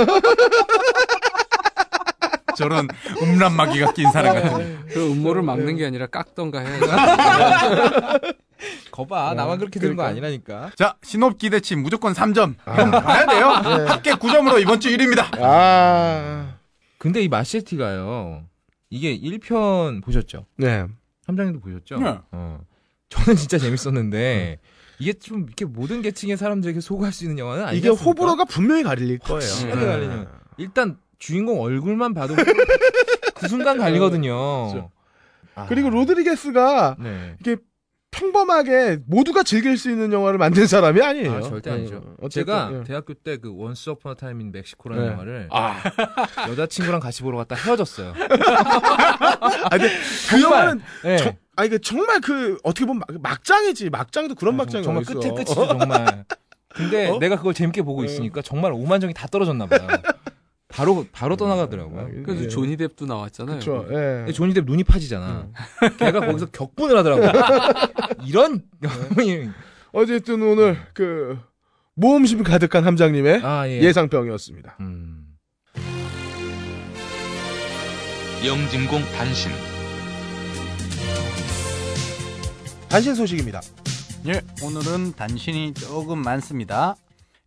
저런 음란마귀가 낀 사람 같은. 그 음모를 막는 게 아니라 깎던가 해야지. 거봐. 나만 그렇게 되는 거 아니라니까. 자 신업 기대치 무조건 3점. 형 봐야 돼요. 합계 9점으로 이번 주 1위입니다. 아. 근데 이 마셰티가요. 이게 1편 보셨죠? 네. 함장님도 보셨죠? 네. 어. 저는 진짜 재밌었는데 이게 좀 이렇게 모든 계층의 사람들에게 소구할 수 있는 영화는 아니지 이게? 호불호가 분명히 갈릴 거예요. 확실하게 네. 갈리는. 일단 주인공 얼굴만 봐도 그 순간 갈리거든요. 그렇죠. 아, 그리고 로드리게스가 네. 이게 평범하게 모두가 즐길 수 있는 영화를 만든 사람이 아니에요. 아, 절대 아니죠. 어, 어쨌든, 제가 예. 대학교 때 그 원스 어폰 어 타임 인 멕시코라는 네. 영화를 아, 여자친구랑 같이 보러 갔다 헤어졌어요. 아 근데 그 영화는 네. 정, 아 이게 정말 그 어떻게 보면 막, 막장이지. 막장도 그런 막장이 정말. 끝에 끝이죠 정말. 근데 어? 내가 그걸 재밌게 보고 있으니까 정말 오만정이 다 떨어졌나 봐요. 바로 바로 떠나가더라고요. 그래서 조니 뎁도 나왔잖아요. 그렇죠. 예. 조니 뎁 눈이 파지잖아. 걔가 거기서 격분을 하더라고. 이런 어쨌든 오늘 그 모험심 가득한 함장님의 아 예. 예상평이었습니다. 음. 영진공 단신 단신 소식입니다. 예, 오늘은 단신이 조금 많습니다.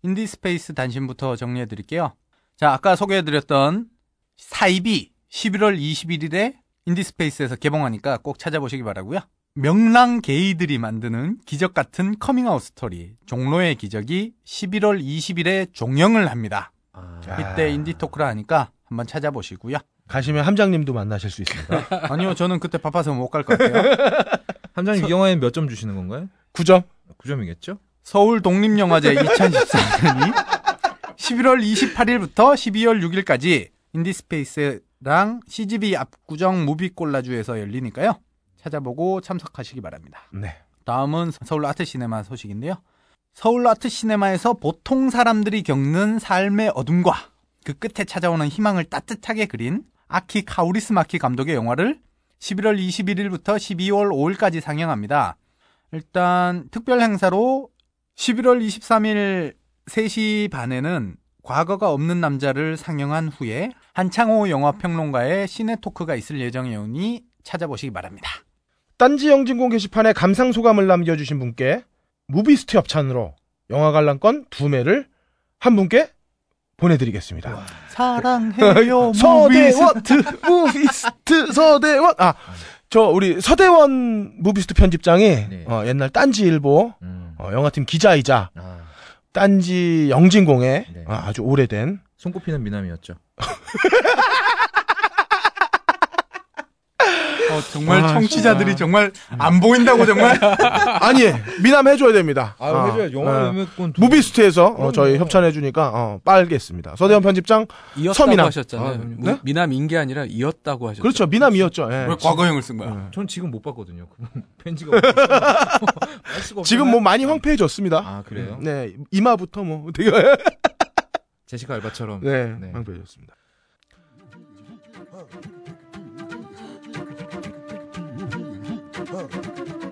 인디스페이스 단신부터 정리해 드릴게요. 자, 아까 소개해 드렸던 사이비 11월 21일에 인디스페이스에서 개봉하니까 꼭 찾아보시기 바라고요. 명랑 게이들이 만드는 기적 같은 커밍아웃 스토리 종로의 기적이 11월 20일에 종영을 합니다. 아, 이때 인디 토크도 하니까 한번 찾아보시고요. 가시면 함장님도 만나실 수 있습니다. 아니요, 저는 그때 바빠서 못 갈 것 같아요. 함장님 이 영화에 몇 점 주시는 건가요? 9점. 9점이겠죠? 서울 독립영화제 2014년이 11월 28일부터 12월 6일까지 인디스페이스랑 CGV 압구정 무비콜라주에서 열리니까요. 찾아보고 참석하시기 바랍니다. 네. 다음은 서울 아트 시네마 소식인데요. 서울 아트 시네마에서 보통 사람들이 겪는 삶의 어둠과 그 끝에 찾아오는 희망을 따뜻하게 그린 아키 카우리스마키 감독의 영화를 11월 21일부터 12월 5일까지 상영합니다. 일단 특별 행사로 11월 23일 3시 반에는 과거가 없는 남자를 상영한 후에 한창호 영화평론가의 시네 토크가 있을 예정이오니 찾아보시기 바랍니다. 딴지 영진공 게시판에 감상 소감을 남겨주신 분께 무비스트 협찬으로 영화 관람권 두 매를 한 분께 보내드리겠습니다. 사랑해요 서대원 트 무비스트 서대원 아 저 우리 서대원 무비스트 편집장이 네. 어, 옛날 딴지일보 음. 어, 영화팀 기자이자 아, 딴지 영진공의 네. 아, 아주 오래된 손꼽히는 미남이었죠. 어, 정말 아, 청취자들이 정말 안 보인다고 정말. 아니 미남 해줘야 됩니다. 아, 어, 해줘야 영화 어. 음악권 무비스트에서 어. 저희 협찬해 주니까 어, 빨겠습니다. 서대원 편집장 이었다고 서미남. 하셨잖아요. 아, 무- 네? 미남 인 게 아니라 이었다고 하셨죠. 그렇죠 미남이었죠. 예. 왜 과거형을 쓴 거야? 전 지금 못 봤거든요. 수가 지금 뭐 많이 황폐해졌습니다. 아 그래요? 네 이마부터 뭐 되게 제시카 알바처럼 네, 네. 황폐해졌습니다.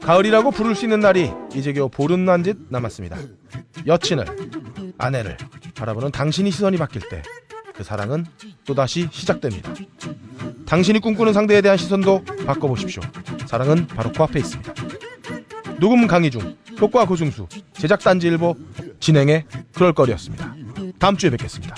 가을이라고 부를 수 있는 날이 이제 겨우 보름 난 듯 남았습니다. 여친을, 아내를 바라보는 당신이 시선이 바뀔 때 그 사랑은 또다시 시작됩니다. 당신이 꿈꾸는 상대에 대한 시선도 바꿔보십시오. 사랑은 바로 코앞에 있습니다. 녹음 강희중, 효과 고승수, 제작 단지일보, 진행의 그럴거리였습니다. 다음 주에 뵙겠습니다.